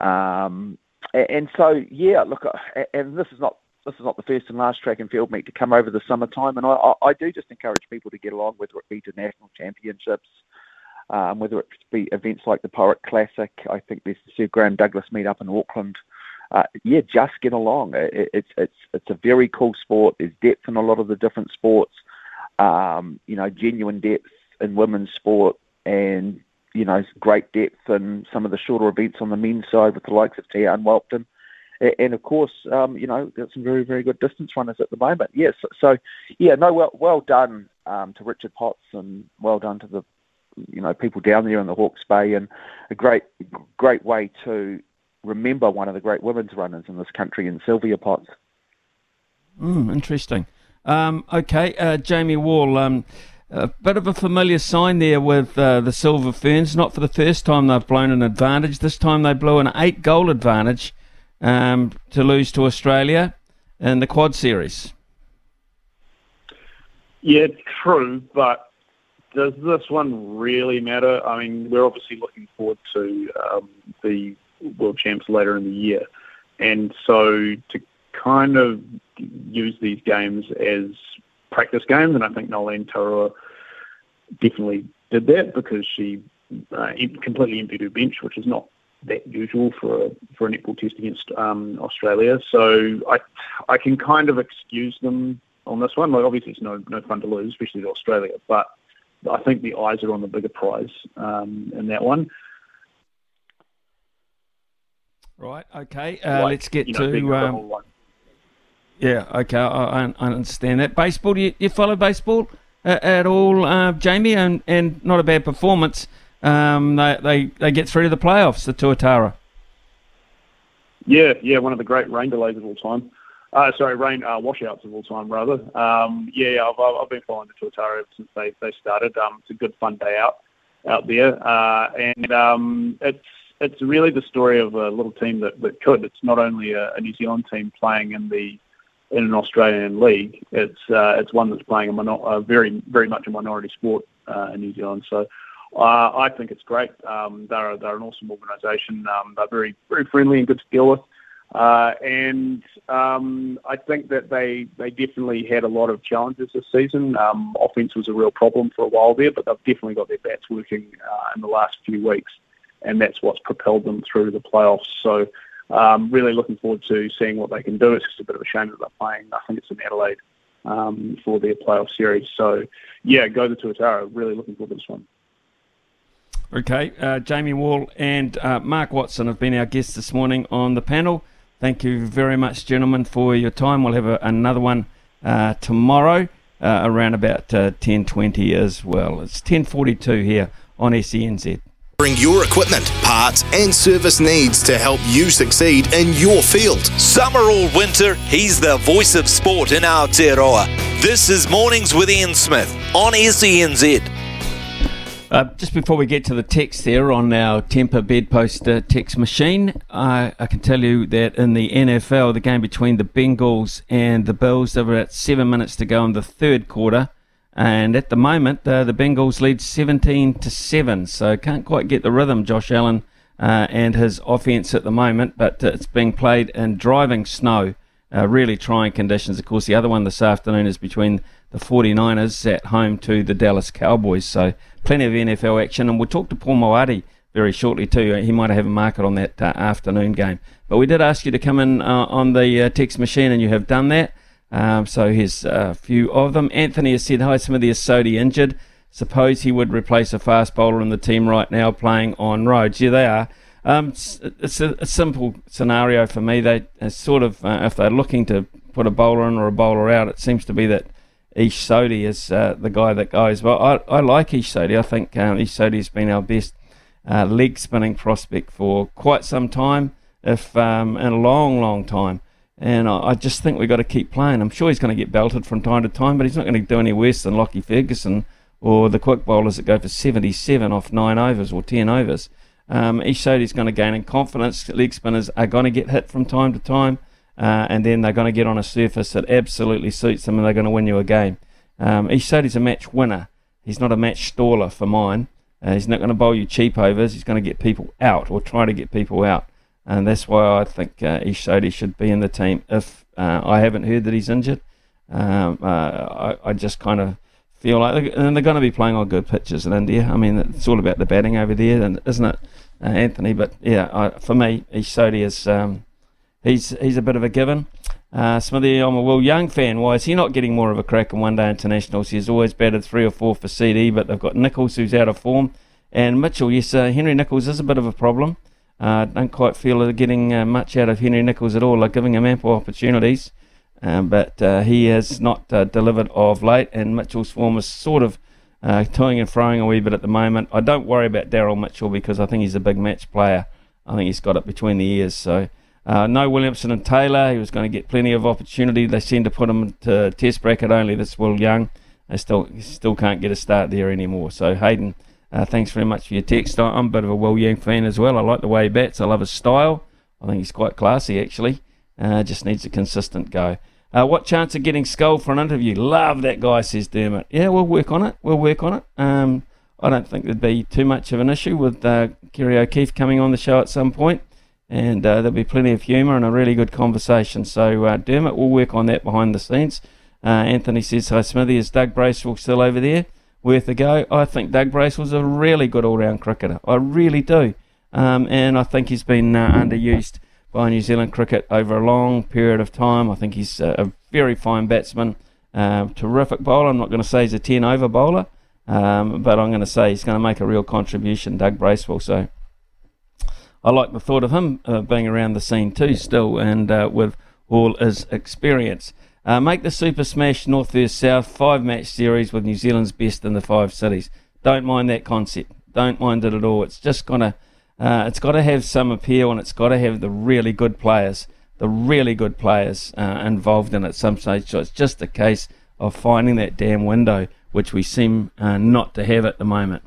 Um, and so, yeah, look, uh, and this is not this is not the first and last track and field meet to come over the summertime, and I, I do just encourage people to get along, whether it be to national championships, um, whether it be events like the Potts Classic. I think there's the Sir Graeme Douglas meet up in Auckland. Uh, yeah, just get along. It, it's it's it's a very cool sport. There's depth in a lot of the different sports. Um, you know, genuine depth in women's sport, and you know, great depth in some of the shorter events on the men's side with the likes of Tiaan Whelpton. And of course, um, you know, got some very, very good distance runners at the moment. Yes, so, so yeah, no, well, well done um, to Richard Potts and well done to the, you know, people down there in the Hawke's Bay, and a great, great way to remember one of the great women's runners in this country, in Sylvia Potts. Mm, interesting. Um, okay, uh, Jamie Wall. Um, a bit of a familiar sign there with uh, the Silver Ferns. Not for the first time they've blown an advantage. This time they blew an eight goal advantage um, to lose to Australia in the Quad Series. Yeah, true, but does this one really matter? I mean, we're obviously looking forward to um, the World Champs later in the year, and so to kind of use these games as practice games, and I think Noeline Taurua definitely did that because she uh, completely emptied her bench, which is not that usual for a, for a netball test against um, Australia. So I I can kind of excuse them on this one. Like obviously it's no no fun to lose, especially to Australia, but I think the eyes are on the bigger prize um, in that one. Right. Okay. Uh, like, let's get you know, to. Um, yeah, okay, I, I, understand that. Baseball, do you, you follow baseball at, at all, uh, Jamie? And, and not a bad performance. Um, they, they, they get through to the playoffs, the Tuatara. Yeah, yeah, one of the great rain delays of all time. Uh, sorry, rain uh, washouts of all time, rather. Um, yeah, I've, I've been following the Tuatara since they, they started. Um, it's a good, fun day out out there, uh, and um, it's it's really the story of a little team that, that could. It's not only a, a New Zealand team playing in the in an Australian league. It's uh, it's one that's playing a, minor- a very very much a minority sport uh, in New Zealand. So uh, I think it's great. Um, they're they're an awesome organisation. Um, they're very very friendly and good to deal with. Uh, and um, I think that they they definitely had a lot of challenges this season. Um, offense was a real problem for a while there, but they've definitely got their bats working uh, in the last few weeks, and that's what's propelled them through the playoffs. So um, really looking forward to seeing what they can do. It's just a bit of a shame that they're playing. I think it's in Adelaide um, for their playoff series. So, yeah, go the Tuatara. Really looking forward to this one. Okay, uh, Jamie Wall and uh, Mark Watson have been our guests this morning on the panel. Thank you very much, gentlemen, for your time. We'll have a, another one uh, tomorrow uh, around about 10.20 uh, as well. It's 10.42 here on SENZ. Bring your equipment, parts, and service needs to help you succeed in your field. Summer or winter, he's the voice of sport in Aotearoa. This is Mornings with Ian Smith on SENZ. Uh, just before we get to the text there on our Tempur bedpost uh, text machine, I, I, can tell you that in the NFL, the game between the Bengals and the Bills, there were at seven minutes to go in the third quarter. And at the moment, uh, the Bengals lead 17 to 7. So can't quite get the rhythm, Josh Allen uh, and his offense at the moment. But uh, it's being played in driving snow, uh, really trying conditions. Of course, the other one this afternoon is between the 49ers at home to the Dallas Cowboys. So plenty of NFL action. And we'll talk to Paul Moati very shortly too. He might have a market on that uh, afternoon game. But we did ask you to come in uh, on the uh, text machine, and you have done that. Um, so here's a few of them. Anthony has said, Hi, Smithy, is Sodhi injured? Suppose he would replace a fast bowler in the team right now playing on roads. Yeah, they are. Um, it's, a, a, simple scenario for me. They sort of, uh, if they're looking to put a bowler in or a bowler out, it seems to be that Ish Sodhi is uh, the guy that goes. Well, I, I like Ish Sodhi. I think um, Ish Sodhi has been our best uh, leg spinning prospect for quite some time, if um, in a long, long time. And I, I just think we've got to keep playing. I'm sure he's going to get belted from time to time, but he's not going to do any worse than Lockie Ferguson or the quick bowlers that go for 77 off nine overs or 10 overs. Um, Ish Sodhi's going to gain in confidence. Leg spinners are going to get hit from time to time, uh, and then they're going to get on a surface that absolutely suits them, and they're going to win you a game. Um, Sodhi's a match winner. He's not a match staller for mine. Uh, he's not going to bowl you cheap overs. He's going to get people out or try to get people out and that's why I think uh, Ish Sodhi should be in the team. If uh, I haven't heard that he's injured, um, uh, I, I, just kind of feel like, and they're going to be playing on good pitches in India. I mean, it's all about the batting over there, and isn't it, uh, Anthony? But yeah, I, for me, Ish Sodhi is um, he's he's a bit of a given. Uh, Smithy, I'm a Will Young fan. Why is he not getting more of a crack in one day internationals? He's always batted three or four for CD, but they've got Nicholls who's out of form, and Mitchell. Yes, uh, Henry Nicholls is a bit of a problem. Uh, don't quite feel they're getting uh, much out of Henry Nicholls at all. They're giving him ample opportunities, um, but uh, he has not uh, delivered of late. And Mitchell's form is sort of uh, toing and throwing a wee bit at the moment. I don't worry about Daryl Mitchell because I think he's a big match player. I think he's got it between the ears. So uh, no Williamson and Taylor. He was going to get plenty of opportunity. They seem to put him to test bracket only. This Will Young. They still still can't get a start there anymore. So Hayden uh, thanks very much for your text. I'm a bit of a Will Young fan as well. I like the way he bats. I love his style. I think he's quite classy, actually. Uh, just needs a consistent go. Uh, what chance of getting Skull for an interview? Love that guy, says Dermot. Yeah, we'll work on it. We'll work on it. Um, I don't think there'd be too much of an issue with uh, Kerry O'Keeffe coming on the show at some point, and uh, there'll be plenty of humour and a really good conversation. So, uh, Dermot, we'll work on that behind the scenes. Uh, Anthony says, Hi, Smithy. Is Doug Bracewell still over there? worth a go. I think Doug Bracewell's a really good all-round cricketer. I really do, um, and I think he's been uh, underused by New Zealand cricket over a long period of time. I think he's a very fine batsman, uh, terrific bowler. I'm not going to say he's a 10-over bowler, um, but I'm going to say he's going to make a real contribution. Doug Bracewell. So I like the thought of him uh, being around the scene too, still, and uh, with all his experience. Uh, make the Super Smash North vs South five match series with New Zealand's best in the five cities. Don't mind that concept. Don't mind it at all. It's just gonna, uh, it's got to have some appeal and it's got to have the really good players, the really good players uh, involved in it some stage. So it's just a case of finding that damn window, which we seem uh, not to have at the moment.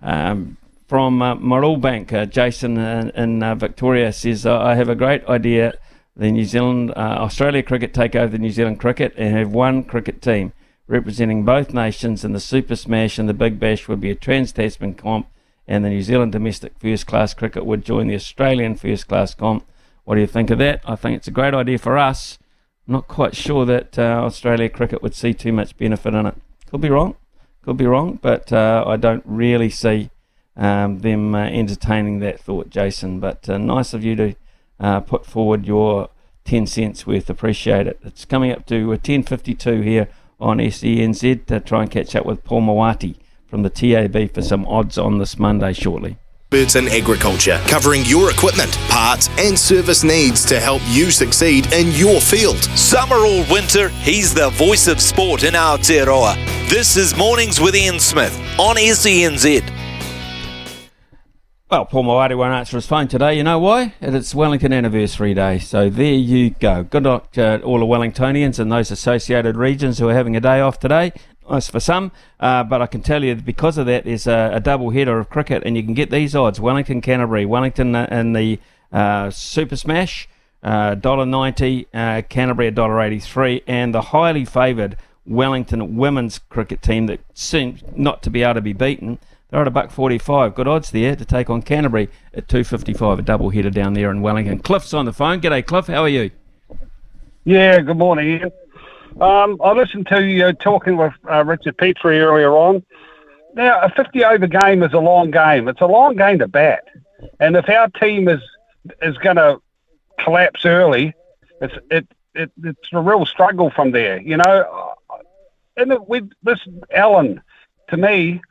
Um, from uh, Bank, uh, Jason in, in uh, Victoria says, I have a great idea the New Zealand uh, Australia cricket take over the New Zealand cricket and have one cricket team representing both nations in the Super Smash and the Big Bash would be a trans-Tasman comp and the New Zealand domestic first class cricket would join the Australian first class comp. What do you think of that? I think it's a great idea for us. I'm not quite sure that uh, Australia cricket would see too much benefit in it. Could be wrong, could be wrong, but uh, I don't really see um, them uh, entertaining that thought, Jason. But uh, nice of you to uh, put forward your 10 cents worth. Appreciate it. It's coming up to 10.52 here on SENZ to try and catch up with Paul Moati from the TAB for some odds on this Monday shortly. Experts in agriculture, covering your equipment, parts, and service needs to help you succeed in your field. Summer or winter, he's the voice of sport in Aotearoa. This is Mornings with Ian Smith on SENZ. Well, Paul Moati won't answer his phone today. You know why? It's Wellington Anniversary Day. So there you go. Good luck to all the Wellingtonians and those associated regions who are having a day off today. Nice for some, uh, but I can tell you because of that, there's a, a, double header of cricket, and you can get these odds: Wellington, Canterbury, Wellington uh, in the uh, Super Smash, uh, dollar ninety, uh, Canterbury a dollar eighty three, and the highly favoured Wellington women's cricket team that seems not to be able to be beaten. They're at a buck 45. Good odds there to take on Canterbury at 2.55, a double header down there in Wellington. Cliff's on the phone. G'day, Cliff. How are you? Yeah, good morning. Um, I listened to you talking with uh, Richard Petrie earlier on. Now, a 50 over game is a long game. It's a long game to bat. And if our team is is going to collapse early, it's it, it it's a real struggle from there. You know, and with this Allen, to me,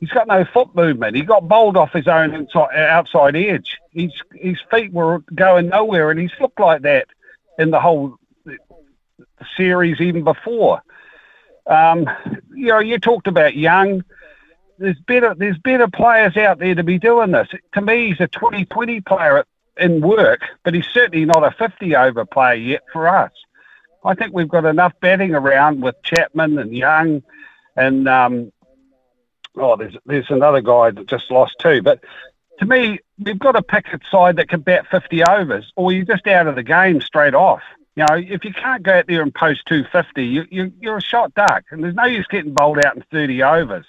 he's got no foot movement. He got bowled off his own inside, outside edge. His his feet were going nowhere, and he's looked like that in the whole series even before. Um, you know, you talked about Young. There's better there's better players out there to be doing this. To me, he's a 2020 player in work, but he's certainly not a 50 over player yet for us. I think we've got enough batting around with Chapman and Young, and um, oh, there's there's another guy that just lost too. But to me, we've got to pick a side that can bat 50 overs, or you're just out of the game straight off. You know, if you can't go out there and post 250, you, you, you're a shot duck, and there's no use getting bowled out in 30 overs.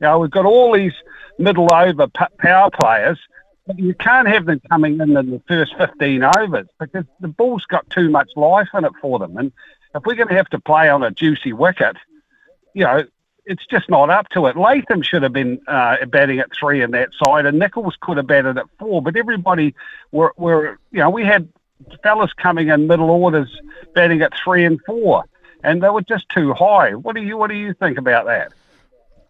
You know, we've got all these middle over power players, but you can't have them coming in in the first 15 overs because the ball's got too much life in it for them. And if we're going to have to play on a juicy wicket, you know, it's just not up to it. Latham should have been uh, batting at three in that side, and Nicholls could have batted at four. But everybody were, were you know, we had fellas coming in middle orders batting at three and four, and they were just too high. What do you What do you think about that?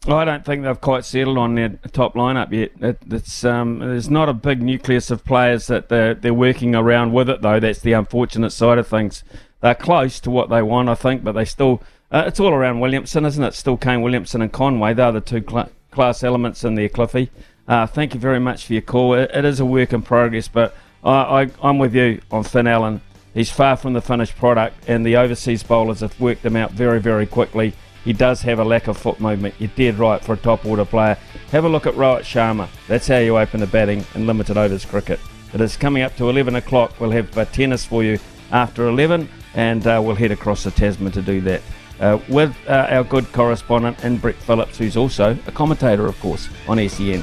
I don't think they've quite settled on their top lineup yet. It, it's um, there's not a big nucleus of players that they're, they're working around with it though. That's the unfortunate side of things. They're close to what they want, I think, but they still. Uh, it's all around Williamson, isn't it? Still Kane Williamson and Conway. They're the two cl- class elements in there, Cliffy. Uh, thank you very much for your call. It, it is a work in progress, but I, am with you on Finn Allen. He's far from the finished product, and the overseas bowlers have worked him out very, very quickly. He does have a lack of foot movement. You're dead right for a top order player. Have a look at Rohit Sharma. That's how you open the batting in limited overs cricket. It is coming up to 11 o'clock. We'll have tennis for you after 11, and uh, we'll head across the Tasman to do that. Uh, with uh, our good correspondent and Brett Phillips, who's also a commentator, of course, on SEN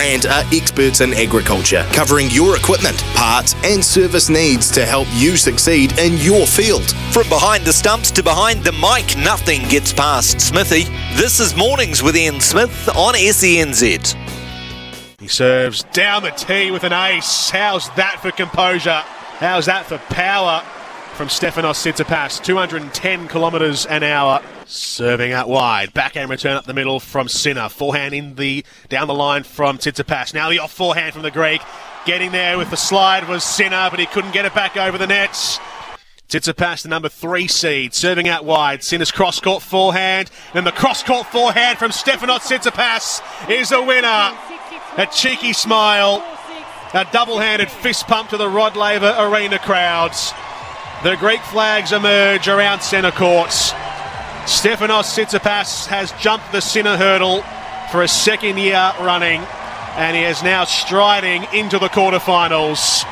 and are experts in agriculture, covering your equipment, parts, and service needs to help you succeed in your field. From behind the stumps to behind the mic, nothing gets past Smithy. This is Mornings with Ian Smith on SENZ. He serves down the tee with an ace. How's that for composure? How's that for power from Stefanos Tsitsipas? 210 kilometres an hour. Serving out wide. Backhand return up the middle from Sinner. Forehand in the down the line from Tsitsipas. Now the off forehand from the Greek. Getting there with the slide was Sinner, but he couldn't get it back over the nets. Tsitsipas, the number three seed, serving out wide. Sinner's cross court forehand. Then the cross court forehand from Stefanos Tsitsipas is a winner. A cheeky smile. A double handed fist pump to the Rod Laver Arena crowds. The Greek flags emerge around centre courts. Stefanos Tsitsipas has jumped the center hurdle for a second year running, and he is now striding into the quarterfinals.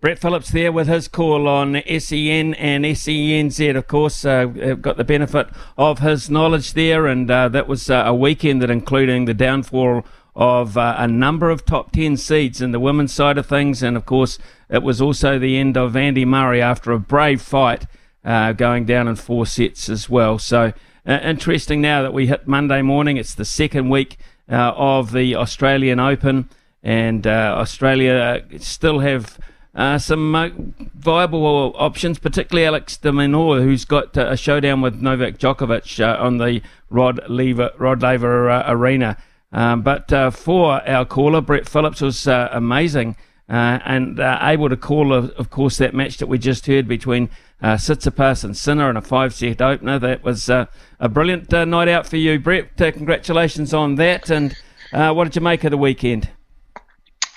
Brett Phillips there with his call on SEN and SENZ, of course. Uh, got the benefit of his knowledge there, and uh, that was uh, a weekend that including the downfall of uh, a number of top 10 seeds in the women's side of things, and of course, it was also the end of Andy Murray after a brave fight uh, going down in four sets as well. So uh, interesting now that we hit Monday morning. It's the second week uh, of the Australian Open, and uh, Australia uh, still have. Uh, some viable options, particularly Alex de Minaur, who's got a showdown with Novak Djokovic on the Rod Laver, Rod Laver Arena. Um, but for our caller, Brett Phillips was amazing uh, and uh, able to call, of, course, that match that we just heard between uh, Tsitsipas and Sinner and a five set opener. That was uh, a brilliant uh, night out for you, Brett. Uh, congratulations on that. And what did you make of the weekend?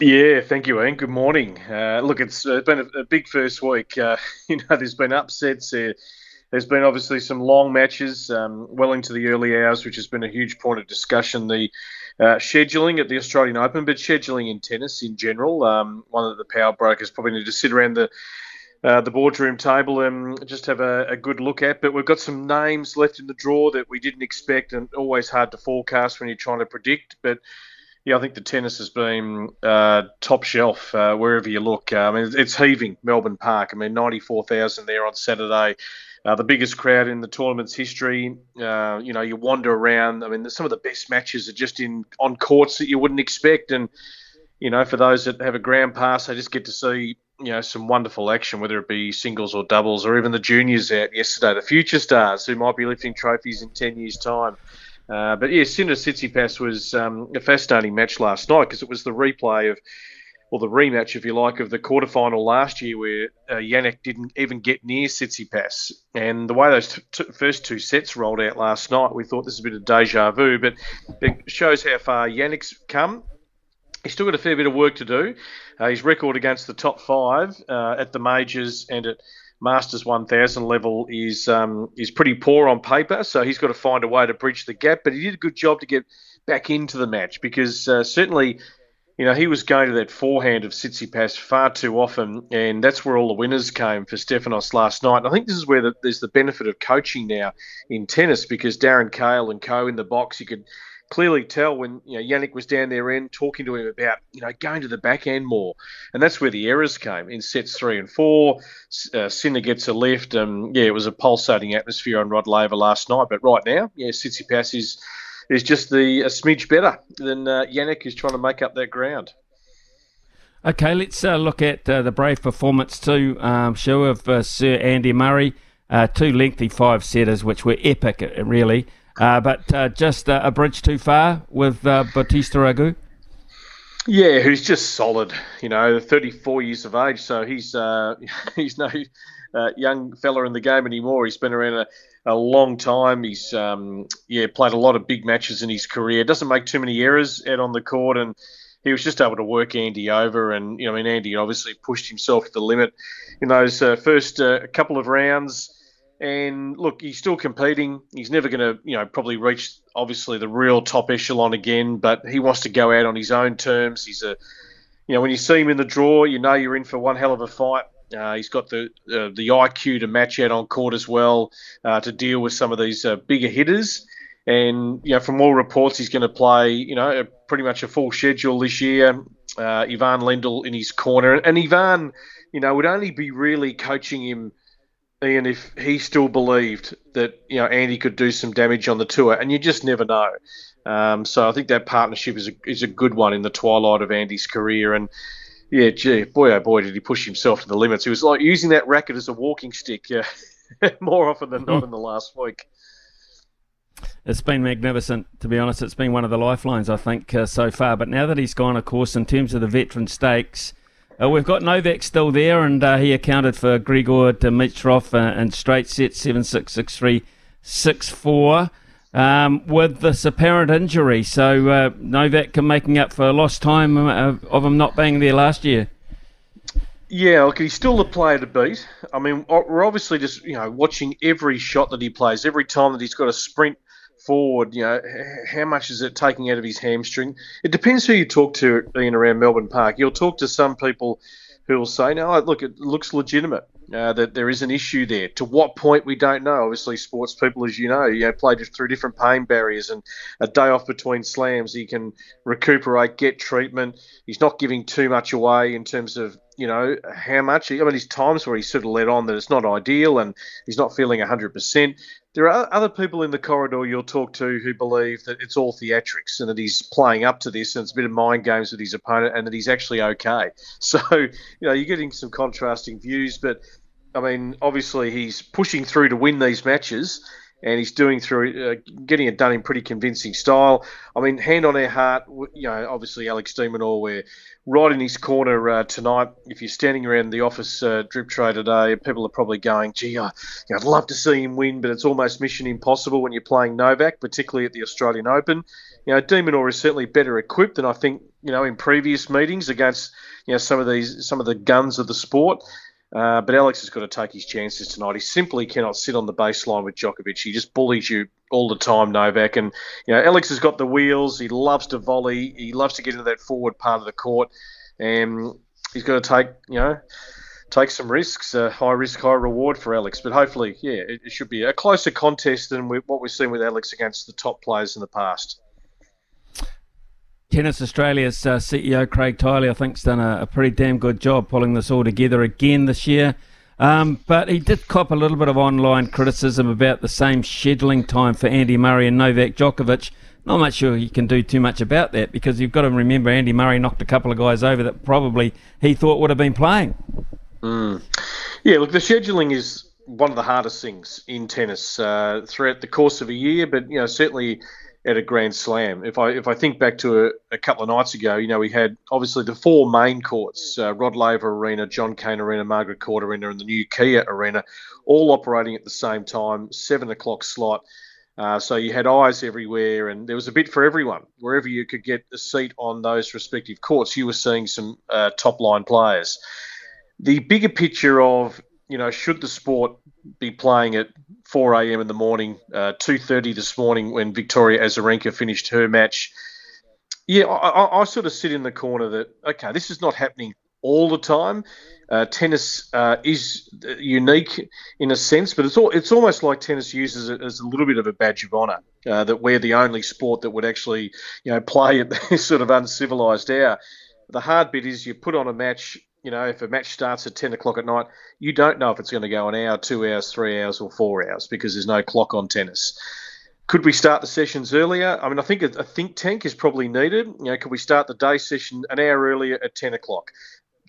Yeah, thank you, Ian. Good morning. Look, it's been a, a, big first week. you know, there's been upsets. there's been obviously some long matches, um, well into the early hours, which has been a huge point of discussion. The uh, scheduling at the Australian Open, but scheduling in tennis in general. Um, one of the power brokers probably need to sit around the uh, the boardroom table and just have a, a, good look at. But we've got some names left in the draw that we didn't expect, and always hard to forecast when you're trying to predict. But yeah, I think the tennis has been uh, top shelf uh, wherever you look. I mean, it's heaving Melbourne Park. I mean, 94,000 there on Saturday. Uh, the biggest crowd in the tournament's history. Uh, you know, you wander around. I mean, some of the best matches are just in on courts that you wouldn't expect. And you know, for those that have a grand pass, they just get to see you know some wonderful action, whether it be singles or doubles, or even the juniors out yesterday, the future stars who might be lifting trophies in ten years' time. Uh, but yeah, Sinner Tsitsipas was um, a fascinating match last night because it was the replay of or the rematch, if you like, of the quarterfinal last year where uh, Jannik didn't even get near Tsitsipas. And the way those t- t- first two sets rolled out last night, we thought this is a bit of deja vu, but it shows how far Jannik's come. He's still got a fair bit of work to do. Uh, his record against the top five uh, at the majors and at Masters 1000 level is um, is pretty poor on paper, so he's got to find a way to bridge the gap. But he did a good job to get back into the match because uh, certainly you know, he was going to that forehand of Tsitsipas far too often, and that's where all the winners came for Stefanos last night. And I think this is where the, there's the benefit of coaching now in tennis because Darren Cahill and co in the box, you could clearly tell when you know Jannik was down there in talking to him about you know going to the back end more, and that's where the errors came in sets three and four. Uh, Sinner gets a lift, and yeah, it was a pulsating atmosphere on Rod Laver last night. But right now, yeah, Tsitsipas is is just the a smidge better than uh, Jannik, who's trying to make up that ground. Okay, let's uh, look at uh, the brave performance too, um, show of uh, Sir Andy Murray. Uh, two lengthy five setters, which were epic, uh, really. Uh, but just a bridge too far with Bautista Agut. Yeah, who's just solid. You know, 34 years of age, so he's he's no young fella in the game anymore. He's been around a a long time. He's um, yeah played a lot of big matches in his career. Doesn't make too many errors out on the court, and he was just able to work Andy over. And you know, I mean, Andy obviously pushed himself to the limit in those uh, first uh, couple of rounds. And look, he's still competing. He's never going to, you know, probably reach obviously the real top echelon again. But he wants to go out on his own terms. He's a, you know, when you see him in the draw, you know you're in for one hell of a fight. Uh, he's got the uh, the IQ to match out on court as well uh, to deal with some of these uh, bigger hitters. And you know, from all reports, he's going to play you know a, pretty much a full schedule this year. Uh, Ivan Lendl in his corner, and Ivan, you know, would only be really coaching him. Ian, if he still believed that you know Andy could do some damage on the tour, and you just never know. Um, so I think that partnership is a, is a good one in the twilight of Andy's career, and yeah, gee, boy, oh boy, did he push himself to the limits. He was like using that racket as a walking stick yeah, more often than not hmm. in the last week. It's been magnificent, to be honest. It's been one of the lifelines, I think, uh, so far. But now that he's gone, of course, in terms of the veteran stakes, uh, we've got Novak still there, and uh, he accounted for Grigor Dimitrov uh, in straight sets 7 6 6 3 6 4 um, with this apparent injury. So uh, Novak can making up for lost time uh, of him not being there last year. Yeah, look, he's still the player to beat. I mean, we're obviously just you know watching every shot that he plays, every time that he's got a sprint forward. You know, how much is it taking out of his hamstring? It depends who you talk to in around Melbourne Park. You'll talk to some people who will say, "No, look, it looks legitimate." uh, that there is an issue there. To what point we don't know. Obviously, sports people, as you know, you know, play through different pain barriers, and a day off between slams, he can recuperate, get treatment. He's not giving too much away in terms of you know how much. I mean, there's times where he's sort of let on that it's not ideal, and he's not feeling 100%. There are other people in the corridor you'll talk to who believe that it's all theatrics and that he's playing up to this and it's a bit of mind games with his opponent and that he's actually okay. So, you know, you're getting some contrasting views, but I mean, obviously he's pushing through to win these matches, and he's doing through uh, getting it done in pretty convincing style. I mean, hand on our heart, you know, obviously Alex de Minaur, we're right in his corner uh, tonight. If you're standing around the office uh, drip tray today, people are probably going, "Gee, I, you know, I'd love to see him win, but it's almost mission impossible when you're playing Novak, particularly at the Australian Open." You know, de Minaur is certainly better equipped than I think you know in previous meetings against you know some of these some of the guns of the sport. Uh, but Alex has got to take his chances tonight. He simply cannot sit on the baseline with Djokovic. He just bullies you all the time, Novak. And you know, Alex has got the wheels. He loves to volley. He loves to get into that forward part of the court. And he's got to take, you know, take some risks, uh, high risk, high reward for Alex. But hopefully, yeah, it, it should be a closer contest than we, what we've seen with Alex against the top players in the past. Tennis Australia's uh, CEO Craig Tiley, I think, has done a, a, pretty damn good job pulling this all together again this year. Um, but he did cop a little bit of online criticism about the same scheduling time for Andy Murray and Novak Djokovic. Not much sure you can do too much about that because you've got to remember Andy Murray knocked a couple of guys over that probably he thought would have been playing. Mm. Yeah, look, the scheduling is one of the hardest things in tennis uh, throughout the course of a year, but you know certainly at a Grand Slam. If I if I think back to a, a couple of nights ago, you know we had obviously the four main courts: uh, Rod Laver Arena, John Cain Arena, Margaret Court Arena, and the new Kia Arena, all operating at the same time, seven o'clock slot. Uh, so you had eyes everywhere, and there was a bit for everyone. Wherever you could get a seat on those respective courts, you were seeing some uh, top line players. The bigger picture of you know should the sport be playing at 4 a.m. in the morning, uh, 2:30 this morning when Victoria Azarenka finished her match. Yeah, I, I, sort of sit in the corner that okay, this is not happening all the time. Uh, tennis uh, is unique in a sense, but it's all, it's almost like tennis uses it as a little bit of a badge of honour uh, that we're the only sport that would actually you know play at this sort of uncivilized hour. The hard bit is you put on a match you know, if a match starts at 10 o'clock at night, you don't know if it's going to go an hour, two hours, three hours, or four hours because there's no clock on tennis. Could we start the sessions earlier? I mean, I think a, think tank is probably needed. You know, could we start the day session an hour earlier at 10 o'clock?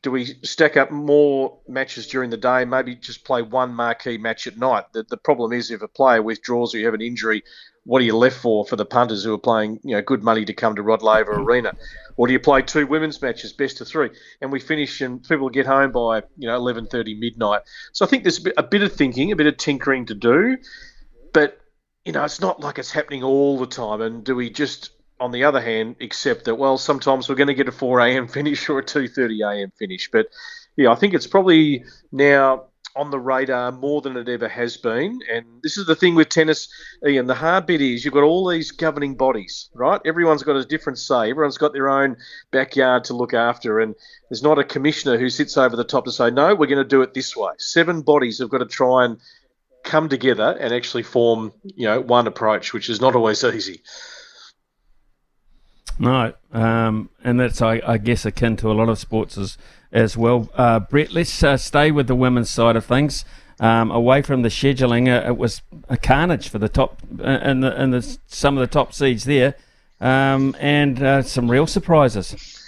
Do we stack up more matches during the day? Maybe just play one marquee match at night. The, the problem is if a player withdraws or you have an injury, what are you left for for the punters who are playing you know good money to come to Rod Laver Arena? Or do you play two women's matches, best of three, and we finish and people get home by you know eleven thirty midnight? So I think there's a bit, of thinking, a bit of tinkering to do, but you know it's not like it's happening all the time. And do we just on the other hand accept that well sometimes we're going to get a four a.m. finish or a two thirty a.m. finish? But yeah, I think it's probably now on the radar more than it ever has been. And this is the thing with tennis, Ian. The hard bit is you've got all these governing bodies, right? Everyone's got a different say. Everyone's got their own backyard to look after. And there's not a commissioner who sits over the top to say, no, we're going to do it this way. Seven bodies have got to try and come together and actually form, you know, one approach, which is not always easy. No, um, and that's I, I, guess akin to a lot of sports as as well. Uh, Brett, let's uh, stay with the women's side of things. Um, away from the scheduling, uh, it was a carnage for the top and uh, the and the some of the top seeds there, um, and uh, some real surprises.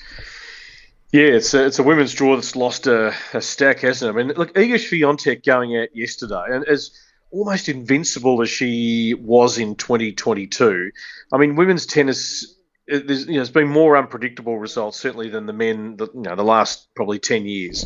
Yeah, it's a, it's a women's draw that's lost a, a stack, hasn't it? I mean, look, Iga Swiatek going out yesterday, and as almost invincible as she was in 2022, I mean, women's tennis it, there's, you know, it's been more unpredictable results certainly than the men, the, you know, the last probably ten years.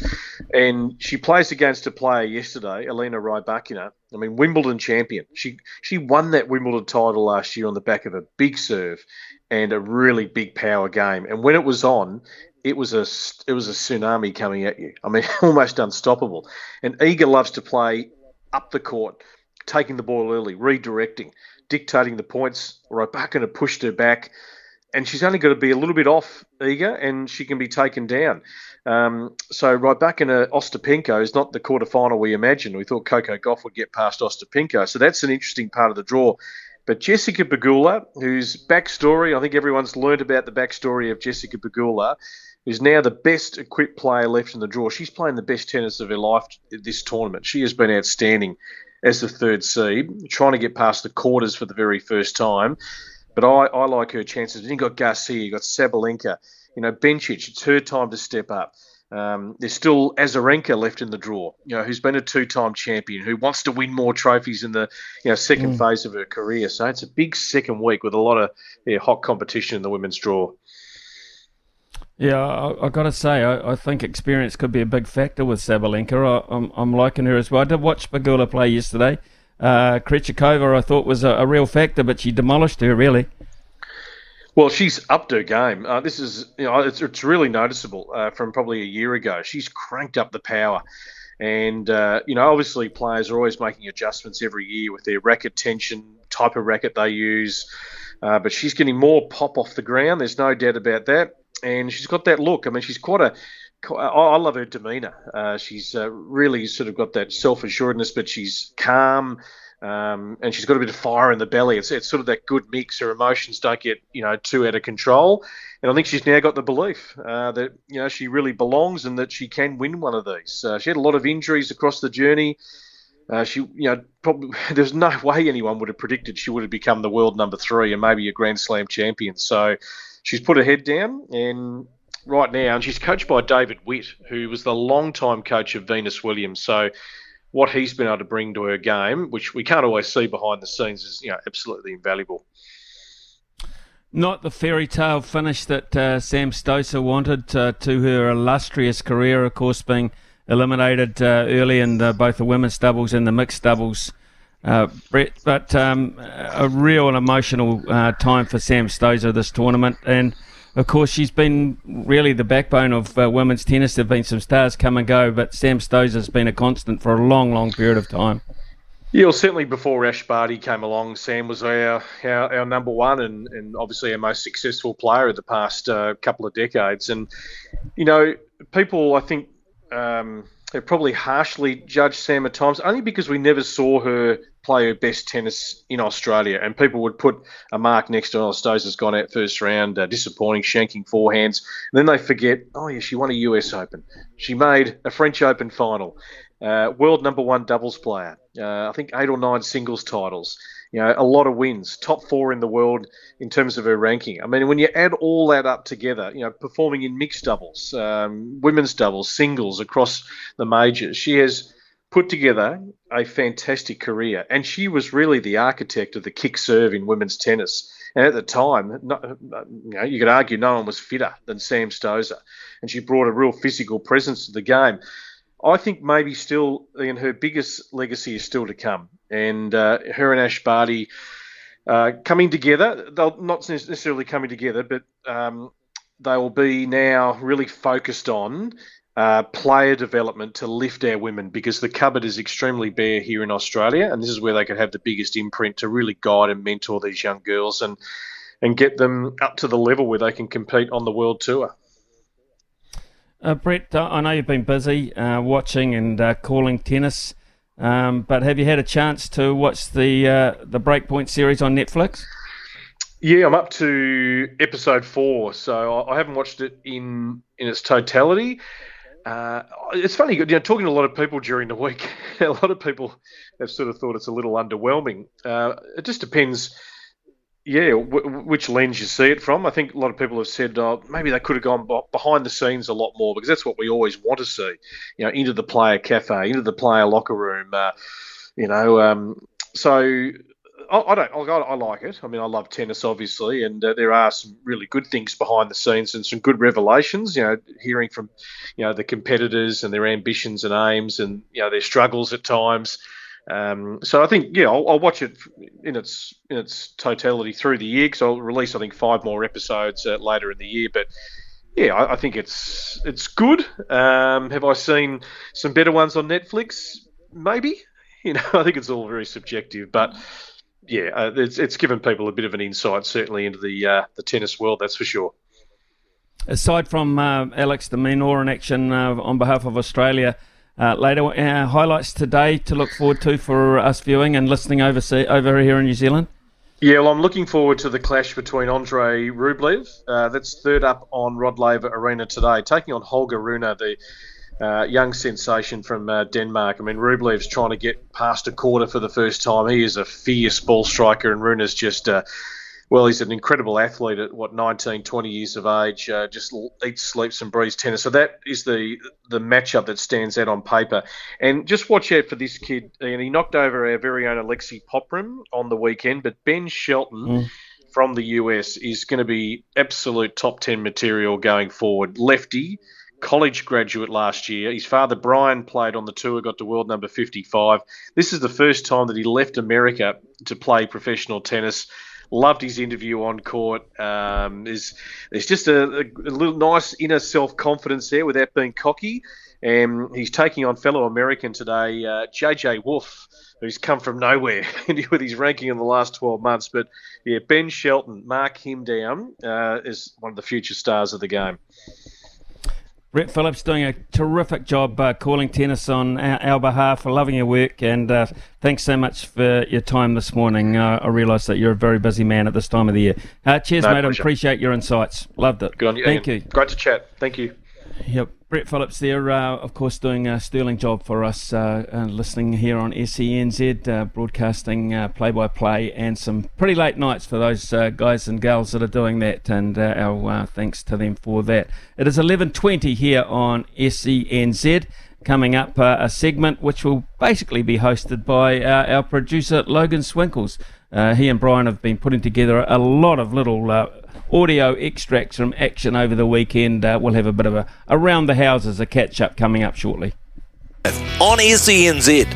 And she plays against a player yesterday, Elena Rybakina. I mean, Wimbledon champion. She she won that Wimbledon title last year on the back of a big serve and a really big power game. And when it was on, it was a it was a tsunami coming at you. I mean, almost unstoppable. And Iga loves to play up the court, taking the ball early, redirecting, dictating the points. Rybakina pushed her back and she's only got to be a little bit off Iga, and she can be taken down. Um, so Rybakina Ostapenko is not the quarterfinal we imagined. We thought Coco Gauff would get past Ostapenko, so that's an interesting part of the draw. But Jessica Pegula, whose backstory, I think everyone's learned about the backstory of Jessica Pegula, who's now the best equipped player left in the draw. She's playing the best tennis of her life this tournament. She has been outstanding as the third seed, trying to get past the quarters for the very first time. But I, I like her chances. Then you got Garcia, you got Sabalenka, you know Bencic. It's her time to step up. Um, there's still Azarenka left in the draw, you know, who's been a two-time champion, who wants to win more trophies in the you know second mm. phase of her career. So it's a big second week with a lot of yeah, hot competition in the women's draw. Yeah, I, have got to say, I, I, think experience could be a big factor with Sabalenka. I, am I'm, I'm liking her as well. I did watch Pegula play yesterday. Uh, Krejcikova, I thought was a, a, real factor, but she demolished her really. Well, she's upped her game. Uh, this is, you know, it's, it's really noticeable uh, from probably a year ago. She's cranked up the power. And, uh, you know, obviously players are always making adjustments every year with their racket tension, type of racket they use. Uh, but she's getting more pop off the ground. There's no doubt about that. And she's got that look. I mean, she's quite a I love her demeanour. Uh, she's uh, really sort of got that self assuredness, but she's calm. Um, and she's got a bit of fire in the belly. It's, it's sort of that good mix. Her emotions don't get you know too out of control, and I think she's now got the belief uh, that you know she really belongs and that she can win one of these. Uh, she had a lot of injuries across the journey. Uh, she, you know, probably there's no way anyone would have predicted she would have become the world number three and maybe a Grand Slam champion. So she's put her head down and right now, and she's coached by David Witt, who was the long-time coach of Venus Williams. So what he's been able to bring to her game, which we can't always see behind the scenes, is you know absolutely invaluable. Not the fairy tale finish that uh, Sam Stosur wanted uh, to her illustrious career, of course, being eliminated uh, early in the, both the women's doubles and the mixed doubles. Uh, Brett, but um, a real and emotional uh, time for Sam Stosur this tournament, and of course, she's been really the backbone of uh, women's tennis. There have been some stars come and go, but Sam Stosur has been a constant for a long, long period of time. Yeah, well, certainly before Ash Barty came along, Sam was our, our, our number one and, and obviously our most successful player of the past uh, couple of decades. And, you know, people, I think, um, have probably harshly judged Sam at times, only because we never saw her play her best tennis in Australia. And people would put a mark next to, oh, has gone out first round, uh, disappointing, shanking forehands. And then they forget, oh, yeah, she won a US Open. She made a French Open final. Uh, world number one doubles player. Uh, I think eight or nine singles titles. You know, a lot of wins, top four in the world in terms of her ranking. I mean, when you add all that up together, you know, performing in mixed doubles, um, women's doubles, singles across the majors, she has put together a fantastic career. And she was really the architect of the kick serve in women's tennis. And at the time, you, know, you could argue no one was fitter than Sam Stosur. And she brought a real physical presence to the game. I think maybe still, and her biggest legacy is still to come. And uh, her and Ash Barty uh, coming together, they'll not necessarily coming together, but um, they will be now really focused on uh, player development to lift our women because the cupboard is extremely bare here in Australia, and this is where they could have the biggest imprint to really guide and mentor these young girls and and get them up to the level where they can compete on the world tour. Uh, Brett, uh, I know you've been busy uh, watching and uh, calling tennis, um, but have you had a chance to watch the uh, the Breakpoint series on Netflix? Yeah, I'm up to episode four, so I haven't watched it in in its totality. Uh, it's funny, you know, talking to a lot of people during the week, a lot of people have sort of thought it's a little underwhelming. Uh, it just depends, yeah, w- which lens you see it from. I think a lot of people have said oh, maybe they could have gone behind the scenes a lot more because that's what we always want to see, you know, into the player cafe, into the player locker room, uh, you know. Um, so I, don't. I, I, like it. I mean, I love tennis, obviously, and uh, there are some really good things behind the scenes and some good revelations. You know, hearing from, you know, the competitors and their ambitions and aims, and you know their struggles at times. Um, so I think, yeah, I'll, I'll, watch it in its in its totality through the year because I'll release, I think, five more episodes uh, later in the year. But yeah, I, I think it's it's good. Um, have I seen some better ones on Netflix? Maybe. You know, I think it's all very subjective, but yeah, uh, it's, it's given people a bit of an insight, certainly into the uh, the tennis world. That's for sure. Aside from uh, Alex de Minaur in action uh, on behalf of Australia uh, later, uh, highlights today to look forward to for us viewing and listening overseas, over here in New Zealand. Yeah, well, I'm looking forward to the clash between Andre Rublev. that's third up on Rod Laver Arena today, taking on Holger Rune, the uh, young sensation from uh, Denmark. I mean, Rublev's trying to get past a quarter for the first time. He is a fierce ball striker, and Rune's just, uh, well, he's an incredible athlete at what 19, 20 years of age. Uh, just eats, sleeps, and breathes tennis. So that is the the matchup that stands out on paper. And just watch out for this kid. And he knocked over our very own Alexei Popyrin on the weekend, but Ben Shelton. Mm from the US is going to be absolute top 10 material going forward. Lefty, college graduate last year. His father, Brian, played on the tour, got to world number 55. This is the first time that he left America to play professional tennis. Loved his interview on court. Um, there's, there's just a, a, a little nice inner self confidence there without being cocky. And he's taking on fellow American today, uh, JJ Wolf, who's come from nowhere with his ranking in the last 12 months. But yeah, Ben Shelton, mark him down uh, as one of the future stars of the game. Brett Phillips doing a terrific job uh, calling tennis on our, our, behalf. Loving your work, and uh, thanks so much for your time this morning. Uh, I realise that you're a very busy man at this time of the year. Uh, cheers, no, mate. I appreciate your insights. Loved it. Good on you. Thank Ian. you. Great to chat. Thank you. Yep. Brett Phillips there, uh, of course, doing a sterling job for us, uh, uh, listening here on SENZ, uh, broadcasting play by play, and some pretty late nights for those uh, guys and gals that are doing that, and uh, our thanks to them for that. It is 11.20 here on SENZ. Coming up, a segment which will basically be hosted by our producer Logan Swinkles. he and Brian have been putting together a lot of little audio extracts from action over the weekend. Uh, we'll have a bit of a around the houses a catch up coming up shortly. On SENZ.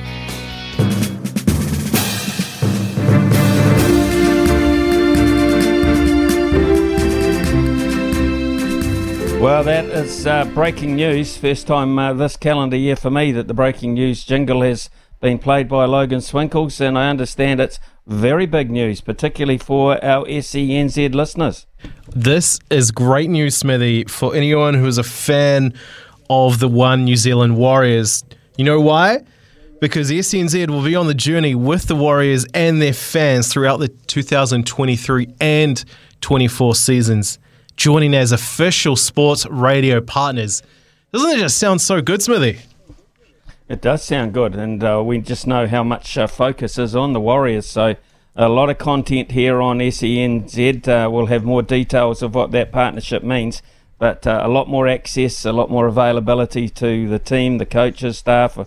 Well, that is uh, breaking news. First time uh, this calendar year for me that the breaking news jingle has been played by Logan Swinkles, and I understand it's very big news, particularly for our SENZ listeners. This is great news, Smithy, for anyone who is a fan of the One New Zealand Warriors. You know why? Because SENZ will be on the journey with the Warriors and their fans throughout the 2023 and 24 seasons, joining as official sports radio partners. Doesn't it just sound so good, Smithy? It does sound good, and uh, we just know how much uh, focus is on the Warriors. So, a lot of content here on SENZ. Uh, we'll have more details of what that partnership means, but uh, a lot more access, a lot more availability to the team, the coaches, staff,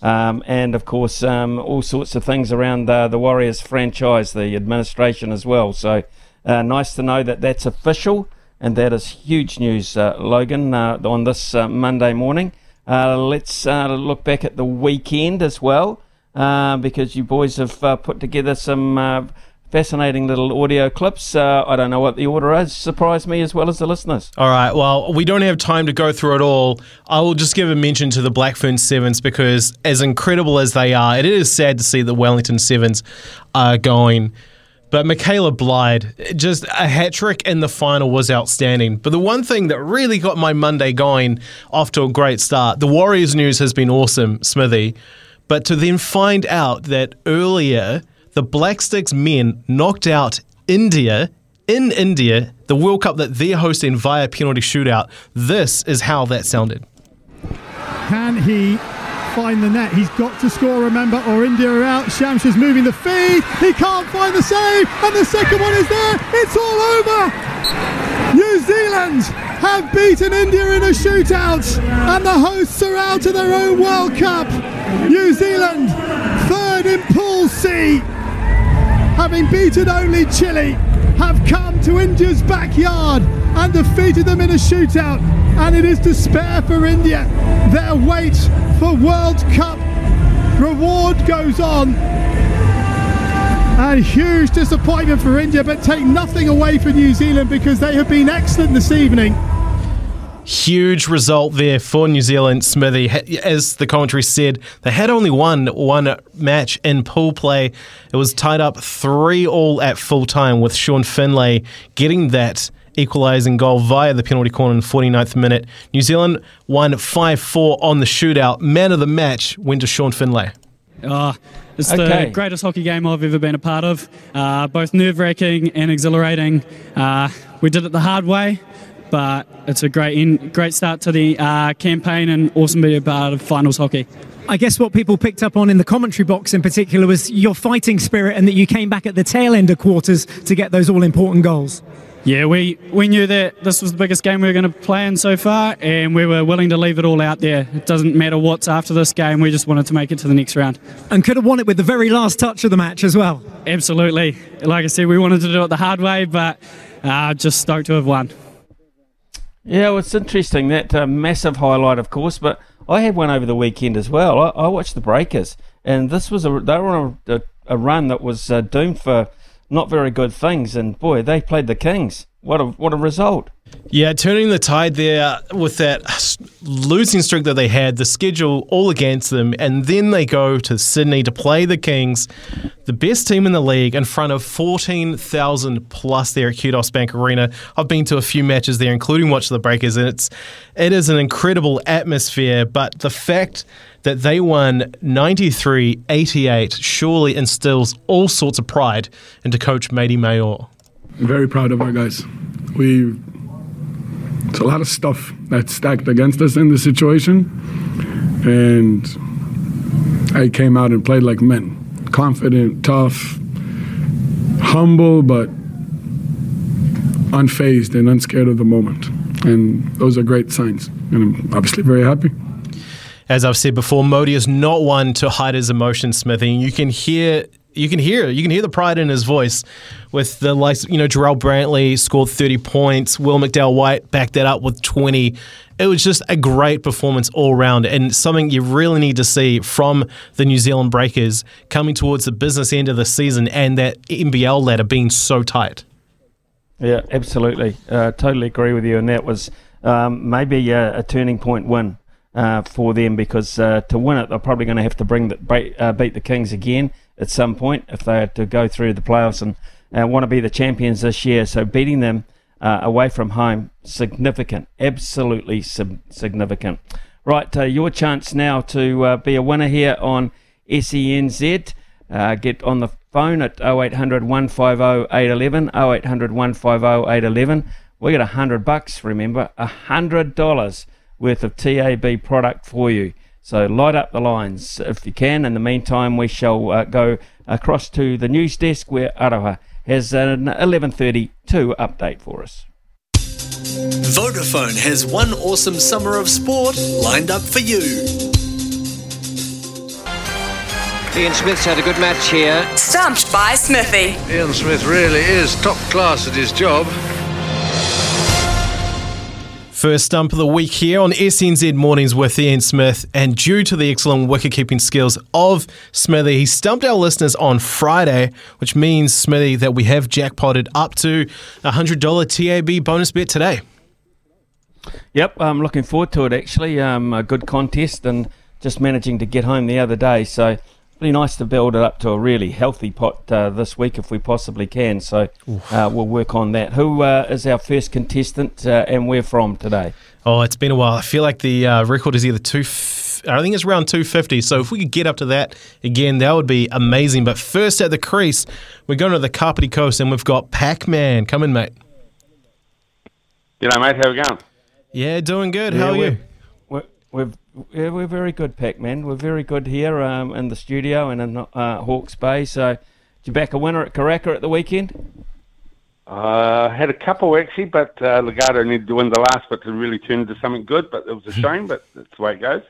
um, and of course, um, all sorts of things around uh, the Warriors franchise, the administration as well. So, uh, nice to know that that's official, and that is huge news, Logan, on this Monday morning. Uh, let's uh, look back at the weekend as well, uh, because you boys have uh, put together some uh, fascinating little audio clips. Uh, I don't know what the order is. Surprised me as well as the listeners. All right. Well, we don't have time to go through it all. I will just give a mention to the Blackfern Sevens because, as incredible as they are, it is sad to see the Wellington Sevens are going but Michaela Blyde, just a hat trick in the final was outstanding. But the one thing that really got my Monday going off to a great start, the Warriors news has been awesome, Smithy. But to then find out that earlier the Black Sticks men knocked out India in India, the World Cup that they're hosting via penalty shootout, this is how that sounded. Can he find the net. He's got to score, remember, or India are out. Shamsha's moving the feed. He can't find the save. And the second one is there. It's all over. New Zealand have beaten India in a shootout. And the hosts are out of their own World Cup. New Zealand, third in Pool C, having beaten only Chile, have come to India's backyard and defeated them in a shootout. And it is despair for India. Their wait for World Cup reward goes on. And huge disappointment for India, but take nothing away from New Zealand because they have been excellent this evening. Huge result there for New Zealand, Smithy. As the commentary said, they had only won one match in pool play. It was tied up three all at full time, with Sean Findlay getting that equalising goal via the penalty corner in the 49th minute. New Zealand won 5 4 on the shootout. Man of the match went to Sean Findlay. Oh, it's okay. the greatest hockey game I've ever been a part of. Uh, both nerve wracking and exhilarating. Uh, we did it the hard way, but it's a great in, great start to the uh, campaign and awesome to be a part of finals hockey. I guess what people picked up on in the commentary box in particular was your fighting spirit and that you came back at the tail end of quarters to get those all important goals. Yeah, we, we knew that this was the biggest game we were going to play in so far, and we were willing to leave it all out there. It doesn't matter what's after this game, we just wanted to make it to the next round. And could have won it with the very last touch of the match as well. Absolutely. Like I said, we wanted to do it the hard way, but uh, just stoked to have won. Yeah, well, it's interesting. That uh, massive highlight, of course, but I had one over the weekend as well. I, I watched the Breakers, and this was a they were on a, a run that was uh, doomed for not very good things. And boy, they played the Kings what a what a result! Yeah, turning the tide there with that losing streak that they had, the schedule all against them, and then they go to Sydney to play the Kings, the best team in the league, in front of 14,000 plus there at Qudos Bank Arena. I've been to a few matches there, including Watch the Breakers, and it's it is an incredible atmosphere. But the fact that they won 93 88 surely instills all sorts of pride into coach Mody Maor. Very proud of our guys. We it's a lot of stuff that's stacked against us in this situation. And I came out and played like men confident, tough, humble, but unfazed and unscared of the moment. And those are great signs. And I'm obviously very happy. As I've said before, Mody is not one to hide his emotions, Smithy. You can hear you can hear you can hear the pride in his voice with the likes you know Jarrell Brantley scored 30 points Will McDowell White backed that up with 20 it was just a great performance all round and something you really need to see from the New Zealand Breakers coming towards the business end of the season and that NBL ladder being so tight. Yeah absolutely. Uh, totally agree with you and that was um, maybe a, a, turning point win uh, for them because uh, to win it they're probably going to have to bring the, uh, beat the Kings again at some point if they had to go through the playoffs and uh, want to be the champions this year. So beating them uh, away from home, significant, absolutely sub- significant. Right, uh, your chance now to uh, be a winner here on SENZ. Uh, get on the phone at 0800 150 811, 0800 150 811. We got a hundred bucks, remember, a hundred dollars worth of TAB product for you. So light up the lines if you can. In the meantime, we shall uh, go across to the news desk where Aroha has an 11:32 update for us. Vodafone has one awesome summer of sport lined up for you. Ian Smith's had a good match here. Stumped by Smithy. Ian Smith really is top class at his job. First stump of the week here on SENZ Mornings with Ian Smith. And due to the excellent wicket keeping skills of Smithy, he stumped our listeners on Friday, which means, Smithy, that we have jackpotted up to a $100 TAB bonus bet today. Yep, I'm looking forward to it actually. Um, a good contest and just managing to get home the other day. So really nice to build it up to a really healthy pot uh, this week if we possibly can. So uh, we'll work on that. Who uh, is our first contestant uh, and where from today? Oh, it's been a while. I feel like the uh, record is either two. F- I think it's around 250. So if we could get up to that again, that would be amazing. But first at the crease, we're going to the Kapiti Coast and we've got Pac Man. Come in, mate. G'day, mate. How we going? Yeah, doing good. How yeah, are you? We're, we're yeah, we're very good, Pac-Man. We're very good here um, in the studio and in uh, Hawke's Bay. So, did you back a winner at Karaka at the weekend? Uh, had a couple actually, but uh, Legato needed to win the last but to really turn into something good. But it was a shame, but that's the way it goes.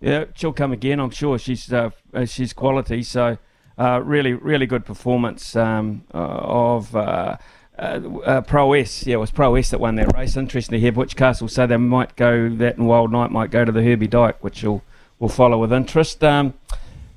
Yeah, she'll come again. I'm sure she's uh, uh she's quality. So, uh, really, really good performance um, uh, of uh, uh, uh, Pro S, yeah, it was Pro S that won that race. Interesting to hear Butch Castle say they might go that, and Wild Night might go to the Herbie Dyke, which will will follow with interest. Um,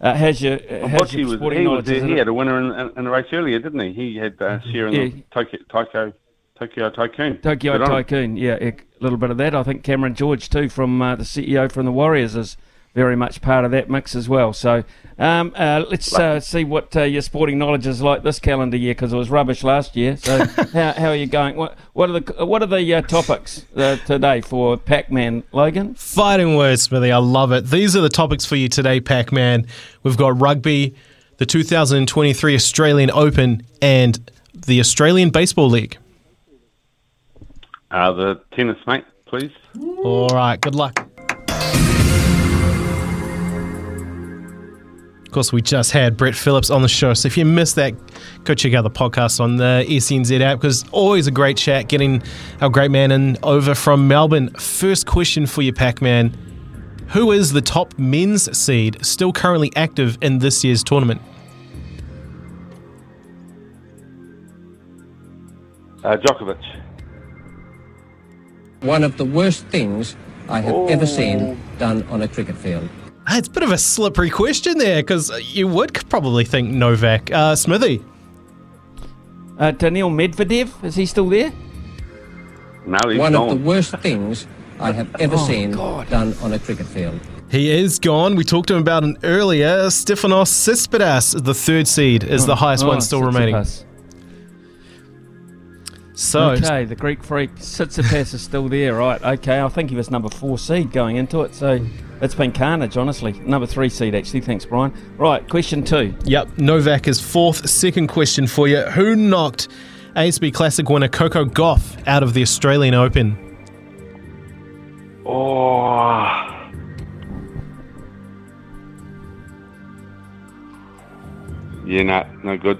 uh, has your, well, has your was, he, was, he had a winner in, in, in, the race earlier, didn't he? He had uh, share in yeah. the Tokyo, Tokyo, Tokyo Tycoon. Tokyo Tycoon, yeah, a little bit of that. I think Cameron George too, from uh, the CEO from the Warriors, is very much part of that mix as well. So um, uh, let's uh, see what uh, your sporting knowledge is like this calendar year because it was rubbish last year. So how, how are you going? What, what are the what are the uh, topics uh, today for Pac-Man, Logan? Fighting words, Smithy. I love it. These are the topics for you today, Pac-Man. We've got rugby, the 2023 Australian Open, and the Australian Baseball League. Uh, the tennis, mate, please. All right. Good luck. Course, we just had Brett Phillips on the show. So if you missed that, go check out the podcast on the SENZ app because always a great chat getting our great man in over from Melbourne. First question for you, Pac Man. Who is the top men's seed still currently active in this year's tournament? Uh, Djokovic. One of the worst things I have oh. ever seen done on a cricket field. It's a bit of a slippery question there because you would probably think Novak. Uh, Smithy. Uh, Daniil Medvedev, is he still there? No, he's One gone. of the worst things I have ever Oh, seen God. done on a cricket field. He is gone. We talked to him about him earlier. Stefanos Tsitsipas, the third seed, is the highest Oh, one still remaining. Tsitsipas. So, okay, the Greek freak Tsitsipas is still there, right? Okay, I think he was number four seed going into it, so it's been carnage, honestly. Number three seed, actually. Thanks, Brian. Right, question two. Yep, Novak is fourth. Second question for you. Who knocked ASB Classic winner Coco Gauff out of the Australian Open? Oh. Yeah, no, no good.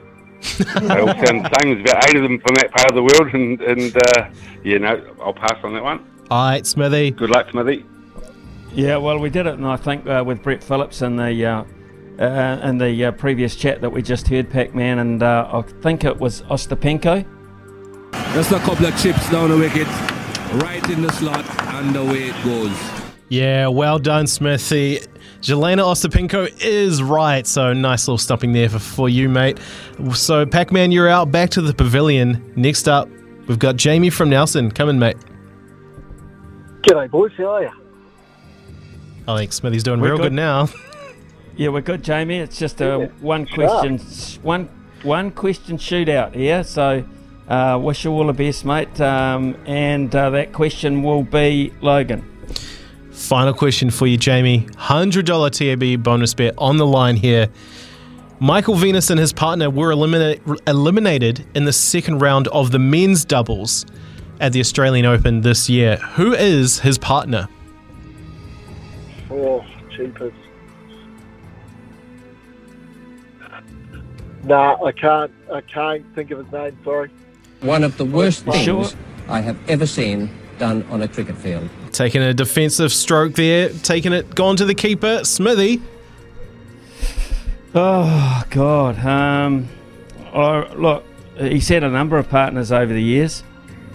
They all sound the same. There's about eight of them from that part of the world, and, and uh, yeah, no, I'll pass on that one. All right, Smithy. Good luck, Smithy. Yeah, well, we did it, and I think uh, with Brett Phillips in the uh, uh, in the uh, previous chat that we just heard, Pac-Man, and uh, I think it was Ostapenko. Just a couple of chips down the wicket, right in the slot, and away it goes. Yeah, well done, Smithy. Jelena Ostapenko is right, so nice little stumping there for, for you, mate. So, Pac Man, you're out. Back to the pavilion. Next up, we've got Jamie from Nelson. Come in, mate. G'day, boys. How are you? I think Smithy's doing We're real good, good. now. Yeah, we're good, Jamie. It's just a Yeah, one sure. question, one one question shootout here. So, uh, wish you all the best, mate. Um, and uh, that question will be Logan. Final question for you, Jamie. $100 TAB bonus bet on the line here. Michael Venus and his partner were eliminate, eliminated in the second round of the men's doubles at the Australian Open this year. Who is his partner? Oh, cheapers. Nah, I can't. I can't think of his name. Sorry. One of the worst You things sure? I have ever seen done on a cricket field. Taking a defensive stroke there, taking it, gone to the keeper, Smithy. Oh God. Um, look, he's had a number of partners over the years.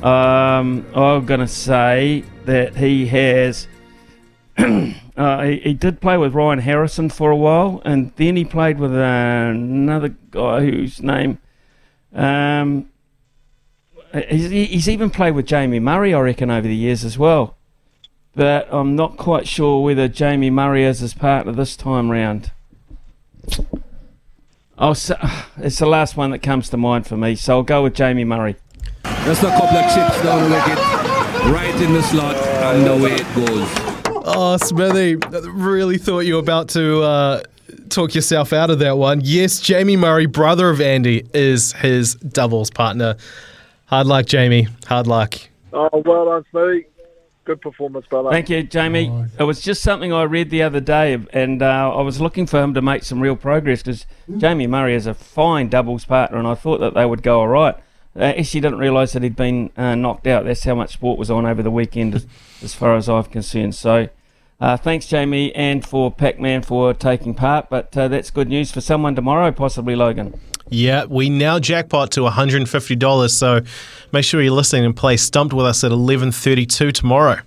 Um, I'm to say that he has. uh, he, he did play with Ryan Harrison for a while, and then he played with another guy whose name. Um, he's, he's even played with Jamie Murray, I reckon, over the years as well. But I'm not quite sure whether Jamie Murray is his partner this time round. I'll say, it's the last one that comes to mind for me, so I'll go with Jamie Murray. Just a couple of chips down the wicket, right in the slot, and away it goes. Oh, Smithy, really thought you were about to uh, talk yourself out of that one. Yes, Jamie Murray, brother of Andy, is his doubles partner. Hard luck, Jamie. Hard luck. Oh, well done, Smithy. Good performance, brother. Thank you, Jamie. It was just something I read the other day, and uh, I was looking for him to make some real progress because Jamie Murray is a fine doubles partner, and I thought that they would go all right. Uh, actually, didn't realise that he'd been uh, knocked out. That's how much sport was on over the weekend, as, as far as I'm concerned. So, uh, thanks, Jamie, and for Pac-Man for taking part. But uh, that's good news for someone tomorrow, possibly Logan. Yeah, we now jackpot to $150, so make sure you're listening and play Stumped with us at 11.32 tomorrow.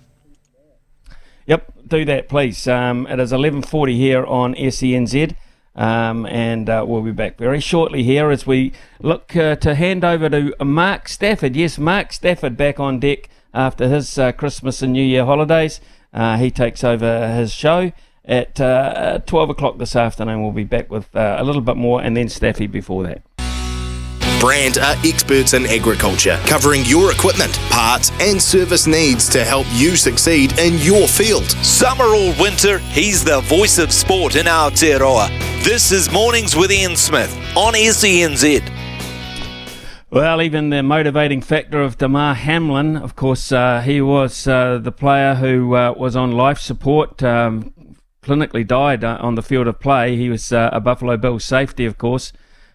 Yep, do that, please. Um, it is 11.40 here on SENZ. Um, and uh, we'll be back very shortly here as we look uh, to hand over to Mark Stafford. Yes, Mark Stafford back on deck after his uh, Christmas and New Year holidays. Uh, he takes over his show at uh, 12 o'clock this afternoon. We'll be back with uh, a little bit more and then Staffy before that. Brand are experts in agriculture, covering your equipment, parts, and service needs to help you succeed in your field. Summer or winter, he's the voice of sport in Aotearoa. This is Mornings with Ian Smith on SENZ. Well, even the motivating factor of Damar Hamlin, of course, uh, he was uh, the player who uh, was on life support, um, clinically died uh, on the field of play. He was uh, a Buffalo Bills safety, of course,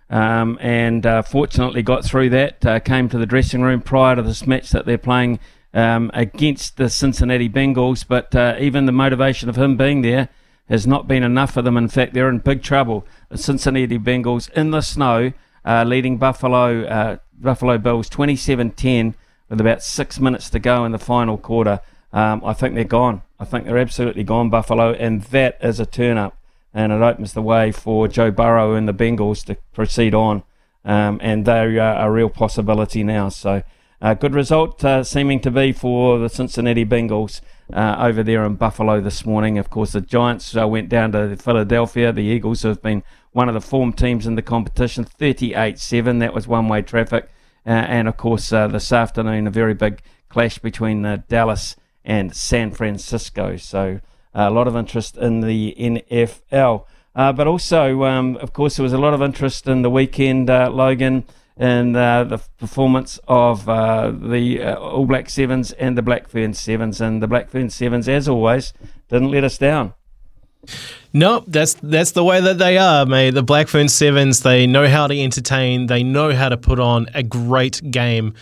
um, and uh, fortunately got through that. Came to the dressing room prior to this match that they're playing um, against the Cincinnati Bengals. But even the motivation of him being there has not been enough for them. In fact, they're in big trouble. The Cincinnati Bengals in the snow, uh, leading Buffalo uh, Buffalo Bills 27-10 with about six minutes to go in the final quarter. Um, I think they're gone. I think they're absolutely gone, Buffalo, and that is a turn up. And it opens the way for Joe Burrow and the Bengals to proceed on um, and they are a real possibility now. So, uh, good result uh, seeming to be for the Cincinnati Bengals uh, over there in Buffalo this morning. Of course, the Giants uh, went down to Philadelphia. The Eagles have been one of the form teams in the competition, 38 7. That was one way traffic. Uh, and of course, uh, this afternoon, a very big clash between Dallas and San Francisco. So, a lot of interest in the NFL. but also, um, of course, there was a lot of interest in the weekend, Logan in uh, the performance of uh, the uh, All Black Sevens and the Black Fern Sevens. And the Black Fern Sevens, as always, didn't let us down. No, that's that's the way that they are, mate. The Blackfern Sevens, they know how to entertain. They know how to put on a great game,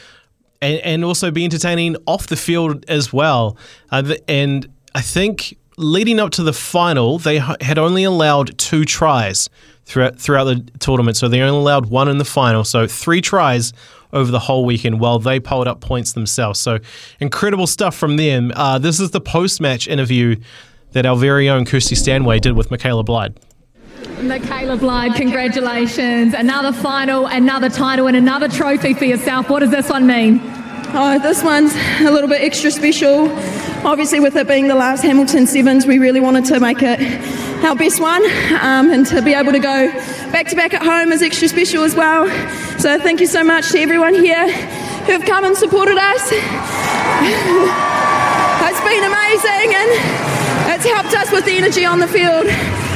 and, and also be entertaining off the field as well. Uh, and I think leading up to the final, they had only allowed two tries throughout throughout the tournament. So they only allowed one in the final. So three tries over the whole weekend while they piled up points themselves. So incredible stuff from them. Uh, this is the post match interview that our very own Kirsty Stanway did with Michaela Blyde. Michaela Blyde, congratulations. Another final, another title, and another trophy for yourself. What does this one mean? Oh, this one's a little bit extra special. Obviously, with it being the last Hamilton Sevens, we really wanted to make it our best one, um, and to be able to go back to back at home is extra special as well. So, thank you so much to everyone here who've come and supported us. it's been amazing, and it's helped us with the energy on the field.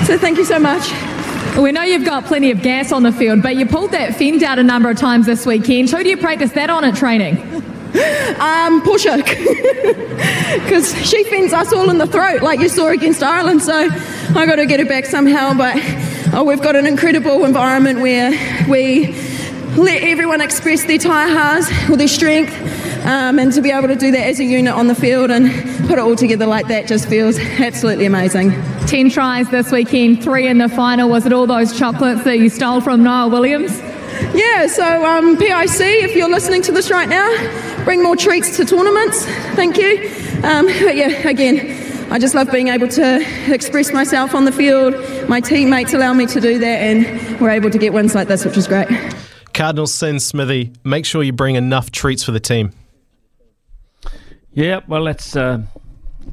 So, thank you so much. We know you've got plenty of gas on the field, but you pulled that fend out a number of times this weekend. Who do you practice that on at training? Um, Portia, because she fends us all in the throat, like you saw against Ireland. So I got to get it back somehow. But oh, we've got an incredible environment where we let everyone express their taiha's or their strength, um, and to be able to do that as a unit on the field and put it all together like that just feels absolutely amazing. 10 tries this weekend, three in the final. Was it all those chocolates that you stole from Niall Williams? Yeah, so um, PIC, if you're listening to this right now, bring more treats to tournaments. Thank you. Um, but yeah, again, I just love being able to express myself on the field. My teammates allow me to do that, and we're able to get wins like this, which is great. Cardinal Sin Smithy, make sure you bring enough treats for the team. Yeah, well, that's uh,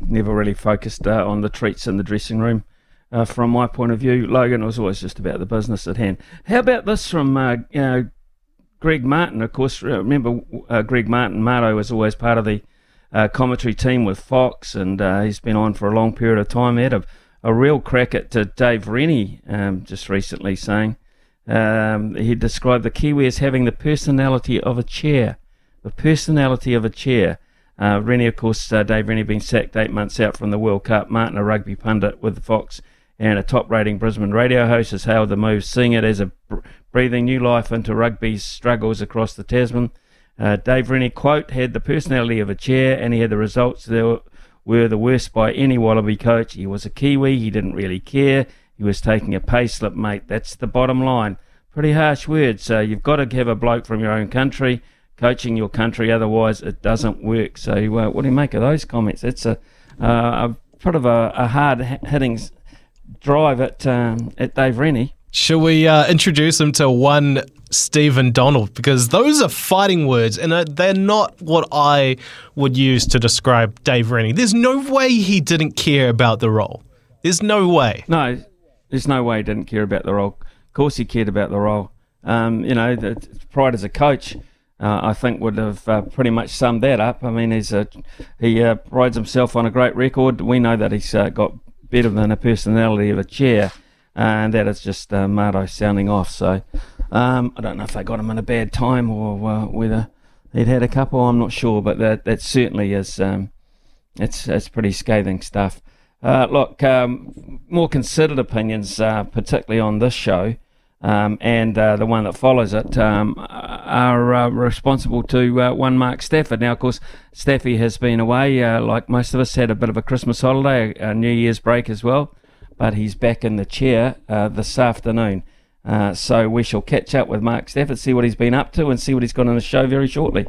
never really focused uh, on the treats in the dressing room. Uh, from my point of view, Logan was always just about the business at hand. How about this from uh, Greg Martin? Of course, remember uh, Greg Martin, Marto was always part of the uh, commentary team with Fox, and he's been on for a long period of time. He had a, a real crack at Dave Rennie um, just recently, saying um, he described the Kiwi as having the personality of a chair. The personality of a chair. Uh, Rennie, of course, uh, Dave Rennie being sacked eight months out from the World Cup. Martin, a rugby pundit with the Fox, and a top rating Brisbane radio host has hailed the move, seeing it as a breathing new life into rugby's struggles across the Tasman. Uh, Dave Rennie, quote, had the personality of a chair and he had the results that were the worst by any Wallaby coach. He was a Kiwi, he didn't really care. He was taking a pay slip, mate. That's the bottom line. Pretty harsh words. So you've got to have a bloke from your own country coaching your country, otherwise it doesn't work. So, uh, what do you make of those comments? It's a, uh, a sort of a, a hard hitting drive at um, at Dave Rennie. Shall we uh, introduce him to one Stephen Donald? Because those are fighting words, and uh, they're not what I would use to describe Dave Rennie. There's no way he didn't care about the role. There's no way. No, there's no way he didn't care about the role. Of course, he cared about the role. Um, you know, the pride as a coach, uh, I think, would have uh, pretty much summed that up. I mean, he's a, he uh, rides himself on a great record. We know that he's uh, got better than a personality of a chair, and that is just uh, Marto sounding off. So um, I don't know if they got him in a bad time or uh, whether he'd had a couple. I'm not sure, but that that certainly is um, it's it's pretty scathing stuff. Uh, look, um, more considered opinions, uh, particularly on this show. Um, and uh, the one that follows it um, are uh, responsible to uh, one Mark Stafford. Now, of course, Staffy has been away, uh, like most of us, had a bit of a Christmas holiday, a New Year's break as well, but he's back in the chair this afternoon. So we shall catch up with Mark Stafford, see what he's been up to, and see what he's got on the show very shortly.